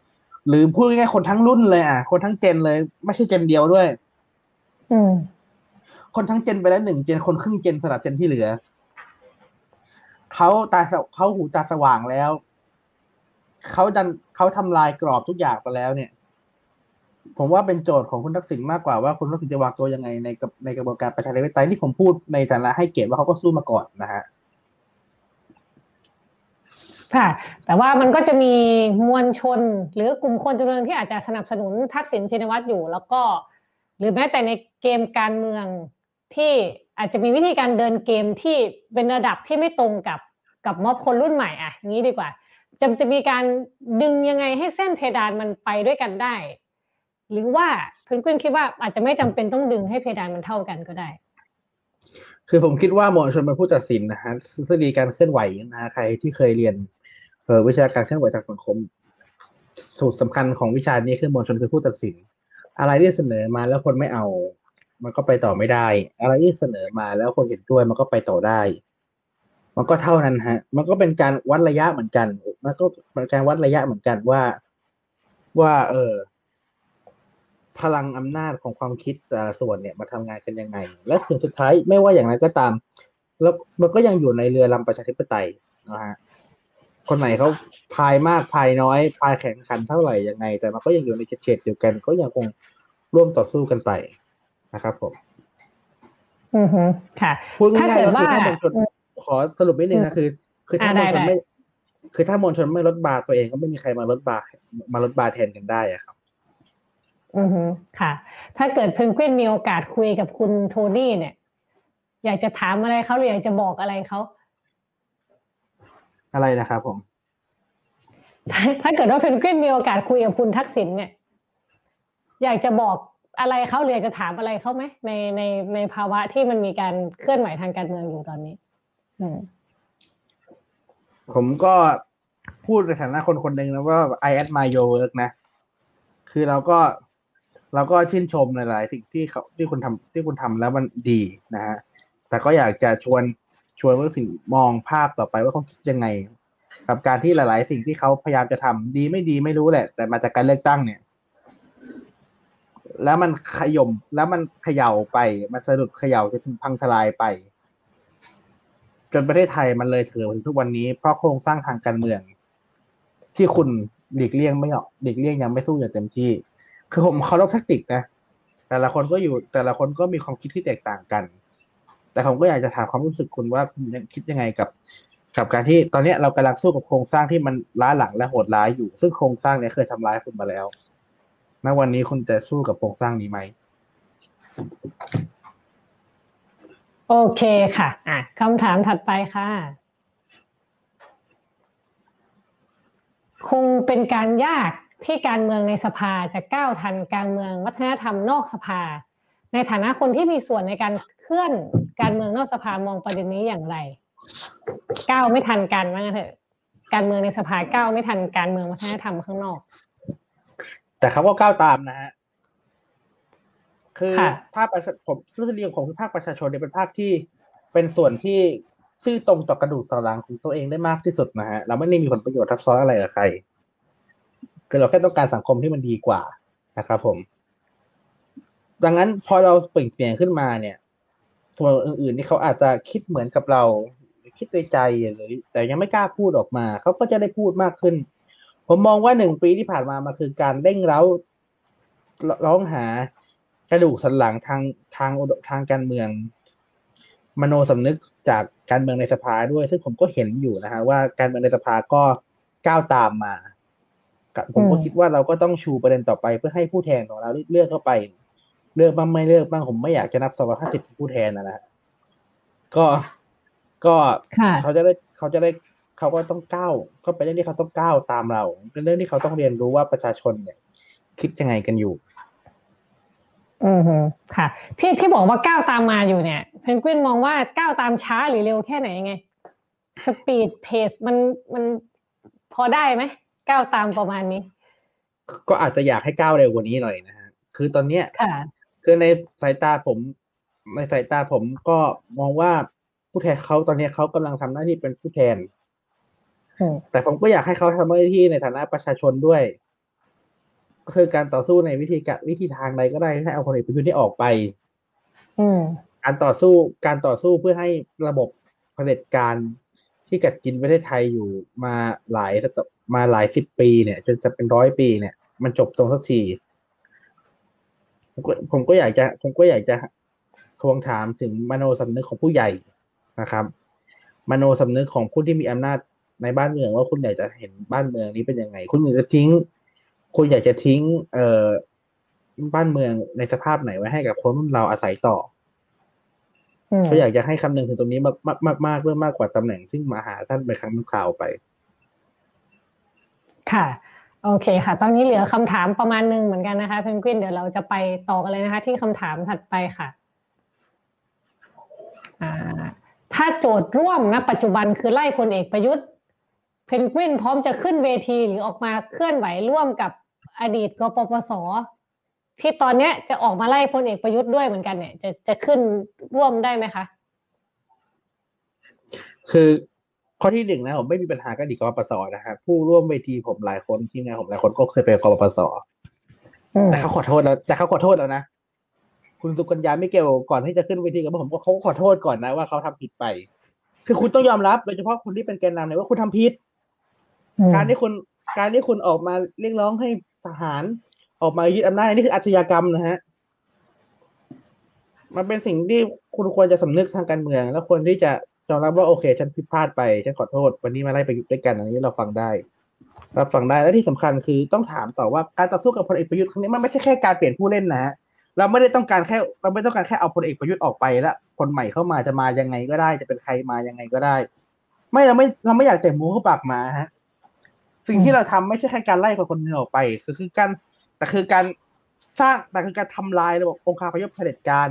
หรือพูดง่ายๆคนทั้งรุ่นเลยอะ คนทั้งเจนเลย ไม่ใช่เจนเดียวด้วย อืมคนทั้งเจนไปแล้วหนึ่งเจนคนครึ่งเจนสำหรับเจนที่เหลือเขาตาเขาหูตาสว่างแล้วเขาดันเขาทำลายกรอบทุกอย่างไปแล้วเนี่ย ผมว่าเป็นโจทย์ของคุณทักษิณมากกว่าว่าคุณทักษิณจะวางตัวยังไงในในกระบวนการประชาธิปไตยที่ผมพูดในฐานะให้เกียรติว่าเขาก็สู้มาก่อนนะฮะค่ะ แต่ว่ามันก็จะมีมวลชน หรือกลุ่มคนจำนวนที่อาจจะสนับสนุนทักษิณชินวัตรอยู่ แล้วก็ หรือแม้แต่ในเกมการเมืองที่อาจจะมีวิธีการเดินเกมที่เป็นระดับที่ไม่ตรงกับกับม็อบคนรุ่นใหม่อะงี้ดีกว่าจะจะมีการดึงยังไงให้เส้นเพดานมันไปด้วยกันได้ หรือว่าเพื่อนๆคิดว่าอาจจะไม่จำเป็นต้องดึงให้เพดานมันเท่ากันก็ได้ คือผมคิดว่ามวลชนเป็นผู้ตัดสินนะฮะทฤษฎีการเคลื่อนไหวนะฮะใครที่เคยเรียนเออวิชาการเคลื่อนไหวจากสังคม สูตรสำคัญของวิชานี้คือมวลชนคือผู้ตัดสิน อะไรที่เสนอมาแล้วคนไม่เอา มันก็ไปต่อไม่ได้ อะไรที่เสนอมาแล้วคนเห็นด้วยมันก็ไปต่อได้ มันก็เท่านั้นฮะ มันก็เป็นการวัดระยะเหมือนกัน มันก็เป็นการวัดระยะเหมือนกันว่า ว่า เออ พลังอำนาจของความคิดแต่ละส่วนเนี่ยมาทำงานกันยังไง และถึงสุดท้ายไม่ว่าอย่างไรก็ตาม แล้วมันก็ยังอยู่ในเรือลำประชาธิปไตยนะฮะคนไหนเขาพายมากพายน้อยพายแข่งขันเท่าไหร่ยังไง แต่มันก็ยังอยู่ในเฉดเดียวกัน ก็ยังคงร่วมต่อสู้กันไปนะครับผมอือฮึค่ะ ถ้าเกิด พูดง่าถ้ายๆก็คือว่าถ้ามวลชนขอสรุปนิดนึงนะคือ คือถ้ามวลชนได้ไม่ คือถ้ามวลชนไม่ลดบาร์ตัวเองก็ไม่มีใครมาลดบาร์มาลดบาร์แทนกันได้อะครับ อือฮึค่ะ ถ้าเกิดเพนกวินมีโอกาสคุยกับคุณโทนี่เนี่ย อยากจะถามอะไรเขาหรืออยากจะบอกอะไรเขาอะไรนะครับผมถ้าถ้าเกิดว่าเพนกวินมีโอกาสคุยกับคุณทักษิณเนี่ย อยากจะบอกอะไรเขาหรืออยากจะถามอะไรเขาไหมในในในภาวะที่มันมีการเคลื่อนไหวทางการเมืองอยู่ตอนนี้ อืมผมก็พูดในฐานะคนคนหนึ่งนะว่า I admire your work นะ คือเราก็ เราก็ชื่นชมหลายๆสิ่งที่เขาที่คุณทำที่คุณทำแล้วมันดีนะฮะแต่ก็อยากจะชวนชวนว่าถึงมองภาพต่อไปว่าเขาคิดยังไง กับการที่หลาย ๆ สิ่งที่เขาพยายามจะทำดีไม่ดีไม่รู้แหละ แต่มาจากการเลือกตั้งเนี่ย แล้วมันขย่มแล้วมันเขย่าไป มันสะดุดเขย่าจนพังทลายไป จนประเทศไทยมันเลยถือถึงทุกวันนี้เพราะโครงสร้างทางการเมือง ที่คุณหลีกเลี่ยงไม่ออกหลีกเลี่ยงยังไม่สู้อย่างเต็มที่ คือผมเคารพแทคติกนะ แต่ละคนก็อยู่ แต่ละคนก็มีความคิดที่แตกต่างกัน แต่ผมก็อยากจะถามความรู้สึกคุณว่าคุณคิดยังไงกับ กับการที่ตอนนี้เรากำลังสู้กับโครงสร้างที่มันล้าหลังและโหดร้ายอยู่ ซึ่งโครงสร้างเนี้ยเคยทำร้ายคุณมาแล้วณวันนี้คุณจะสู้กับโครงสร้างนี้ไหมโอเคค่ะ อะคำถามถัดไปค่ะ คงเป็นการยาก ที่การเมืองในสภาจะก้าวทันการเมืองวัฒนธรรมนอกสภา ในฐานะคนที่มีส่วนในการเคลื่อนการเมืองนอกสภามองประเด็นนี้อย่างไร ก้าวไม่ทันกันว่างั้นเถอะ การเมืองในสภาก้าวไม่ทันการเมืองวัฒนธรรมข้างนอก แต่เขาก็ก้าวตามนะฮะคือค่ะภาคประชาผมทฤษฎีของผมคือภาคประชาชนเนี่ยเป็นภาคที่เป็นส่วนที่ซื่อตรงต่อกระดูกสันหลังของตัวเองได้มากที่สุดนะฮะเราไม่ได้มีผลประโยชน์ทับซ้อนอะไรกับใคร คือเราแค่ต้องการสังคมที่มันดีกว่านะครับผม ดังนั้นพอเราเปล่งเสียงขึ้นมาเนี่ยส่วนอื่นๆที่เขาอาจจะคิดเหมือนกับเราคิดในใจหรือแต่ยังไม่กล้าพูดออกมา เขาก็จะได้พูดมากขึ้น ผมมองว่าหนึ่งปีที่ผ่านมามันคือการเร่งเร้าร้องหากระดูกสันหลังทางทางทางการเมือง มโนสำนึกจากการเมืองในสภาด้วย ซึ่งผมก็เห็นอยู่นะฮะว่าการเมืองในสภาก็ก้าวตามมา ผมก็อืมคิดว่าเราก็ต้องชูประเด็นต่อไปเพื่อให้ผู้แทนของเราเลือกเข้าไป เลือกบ้างไม่เลือกบ้างผมไม่อยากจะนับสองร้อยห้าสิบผู้แทนนะนะฮะก็ก็ค่ะเขาจะได้เขาจะได้เขาก็ต้องก้าวก็เป็นเรื่องที่เขาต้องก้าวตามเรา เป็นเรื่องที่เขาต้องเรียนรู้ว่าประชาชนเนี่ย คิดยังไงกันอยู่อืมฮึค่ะ ที่ที่บอกว่าก้าวตามมาอยู่เนี่ยเพนกวินมองว่าก้าวตามช้าหรือเร็วแค่ไหนยังไงสปีดเพสมันมันพอได้ไหม ก้าวตามประมาณนี้ ก็อาจจะอยากให้ก้าวเร็วกว่านี้หน่อยนะฮะคือตอนเนี้ยค่ะคือในสายตาผม ในสายตาผมก็มองว่าผู้แทนเขาตอนเนี้ยเขากำลังทำหน้าที่เป็นผู้แทนอืมแต่ผมก็อยากให้เขาทำหน้าที่ในฐานะประชาชนด้วย ก็คือการต่อสู้ในวิธีการวิธีทางใดก็ได้ให้เอาคนเอกประยุทธ์ที่ออกไปอืมการต่อสู้การต่อสู้เพื่อให้ระบบเผด็จการที่กัดกินประเทศไทยอยู่มาหลายศตว มาหลายสิบปีเนี่ยจนจะเป็นร้อยปีเนี่ย มันจบตรงสักทีผมก็ผมก็อยากจะผมก็อยากจะทวงถามถึงมโนสำนึกของผู้ใหญ่นะครับ มโนสำนึกของผู้ที่มีอำนาจในบ้านเมืองว่าคุณอยากจะเห็นบ้านเมืองนี้เป็นยังไง คุณอยากจะทิ้ง คุณอยากจะทิ้ง เอ่อบ้านเมืองในสภาพไหนไว้ให้กับคนรุ่นเราอาศัยต่ออืมก็อยากจะให้คำนึงถึงตรงนี้มากมากมากมากเพื่อมากกว่าตำแหน่งซึ่งมาหาท่านไปครั้งคราวไป ค่ะ โอเคค่ะ ตอนนี้เหลือคำถามประมาณหนึ่งเหมือนกันนะคะเพนกวินเดี๋ยวเราจะไปต่อกันเลยนะคะ ที่คำถามถัดไปค่ะถ้าโจทย์ร่วมณปัจจุบันคือไล่พลเอกประยุทธ์เพนกวินพร้อมจะขึ้นเวทีหรือออกมาเคลื่อนไหวร่วมกับอดีตกปปสที่ตอนเนี้ยจะออกมาไล่พลเอกประยุทธ์ด้วยเหมือนกันเนี่ย จะจะขึ้นร่วมได้ไหมคะ คือ ข้อที่หนึ่งนะผมไม่มีปัญหากับอดีตกปปสนะครับผู้ร่วมเวทีผมหลายคนทีมงานผมหลายคนก็เคยไปกปปสอืมแต่เขาขอโทษแล้วแต่เขาขอโทษแล้วนะคุณสุกัญญาไม่เกี่ยวก่อนที่จะขึ้นเวทีกับผมก็เขาก็ขอโทษก่อนนะว่าเขาทำผิดไป คือคุณต้องยอมรับโดยเฉพาะคนที่เป็นแกนนำเนี่ยว่าคุณทำผิด การที่คุณการที่คุณออกมาเรียกร้องให้ทหารออกมายึดอำนาจนี่คืออาชญากรรมนะฮะมันเป็นสิ่งที่คุณควรจะสำนึกทางการเมือง แล้วควรที่จะ ยอมรับว่าโอเค ฉันผิดพลาดไป ฉันขอโทษ วันนี้มาไล่ไปยุทธ์ด้วยกันอันนี้เราฟังได้เราฟังได้และที่สำคัญคือต้องถามต่อว่าการต่อสู้กับพลเอกประยุทธ์ครั้งนี้มันไม่ใช่แค่การเปลี่ยนผู้เล่นนะฮะเราไม่ได้ต้องการแค่เราไม่ต้องการแค่เอาพลเอกประยุทธ์ออกไปแล้วคนใหม่เข้ามาจะมายังไงก็ได้จะเป็นใครมายังไงก็ได้ ไม่เราไม่เราไม่อยากแต่หมูเข้าปากหมาฮะสิ่งที่เราทำไม่ใช่แค่การไล่คนคนหนึงออกไปคือคือการแต่คือการสร้างแต่คือการทำลายระบบองค์คาพยพเผด็จการ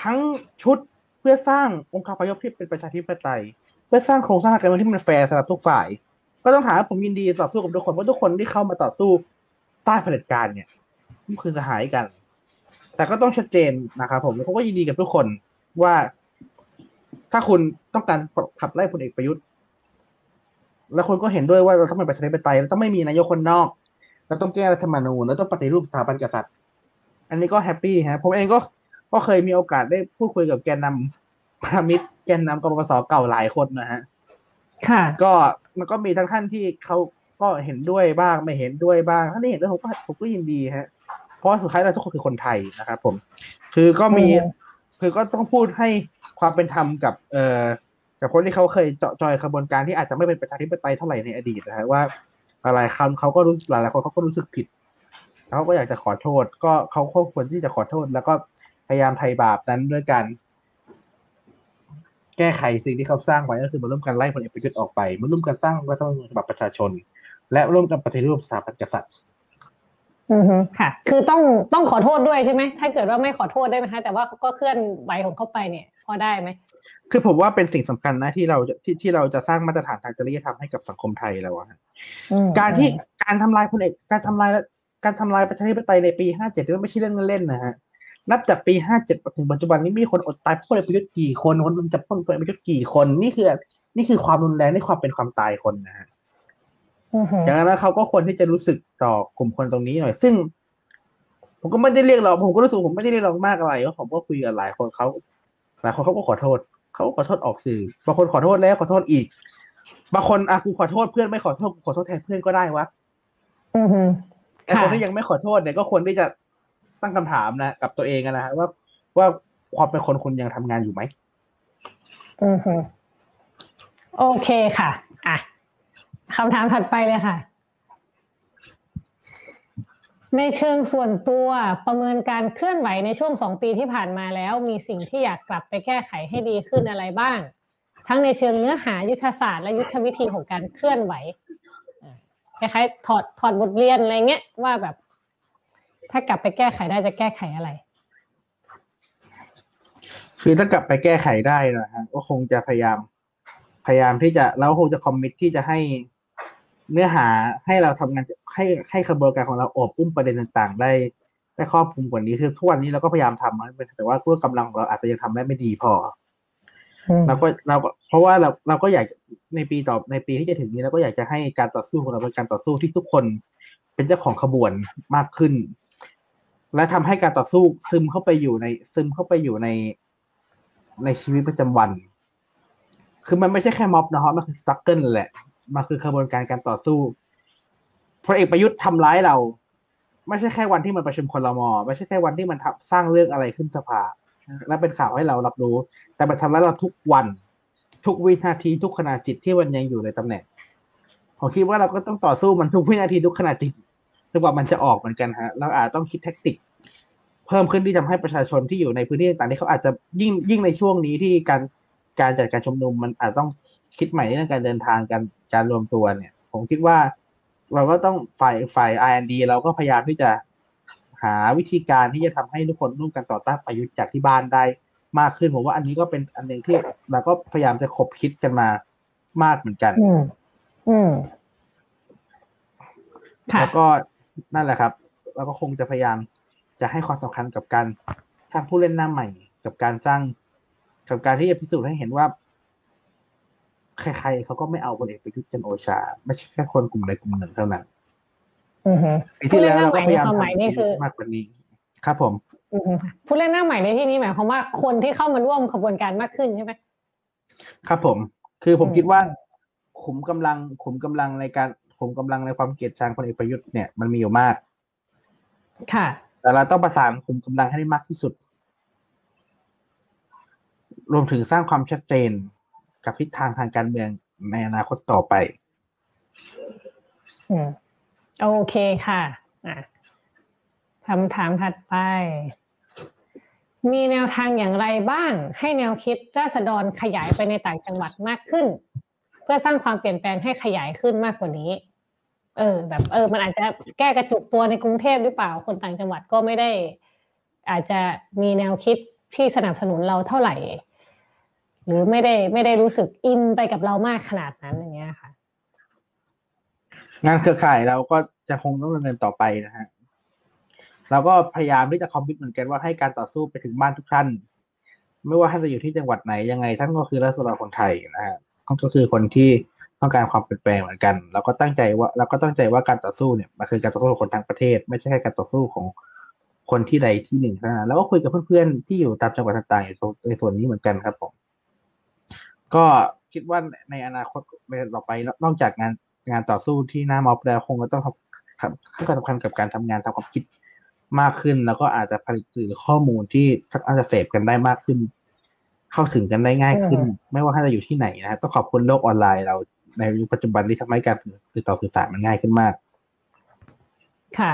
ทั้งชุด เพื่อสร้างองค์คาพยพที่เป็นประชาธิปไตย เพื่อสร้างโครงสร้างการเมืองที่มันแฟร์สำหรับทุกฝ่าย ก็ต้องถามว่าผมยินดีต่อสู้กับทุกคนเพราะทุกคนที่เข้ามาต่อสู้ใต้เผด็จการเนี่ยมันคือสหายกัน แต่ก็ต้องชัดเจนนะครับผมผมก็ยินดีกับทุกคนว่า ถ้าคุณต้องการขับไล่พลเอกประยุทธ์ แล้วคนก็เห็นด้วยว่าเราต้องเป็นประชาธิปไตยเราต้องไม่มีนายกคนนอกเราต้องแก้รัฐธรรมนูญเราต้องปฏิรูปสถาบันกษัตริย์ อันนี้ก็ happy ฮะผมเองก็ ก็เคยมีโอกาสได้พูดคุยกับแกนนำพันธมิตรแกนนำกปปสเก่าหลายคนนะฮะ ค่ะ ก็มันก็มีทั้งท่านที่เขาก็เห็นด้วยบ้างไม่เห็นด้วยบ้างท่านที่เห็นด้วยผมก็ผมก็ยินดีฮะ เพราะว่าสุดท้ายเราทุกคนคือคนไทยนะครับผม คือก็มีอืมคือก็ต้องพูดให้ความเป็นธรรมกับ เอ่อกับคนที่เขาเคยเจาะจอยขบวนการที่อาจจะไม่เป็นประชาธิปไตยเท่าไหร่ในอดีตนะฮะว่าหลายๆคำเขาก็รู้หลายๆคนเขาก็รู้สึกผิดแล้วเขาก็อยากจะขอโทษ ก็เขาก็ควรที่จะขอโทษ แล้วก็ พยายามไถ่บาปนั้นด้วยการแก้ไขสิ่งที่เขาสร้างไว้ก็คือมาร่วมกันไล่พลเอกประยุทธ์ออกไปมาร่วมกันสร้างรัฐธรรมนูญฉบับประชาชน และร่วมกันปฏิรูปสถาบันกษัตริย์อือฮึค่ะ คือต้องต้องขอโทษด้วยใช่ไหมถ้าเกิดว่าไม่ขอโทษได้ไหมคะแต่ว่าเขาก็เคลื่อนไหวของเขาไปเนี่ย พอได้ไหมคือผมว่าเป็นสิ่งสำคัญนะที่เราจะที่ที่เราจะสร้างมาตรฐานทางจริยธรรมให้กับสังคมไทยแล้วอะฮะอืมการที่การทำลายพลเอกการทำลายการทำลายประชาธิปไตยในปี57นี่ไม่ใช่เรื่องเล่นๆนะฮะ นับจากปี57ถึงปัจจุบันนี้มีคนอดตายเพราะพลเอกประยุทธ์กี่คนคนมันจับพลเอกประยุทธ์กี่คน นี่คือ นี่คือความรุนแรงนี่ความเป็นความตายคนนะฮะอือฮึดังนั้นเขาก็ควรที่จะรู้สึกต่อกลุ่มคนตรงนี้หน่อย ซึ่ง ผมก็ไม่ได้เรียกร้องผมก็รู้สึกผมไม่ได้เรียกร้องมากอะไรก็ผมก็คุยกับหลายคนเขาหลายคนเขาก็ขอโทษเขาก็ขอโทษออกสื่อบางคนขอโทษแล้วขอโทษอีกบางคนอะกูขอโทษเพื่อนไม่ขอโทษกูขอโทษแทนเพื่อนก็ได้วะอือฮึไอ้คนที่ยังไม่ขอโทษเนี่ยก็ควรที่จะ ตั้งคำถามนะกับตัวเองอะนะฮะว่าว่าความเป็นคนคุณยังทำงานอยู่ไหมอือฮึโอเคค่ะ อะคำถามถัดไปเลยค่ะ ในเชิงส่วนตัวประเมินการเคลื่อนไหวในช่วงสองปีที่ผ่านมาแล้ว มีสิ่งที่อยากกลับไปแก้ไขให้ดีขึ้นอะไรบ้าง ทั้งในเชิงเนื้อหายุทธศาสตร์และยุทธวิธีของการเคลื่อนไหวอะคล้ายๆถอดถอดบทเรียนอะไรเงี้ยว่าแบบ ถ้ากลับไปแก้ไขได้จะแก้ไขอะไร คือถ้ากลับไปแก้ไขได้นะฮะก็คงจะพยายาม พยายามที่จะเราคงจะคอมมิตที่จะให้เนื้อหาให้เราทำงานให้ให้ขบวนการของเราโอบอุ้มประเด็นต่างๆ ได้ได้ครอบคลุมกว่านี้คือทุกวันนี้เราก็พยายามทำนะแต่ว่าด้วยกำลังของเราอาจจะยังทำได้ไม่ดีพอเราก็เราก็เพราะว่าเราเราก็อยากในปีต่อในปีที่จะถึงนี้เราก็อยากจะให้การต่อสู้ของเราเป็นการต่อสู้ที่ทุกคน เป็นเจ้าของขบวนมากขึ้น และทำให้การต่อสู้ซึมเข้าไปอยู่ในซึมเข้าไปอยู่ในในชีวิตประจำวัน คือมันไม่ใช่แค่ม็อบนะครับมันคือสตั๊กเกิลแหละ มันคือขบวนการการต่อสู้พลเอกประยุทธ์ทำร้ายเรา ไม่ใช่แค่วันที่มันประชุมคลมอไม่ใช่แค่วันที่มันทำสร้างเรื่องอะไรขึ้นสภา และเป็นข่าวให้เรารับรู้ แต่มันทำร้ายเราทุกวัน ทุกวินาทีทุกขณะจิตที่มันยังอยู่ในตำแหน่งผมคิดว่าเราก็ต้องต่อสู้มันทุกวินาทีทุกขณะจิต จนกว่ามันจะออกเหมือนกันฮะเราอาจต้องคิดแท็กติก เพิ่มขึ้นที่ทำให้ประชาชนที่อยู่ในพื้นที่ต่างๆที่เขาอาจจะยิ่งยิ่งในช่วงนี้ที่การการจัดการชุมนุมมันอาจต้องคิดใหม่ในเรื่องการเดินทางการการรวมตัวเนี่ย ผมคิดว่า เราก็ต้องฝ่ายฝ่าย R&D เราก็พยายามที่จะหาวิธีการที่จะทำให้ทุกคนร่วมกันต่อต้านประยุทธ์จากที่บ้านได้มากขึ้นผมว่าอันนี้ก็เป็นอันหนึ่งที่เราก็พยายามจะขบคิดกันมามากเหมือนกัน อืม อืมค่ะแล้วก็ นั่นแหละครับเราก็คงจะพยายามจะให้ความสำคัญกับการสร้างผู้เล่นหน้าใหม่ กับการสร้างกับการที่จะพิสูจน์ให้เห็นว่า ใครๆเขาก็ไม่เอาพลเอกประยุทธ์จันทร์โอชา ไม่ใช่แค่คนกลุ่มใดกลุ่มหนึ่งเท่านั้นอือฮึปีที่แล้วเราก็พยายามผู้เล่นหน้าใหม่ในความหมายนี่คือมากกว่านี้ ครับผมอือฮึผู้เล่นหน้าใหม่ในที่นี้หมายความว่าคนที่เข้ามาร่วมขบวนการมากขึ้นใช่ไหมครับผม คือผมอืมคิดว่าขุมกำลังขุมกำลังในการ ขุมกำลังในความเกลียดชังพลเอกประยุทธ์เนี่ยมันมีอยู่มาก ค่ะ แต่เราต้องประสานขุมกำลังให้ได้มากที่สุด รวมถึงสร้างความชัดเจนกับทิศทางทางการเมืองในอนาคตต่อไป อืมโอเคค่ะอะคำถามถัดไป มีแนวทางอย่างไรบ้าง ให้แนวคิดราษฎรขยายไปในต่างจังหวัดมากขึ้น เพื่อสร้างความเปลี่ยนแปลงให้ขยายขึ้นมากกว่านี้ เออ แบบเออ มันอาจจะแก้กระจุกตัวในกรุงเทพหรือเปล่าคนต่างจังหวัดก็ไม่ได้ อาจจะมีแนวคิดที่สนับสนุนเราเท่าไหร่ หรือไม่ได้ไม่ได้รู้สึกอินไปกับเรามากขนาดนั้นอย่างเงี้ยค่ะ งานเครือข่ายเราก็จะคงต้องดำเนินต่อไปนะฮะเราก็พยายามที่จะคอมมิตเหมือนกันว่าให้การต่อสู้ไปถึงบ้านทุกท่าน ไม่ว่าท่านจะอยู่ที่จังหวัดไหนยังไงท่านก็คือรัศดรคนไทยนะฮะท่านก็คือคนที่ ต้องการความเปลี่ยนแปลงเหมือนกัน เราก็ตั้งใจว่าเราก็ตั้งใจว่าการต่อสู้เนี่ยมันคือการต่อสู้ของคนทั้งประเทศ ไม่ใช่แค่การต่อสู้ของคนที่ใดที่หนึ่งเท่านั้นแล้วก็คุยกับเพื่อนๆที่อยู่ตามจังหวัดต่างๆในส่วนนี้เหมือนกันครับผมก็คิดว่าในอนาคตต่อไปนอกจากงานงานต่อสู้ที่หน้ามอบแล้วคงจะต้องทำทำให้ความสำคัญกับการทำงานทำความคิดมากขึ้น แล้วก็อาจจะผลิตสื่อข้อมูลที่อาจจะเสพกันได้มากขึ้น เข้าถึงกันได้ง่ายขึ้น ไม่ว่าท่านจะอยู่ที่ไหนนะฮะต้องขอบคุณโลกออนไลน์เรา ในยุคปัจจุบันที่ทำให้การติดต่อสื่อสารมันง่ายขึ้นมาก ค่ะ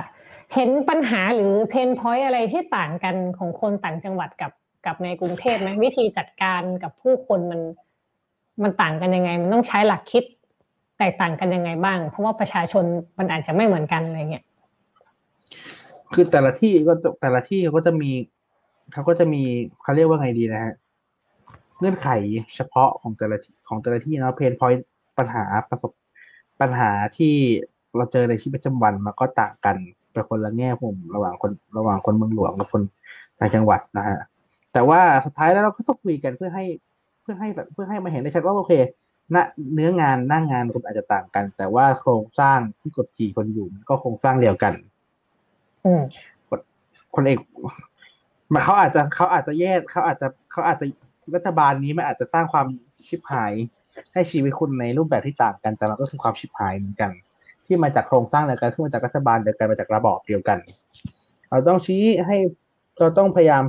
เห็นปัญหาหรือเพนพอยต์อะไรที่ต่างกันของคนต่างจังหวัดกับกับในกรุงเทพไหมวิธีจัดการกับผู้คนมันมันต่างกันยังไง มันต้องใช้หลักคิดแตกต่างกันยังไงบ้าง เพราะว่าประชาชนมันอาจจะไม่เหมือนกันอะไรเงี้ยคือแต่ละที่ก็จะแต่ละที่เขาก็จะมีเขาก็จะมีเขาเรียกว่าไงดีนะฮะเงื่อนไขเฉพาะของแต่ละที่ของแต่ละที่เนาะเพนพอยต์ ปัญหาประสบปัญหาที่เราเจอในชีวิตประจำวันมันก็ต่างกันเป็นคนละแง่มุมระหว่างคนระหว่างคนเมืองหลวงกับคนต่างจังหวัดนะฮะแต่ว่าสุดท้ายแล้วเราก็ต้องคุยกันเพื่อให้เพื่อให้เพื่อให้มาเห็นได้ชัดว่าโอเคณเนื้องานหน้างานคนอาจจะต่างกัน แต่ว่าโครงสร้างที่กดขี่คนอยู่มันก็โครงสร้างเดียวกัน อืมคนเอกมันเขาอาจจะเขาอาจจะแยกเขาอาจจะเขาอาจจะรัฐบาลนี้มันอาจจะสร้างความชิบหาย ให้ชีวิตคุณในรูปแบบที่ต่างกันแต่มันก็คือความชิบหายเหมือนกัน ที่มาจากโครงสร้างเดียวกันที่มาจากรัฐบาลเดียวกันมาจากระบอบเดียวกัน เราต้องชี้ให้เราต้องพยายาม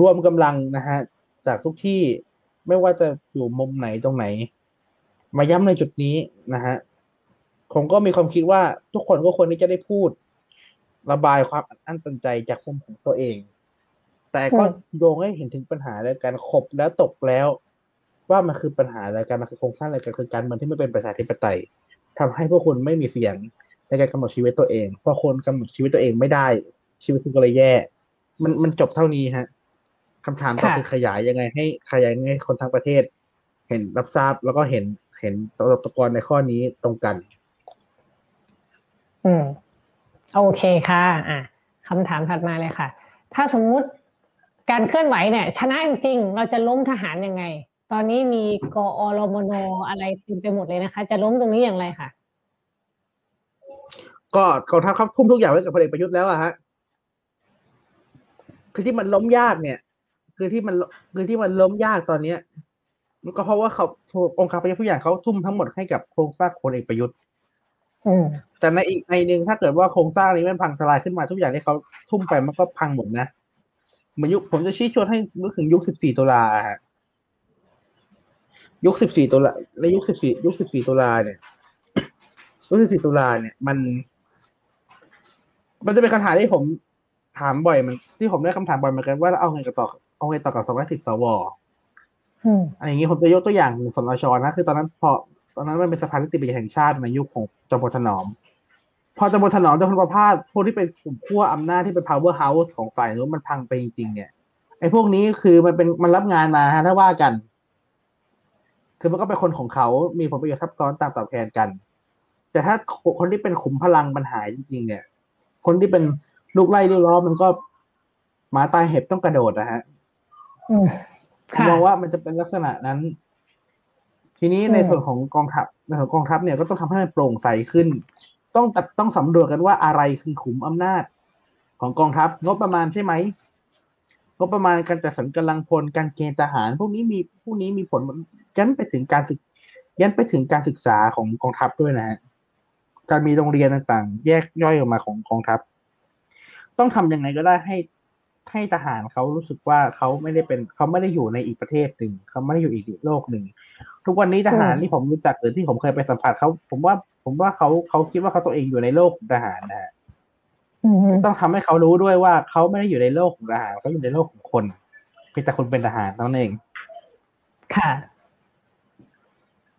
รวมกำลังนะฮะจากทุกที่ไม่ว่าจะอยู่มุมไหนตรงไหน มาย้ำในจุดนี้นะฮะผมก็มีความคิดว่าทุกคนก็ควรที่จะได้พูด ระบายความอัดอั้นตันใจจากมุมของตัวเอง แต่ก็อืมโยงให้เห็นถึงปัญหาแล้วการขบแล้วตกแล้ว ว่ามันคือปัญหาอะไรกันมันคือโครงสร้างอะไรกันคือการเมืองที่ไม่เป็นประชาธิปไตยทำให้พวกคุณไม่มีเสียงในการกำหนดชีวิตตัวเองเพราะคนกำหนดชีวิตตัวเองไม่ได้ ชีวิตคุณก็เลยแย่ มันมันจบเท่านี้ฮะคำถามก็ค่ะคือขยายยังไง ให้ขยายยังไงให้คนทั้งประเทศ เห็นรับทราบแล้วก็เห็นเห็นตตะกอนในข้อนี้ตรงกัน อืมโอเคค่ะ อะคำถามถัดมาเลยค่ะ ถ้าสมมุติการเคลื่อนไหวเนี่ย ชนะจริงๆเราจะล้มทหารยังไง ตอนนี้มีกอรมนอะไรเต็มไปหมดเลยนะคะ จะล้มตรงนี้อย่างไรค่ะก็กองทัพครับทุ่มทุกอย่างไว้กับพลเอกประยุทธ์แล้วอะฮะคือที่มันล้มยากเนี่ย คือที่มันคือที่มันล้มยากตอนเนี้ยมันก็เพราะว่าเขาองค์การประยุทธ์ทุกอย่างเขาทุ่มทั้งหมดให้กับโครงสร้างพลเอกประยุทธ์อืมแต่ในอีกในหนึ่งถ้าเกิดว่าโครงสร้างนี้มันพังทลายขึ้นมาทุกอย่างที่เขาทุ่มไปมันก็พังหมดนะเหมือนยุคผมจะชี้ชวนให้นึกถึงยุคสิบสี่ตุลาอะฮะ ยุคสิบสี่ตุลาในยุคสิบสี่ยุคสิบสี่ตุลาเนี่ยยุคสิบสี่ตุลาเนี่ย มัน มันจะเป็นคำถามที่ผมถามบ่อยมันที่ผมได้คำถามบ่อยเหมือนกันว่าเอาไงกับต่อเอาไงต่อกับสองร้อยสิบสวอืมอะไรอย่างนี้ผมจะยกตัวอย่างสนชนะคือตอนนั้นพอตอนนั้นมันเป็นสภานิติบัญญัติแห่งชาติในยุคของจอมพลถนอม พอจอมพลถนอมจอมพลประภาสพวกที่เป็นกลุ่มขั้วอำนาจที่เป็น power house ของฝ่ายนู้นมันพังไปจริงๆเนี่ยไอ้พวกนี้คือมันเป็นมันรับงานมาฮะถ้าว่ากัน คือมันก็เป็นคนของเขา มีผลประโยชน์ทับซ้อนต่างตอบแทนกัน แต่ถ้าคนที่เป็นขุมพลังปัญหาจริงๆเนี่ย คนที่เป็นลูกไล่ลูกล้อมันก็หมาตายเห็บต้องกระโดดนะฮะอืมผมค่ะมองว่ามันจะเป็นลักษณะนั้น ทีนี้อืมในส่วนของกองทัพในส่วนของกองทัพเนี่ยก็ต้องทำให้มันโปร่งใสขึ้น ต้องตัดต้องสำรวจกันว่าอะไรคือขุมอำนาจของกองทัพงบประมาณใช่ไหม งบประมาณการจัดสรรกำลังพลการเกณฑ์ทหาร พวกนี้มีพวกนี้มีผลยันไปถึงการศึกยันไปถึงการศึกษาของกองทัพด้วยนะฮะการมีโรงเรียนต่างๆ แยกย่อยออกมาของกองทัพ ต้องทำยังไงก็ได้ให้ให้ทหารเขารู้สึกว่าเขาไม่ได้เป็นเขาไม่ได้อยู่ในอีกประเทศหนึ่งเขาไม่ได้อยู่อีกโลกหนึ่งทุกวันนี้ทหารที่ผมรู้จักหรือที่ผมเคยไปสัมผัสเขาผมว่าผมว่าเขาเขาคิดว่าเขาตัวเองอยู่ในโลกทหารนะฮะ ต้องทำให้เขารู้ด้วยว่าเขาไม่ได้อยู่ในโลกของทหารเขาอยู่ในโลกของคนเพียงแต่คนเป็นทหารเท่านั้นเอง ค่ะ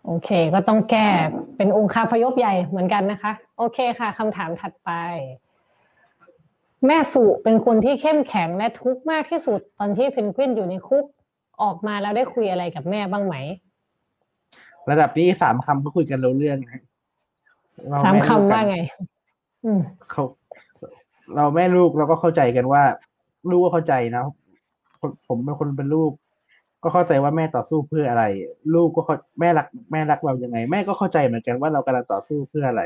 โอเค ก็ต้องแก้เป็นองค์คาพยพใหญ่เหมือนกันนะคะ โอเคค่ะคำถามถัดไป แม่สุเป็นคนที่เข้มแข็งและทุกข์มากที่สุด ตอนที่เพนกวินอยู่ในคุกออกมาแล้วได้คุยอะไรกับแม่บ้างไหม ระดับนี้สามคำก็คุยกันรู้เรื่องนะเรสามแลูกคำกันว่าไงอืมเขา เราแม่ลูกเราก็เข้าใจกันว่า ลูกก็เข้าใจนะผมเป็นคนเป็นลูก ก็เข้าใจว่าแม่ต่อสู้เพื่ออะไร ลูกก็เข้าแม่รักแม่รักเรายังไง แม่ก็เข้าใจเหมือนกันว่าเรากำลังต่อสู้เพื่ออะไร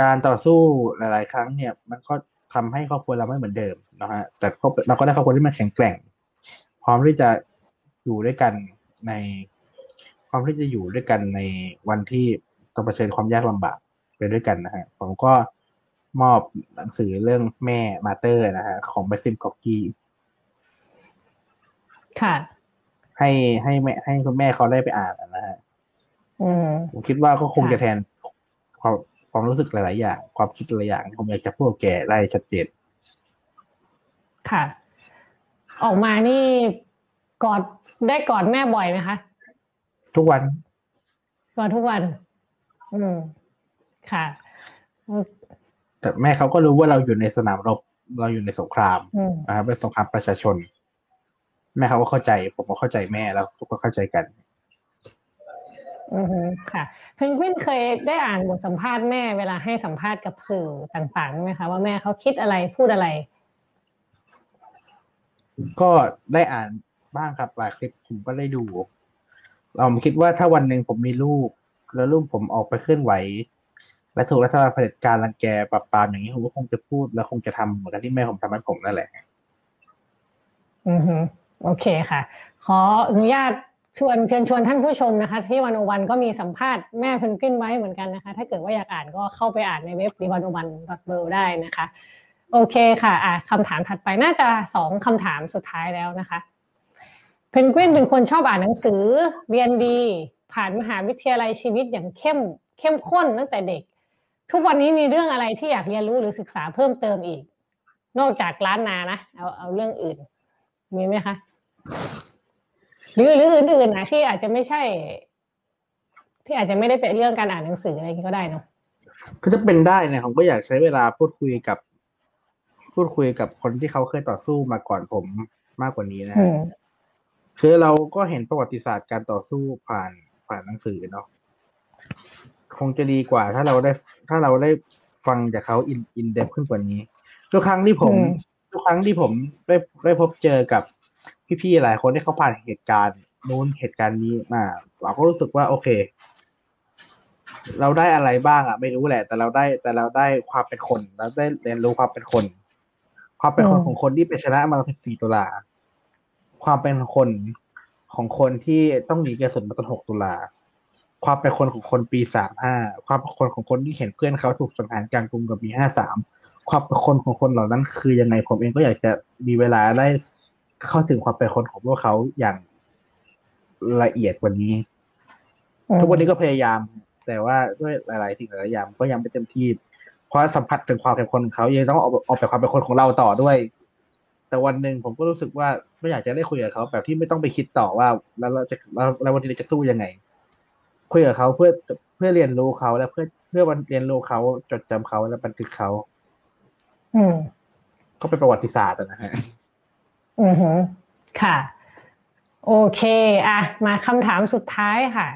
การต่อสู้หลาย ๆ ครั้งเนี่ย มันก็ทำให้ครอบครัวเราไม่เหมือนเดิมนะฮะแต่เราก็ได้ครอบครัวที่มันแข็งแกร่ง พร้อมที่จะอยู่ด้วยกันในพร้อมที่จะอยู่ด้วยกันในวันที่ ต้องเผชิญความยากลำบากไปด้วยกันนะฮะผมก็มอบหนังสือเรื่องแม่มาเตอร์นะฮะของเบซิมกอกกี้ค่ะให้ให้แม่ให้คุณแม่เขาได้ไปอ่านนะฮะอืมผมคิดว่าก็คงค่ะจะแทนความความรู้สึกหลาย ๆ อย่าง ความคิดหลายอย่างที่ผมอยากจะพูดกับแกได้ชัดเจนค่ะ ออกมานี่กอดได้กอดแม่บ่อยไหมคะ ทุกวันกอดทุกวัน อืมค่ะอืมแต่แม่เขาก็รู้ว่าเราอยู่ในสนามรบเราอยู่ในสงครามอืมนะครับเป็นสงครามประชาชน แม่เขาก็เข้าใจ ผมก็เข้าใจแม่แล้วทุกคนเข้าใจกันอือฮึค่ะเพนกวินเคยได้อ่านบทสัมภาษณ์แม่เวลาให้สัมภาษณ์กับสื่อต่างๆไหมคะว่าแม่เขาคิดอะไรพูดอะไร ก็ได้อ่านบ้างครับหลายคลิปผมก็ได้ดูเราคิดว่าถ้าวันหนึ่งผมมีลูก แล้วลูกผมออกไปเคลื่อนไหว และถูกรัฐบาลเผด็จการรังแกปราบปรามอย่างนี้ผมก็คงจะพูดและคงจะทำเหมือนกับที่แม่ผมทำให้ผมนั่นแหละ อือฮึโอเคค่ะ ขออนุญาตชวนเชิญชวนท่านผู้ชมนะคะ ที่วันอวันก็มีสัมภาษณ์แม่เพนกวินไว้เหมือนกันนะคะ ถ้าเกิดว่าอยากอ่านก็เข้าไปอ่านในเว็บ d วันอวันเบได้นะคะ โอเคค่ะอะคำถามถัดไปน่าจะสองคำถามสุดท้ายแล้วนะคะเพนกวินเป็นคนชอบอ่านหนังสือเรียนดี ผ่านมหาวิทยาลัยชีวิตอย่างเข้มเข้มข้นตั้งแต่เด็ก ทุกวันนี้มีเรื่องอะไรที่อยากเรียนรู้หรือศึกษาเพิ่มเติมอีก นอกจากล้านนานะเอาเอาเรื่องอื่น มีไหมคะหรือหรืออื่นๆนะที่อาจจะไม่ใช่ ที่อาจจะไม่ได้เป็นเรื่องการอ่านหนังสืออะไรอย่างนี้ก็ได้เนาะก็จะเป็นได้เนี่ยผมก็อยากใช้เวลาพูดคุยกับ พูดคุยกับคนที่เขาเคยต่อสู้มาก่อนผมมากกว่านี้นะอืฮะมคือเราก็เห็นประวัติศาสตร์การต่อสู้ผ่าน ผ่านหนังสือเนาะคงจะดีกว่า ถ้าเราได้ ถ้าเราได้ฟังจากเขาอินอินเดปขึ้นกว่านี้ทุกครั้งที่ผมอืมทุกครั้งที่ผมได้ได้พบเจอกับพี่ๆหลายคนที่เขาผ่านเหตุการณ์นู้นเหตุการณ์นี้มาเราก็รู้สึกว่า โอเค เราได้อะไรบ้างอะ ไม่รู้แหละ แต่เราได้ แต่เราได้ความเป็นคนเราได้เรียนรู้ความเป็นคน ความเป็นคนอืมของคนที่ไปชนะมา14ตุลาความเป็นคน ของคนที่ต้องหนีกระสุนมาตอน 6 ตุลา ความเป็นคนของคนปี 35 ความเป็นคนของคนที่เห็นเพื่อนเขาถูกสังหารกลางกรุงกับปี 53 ความเป็นคนของคนเหล่านั้นคือยังไงผมเองก็อยากจะมีเวลาได้เข้าถึงความเป็นคนของพวกเขาอย่างละเอียดกว่านี้ ทุกวันนี้ก็พยายาม แต่ว่าด้วยหลาย ๆ สิ่งหลายๆอย่างก็ยังไม่เต็มที่ เพราะสัมผัสถึงความเป็นคนของเขายังต้องออกออกแบบความเป็นคนของเราต่อด้วย แต่วันหนึ่งผมก็รู้สึกว่าไม่อยากจะได้คุยกับเขาแบบที่ไม่ต้องไปคิดต่อว่า แล้วเราจะแล้วแล้ววันนี้เราจะสู้ยังไง คุยกับเขาเพื่อเพื่อเรียนรู้เขาและเพื่อเพื่อวันเรียนรู้เขาจดจำเขาและบันทึกเขา อืมก็เป็นประวัติศาสตร์อะนะฮะอือหือค่ะ โอเค อะ มาคำถามสุดท้ายค่ะ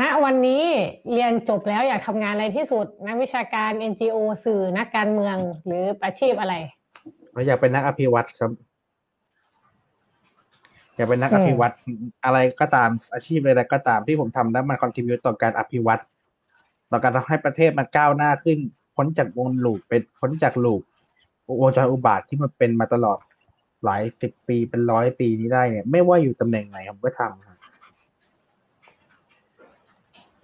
ณวันนี้เรียนจบแล้วอยากทำงานอะไรที่สุด นักวิชาการ NGO สื่อนักการเมืองหรืออาชีพอะไรเราอยากเป็นนักอภิวัตครับ อยากเป็นนักอภิวัตอะไรก็ตามอาชีพอะไรก็ตามที่ผมทำแล้วมันคอนทริบิวต์ต่อการอภิวัตต่อการทำให้ประเทศมันก้าวหน้าขึ้นพ้นจากวงลูปเป็นพ้นจากลูปวงจรอุบาทที่มันเป็นมาตลอดหลายสิบปีเป็นร้อยปีนี้ได้เนี่ย ไม่ว่าอยู่ตำแหน่งไหนผมก็ทำครับ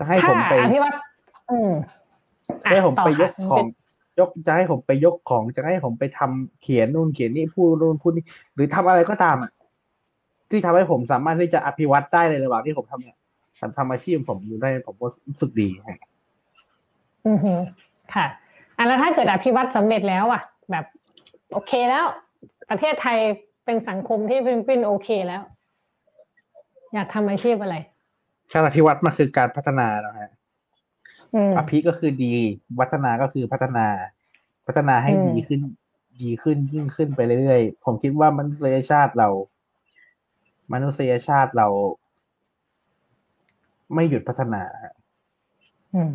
จะให้ถ้าผมไปอภิวัตอืมอะให้ผมต่ไปยค่ะกของยกจะให้ผมไปยกของจะให้ผมไปทำเขียนนู่นเขียนนี่พูดนู่นพูดนี่หรือทำอะไรก็ตามอะที่ทำให้ผมสามารถที่จะอภิวัตได้ในระหว่างที่ผมทำเนี่ยทำทำอาชีพผมอยู่ได้ผมก็รู้สึกดีฮะอือหือค่ะอะแล้วถ้าเกิดอภิวัตสำเร็จแล้วอะ แบบ โอเคแล้ว ประเทศไทยเป็นสังคมที่เป็นเป็นโอเคแล้ว อยากทำอาชีพอะไร การอภิวัตมันคือการพัฒนานะฮะอืมอภิก็คือดี วัฒนาก็คือพัฒนา พัฒนาให้อืมดีขึ้น ดีขึ้นยิ่งขึ้นไปเรื่อยๆ ผมคิดว่ามนุษยชาติเรา มนุษยชาติเรา ไม่หยุดพัฒนาฮะอืม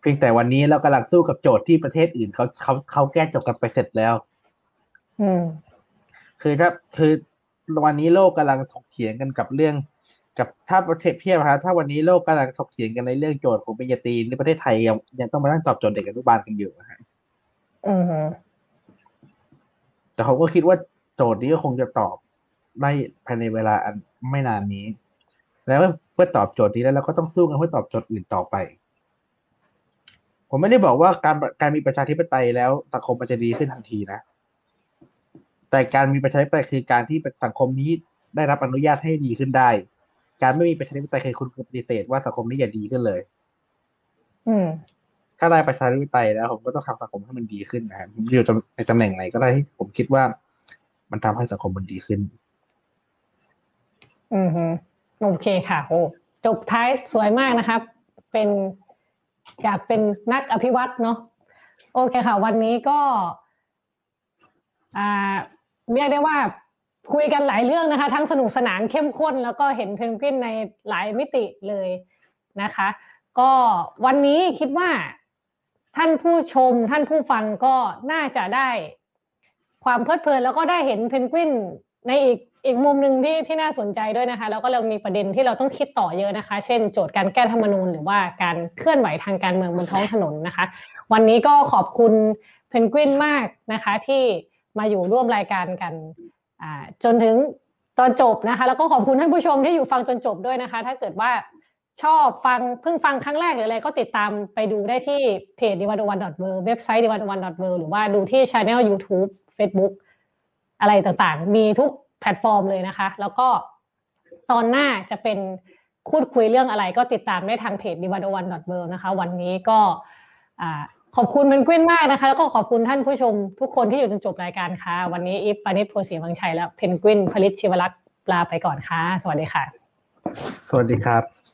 เพียงแต่วันนี้เรากำลังสู้กับโจทย์ที่ประเทศอื่นเขาเขาเขาแก้จบกันไปเสร็จแล้วอืมคือถ้าคือวันนี้โลกกำลังถกเถียงกันกับเรื่อง กับถ้าประเทศเพียบครับถ้าวันนี้โลกกำลังถกเถียงกันในเรื่องโจทย์ของปริญญาตรีในประเทศไทยยังยังต้องมานั่งตอบโจทย์เด็กอนุบาลกันอยู่นะฮะอืมแต่ผมก็คิดว่าโจทย์นี้ก็คงจะตอบได้ภายในเวลาอันไม่นานนี้ แล้วเพื่อตอบโจทย์นี้แล้วเราก็ต้องสู้กันเพื่อตอบโจทย์อื่นต่อไป ผมไม่ได้บอกว่าการการมีประชาธิปไตยแล้วสังคมมันจะดีขึ้นทันทีนะ แต่การมีประชาธิปไตยคือการที่สังคมนี้ได้รับอนุญาตให้ดีขึ้นได้ การไม่มีประชาธิปไตยคือคุณปฏิเสธว่าสังคมนี้อย่าดีขึ้นเลย อืม ถ้าได้ประชาธิปไตยแล้วผมก็ต้องทำสังคมให้มันดีขึ้นนะครับผมอยู่ในตำแหน่งไหนก็ได้ที่ผมคิดว่า มันทำให้สังคมมันดีขึ้น อืมฮึโอเคค่ะโอ้จบท้ายสวยมากนะครับ เป็นอยากเป็นนักอภิวัตเนาะโอเคค่ะ วันนี้ก็ อ่าเรียกได้ว่า คุยกันหลายเรื่องนะคะ ทั้งสนุกสนานเข้มข้น แล้วก็เห็นเพนกวินในหลายมิติเลยนะคะ ก็วันนี้คิดว่าท่านผู้ชมท่านผู้ฟังก็น่าจะได้ความเพลิดเพลินแล้วก็ได้เห็นเพนกวินในอีกอีกมุมหนึ่งที่ที่น่าสนใจด้วยนะคะ แล้วก็เรามีประเด็นที่เราต้องคิดต่อเยอะนะคะ เช่น โจทย์การแก้ธรรมนูญหรือว่าการเคลื่อนไหวทางการเมืองบนท้องถนนนะคะ วันนี้ก็ขอบคุณเพนกวินมากนะคะ ที่มาอยู่ร่วมรายการกัน จนถึงตอนจบนะคะ แล้วก็ขอบคุณท่านผู้ชมที่อยู่ฟังจนจบด้วยนะคะ ถ้าเกิดว่าชอบฟังเพิ่งฟังครั้งแรกหรืออะไรก็ติดตามไปดูได้ที่เพจ d i v a n o n w o r l d เว็บไซต์ d i v a n o n w o r l d หรือว่าดูที่ Channel YouTube Facebook อะไรต่างๆ มีทุกแพลตฟอร์มเลยนะคะ แล้วก็ตอนหน้าจะเป็นพูดคุยเรื่องอะไรก็ติดตามได้ทางเพจ d i v a n o n w o r l d นะคะ วันนี้ก็ ขอบคุณเพนกวินมากนะคะ แล้วก็ขอบคุณท่านผู้ชมทุกคนที่อยู่จนจบรายการค่ะ วันนี้อิฟปานิชโพสีวังชัยและเพนกวินผลิตชีวรักษ์ลาไปก่อนค่ะ สวัสดีค่ะ สวัสดีครับ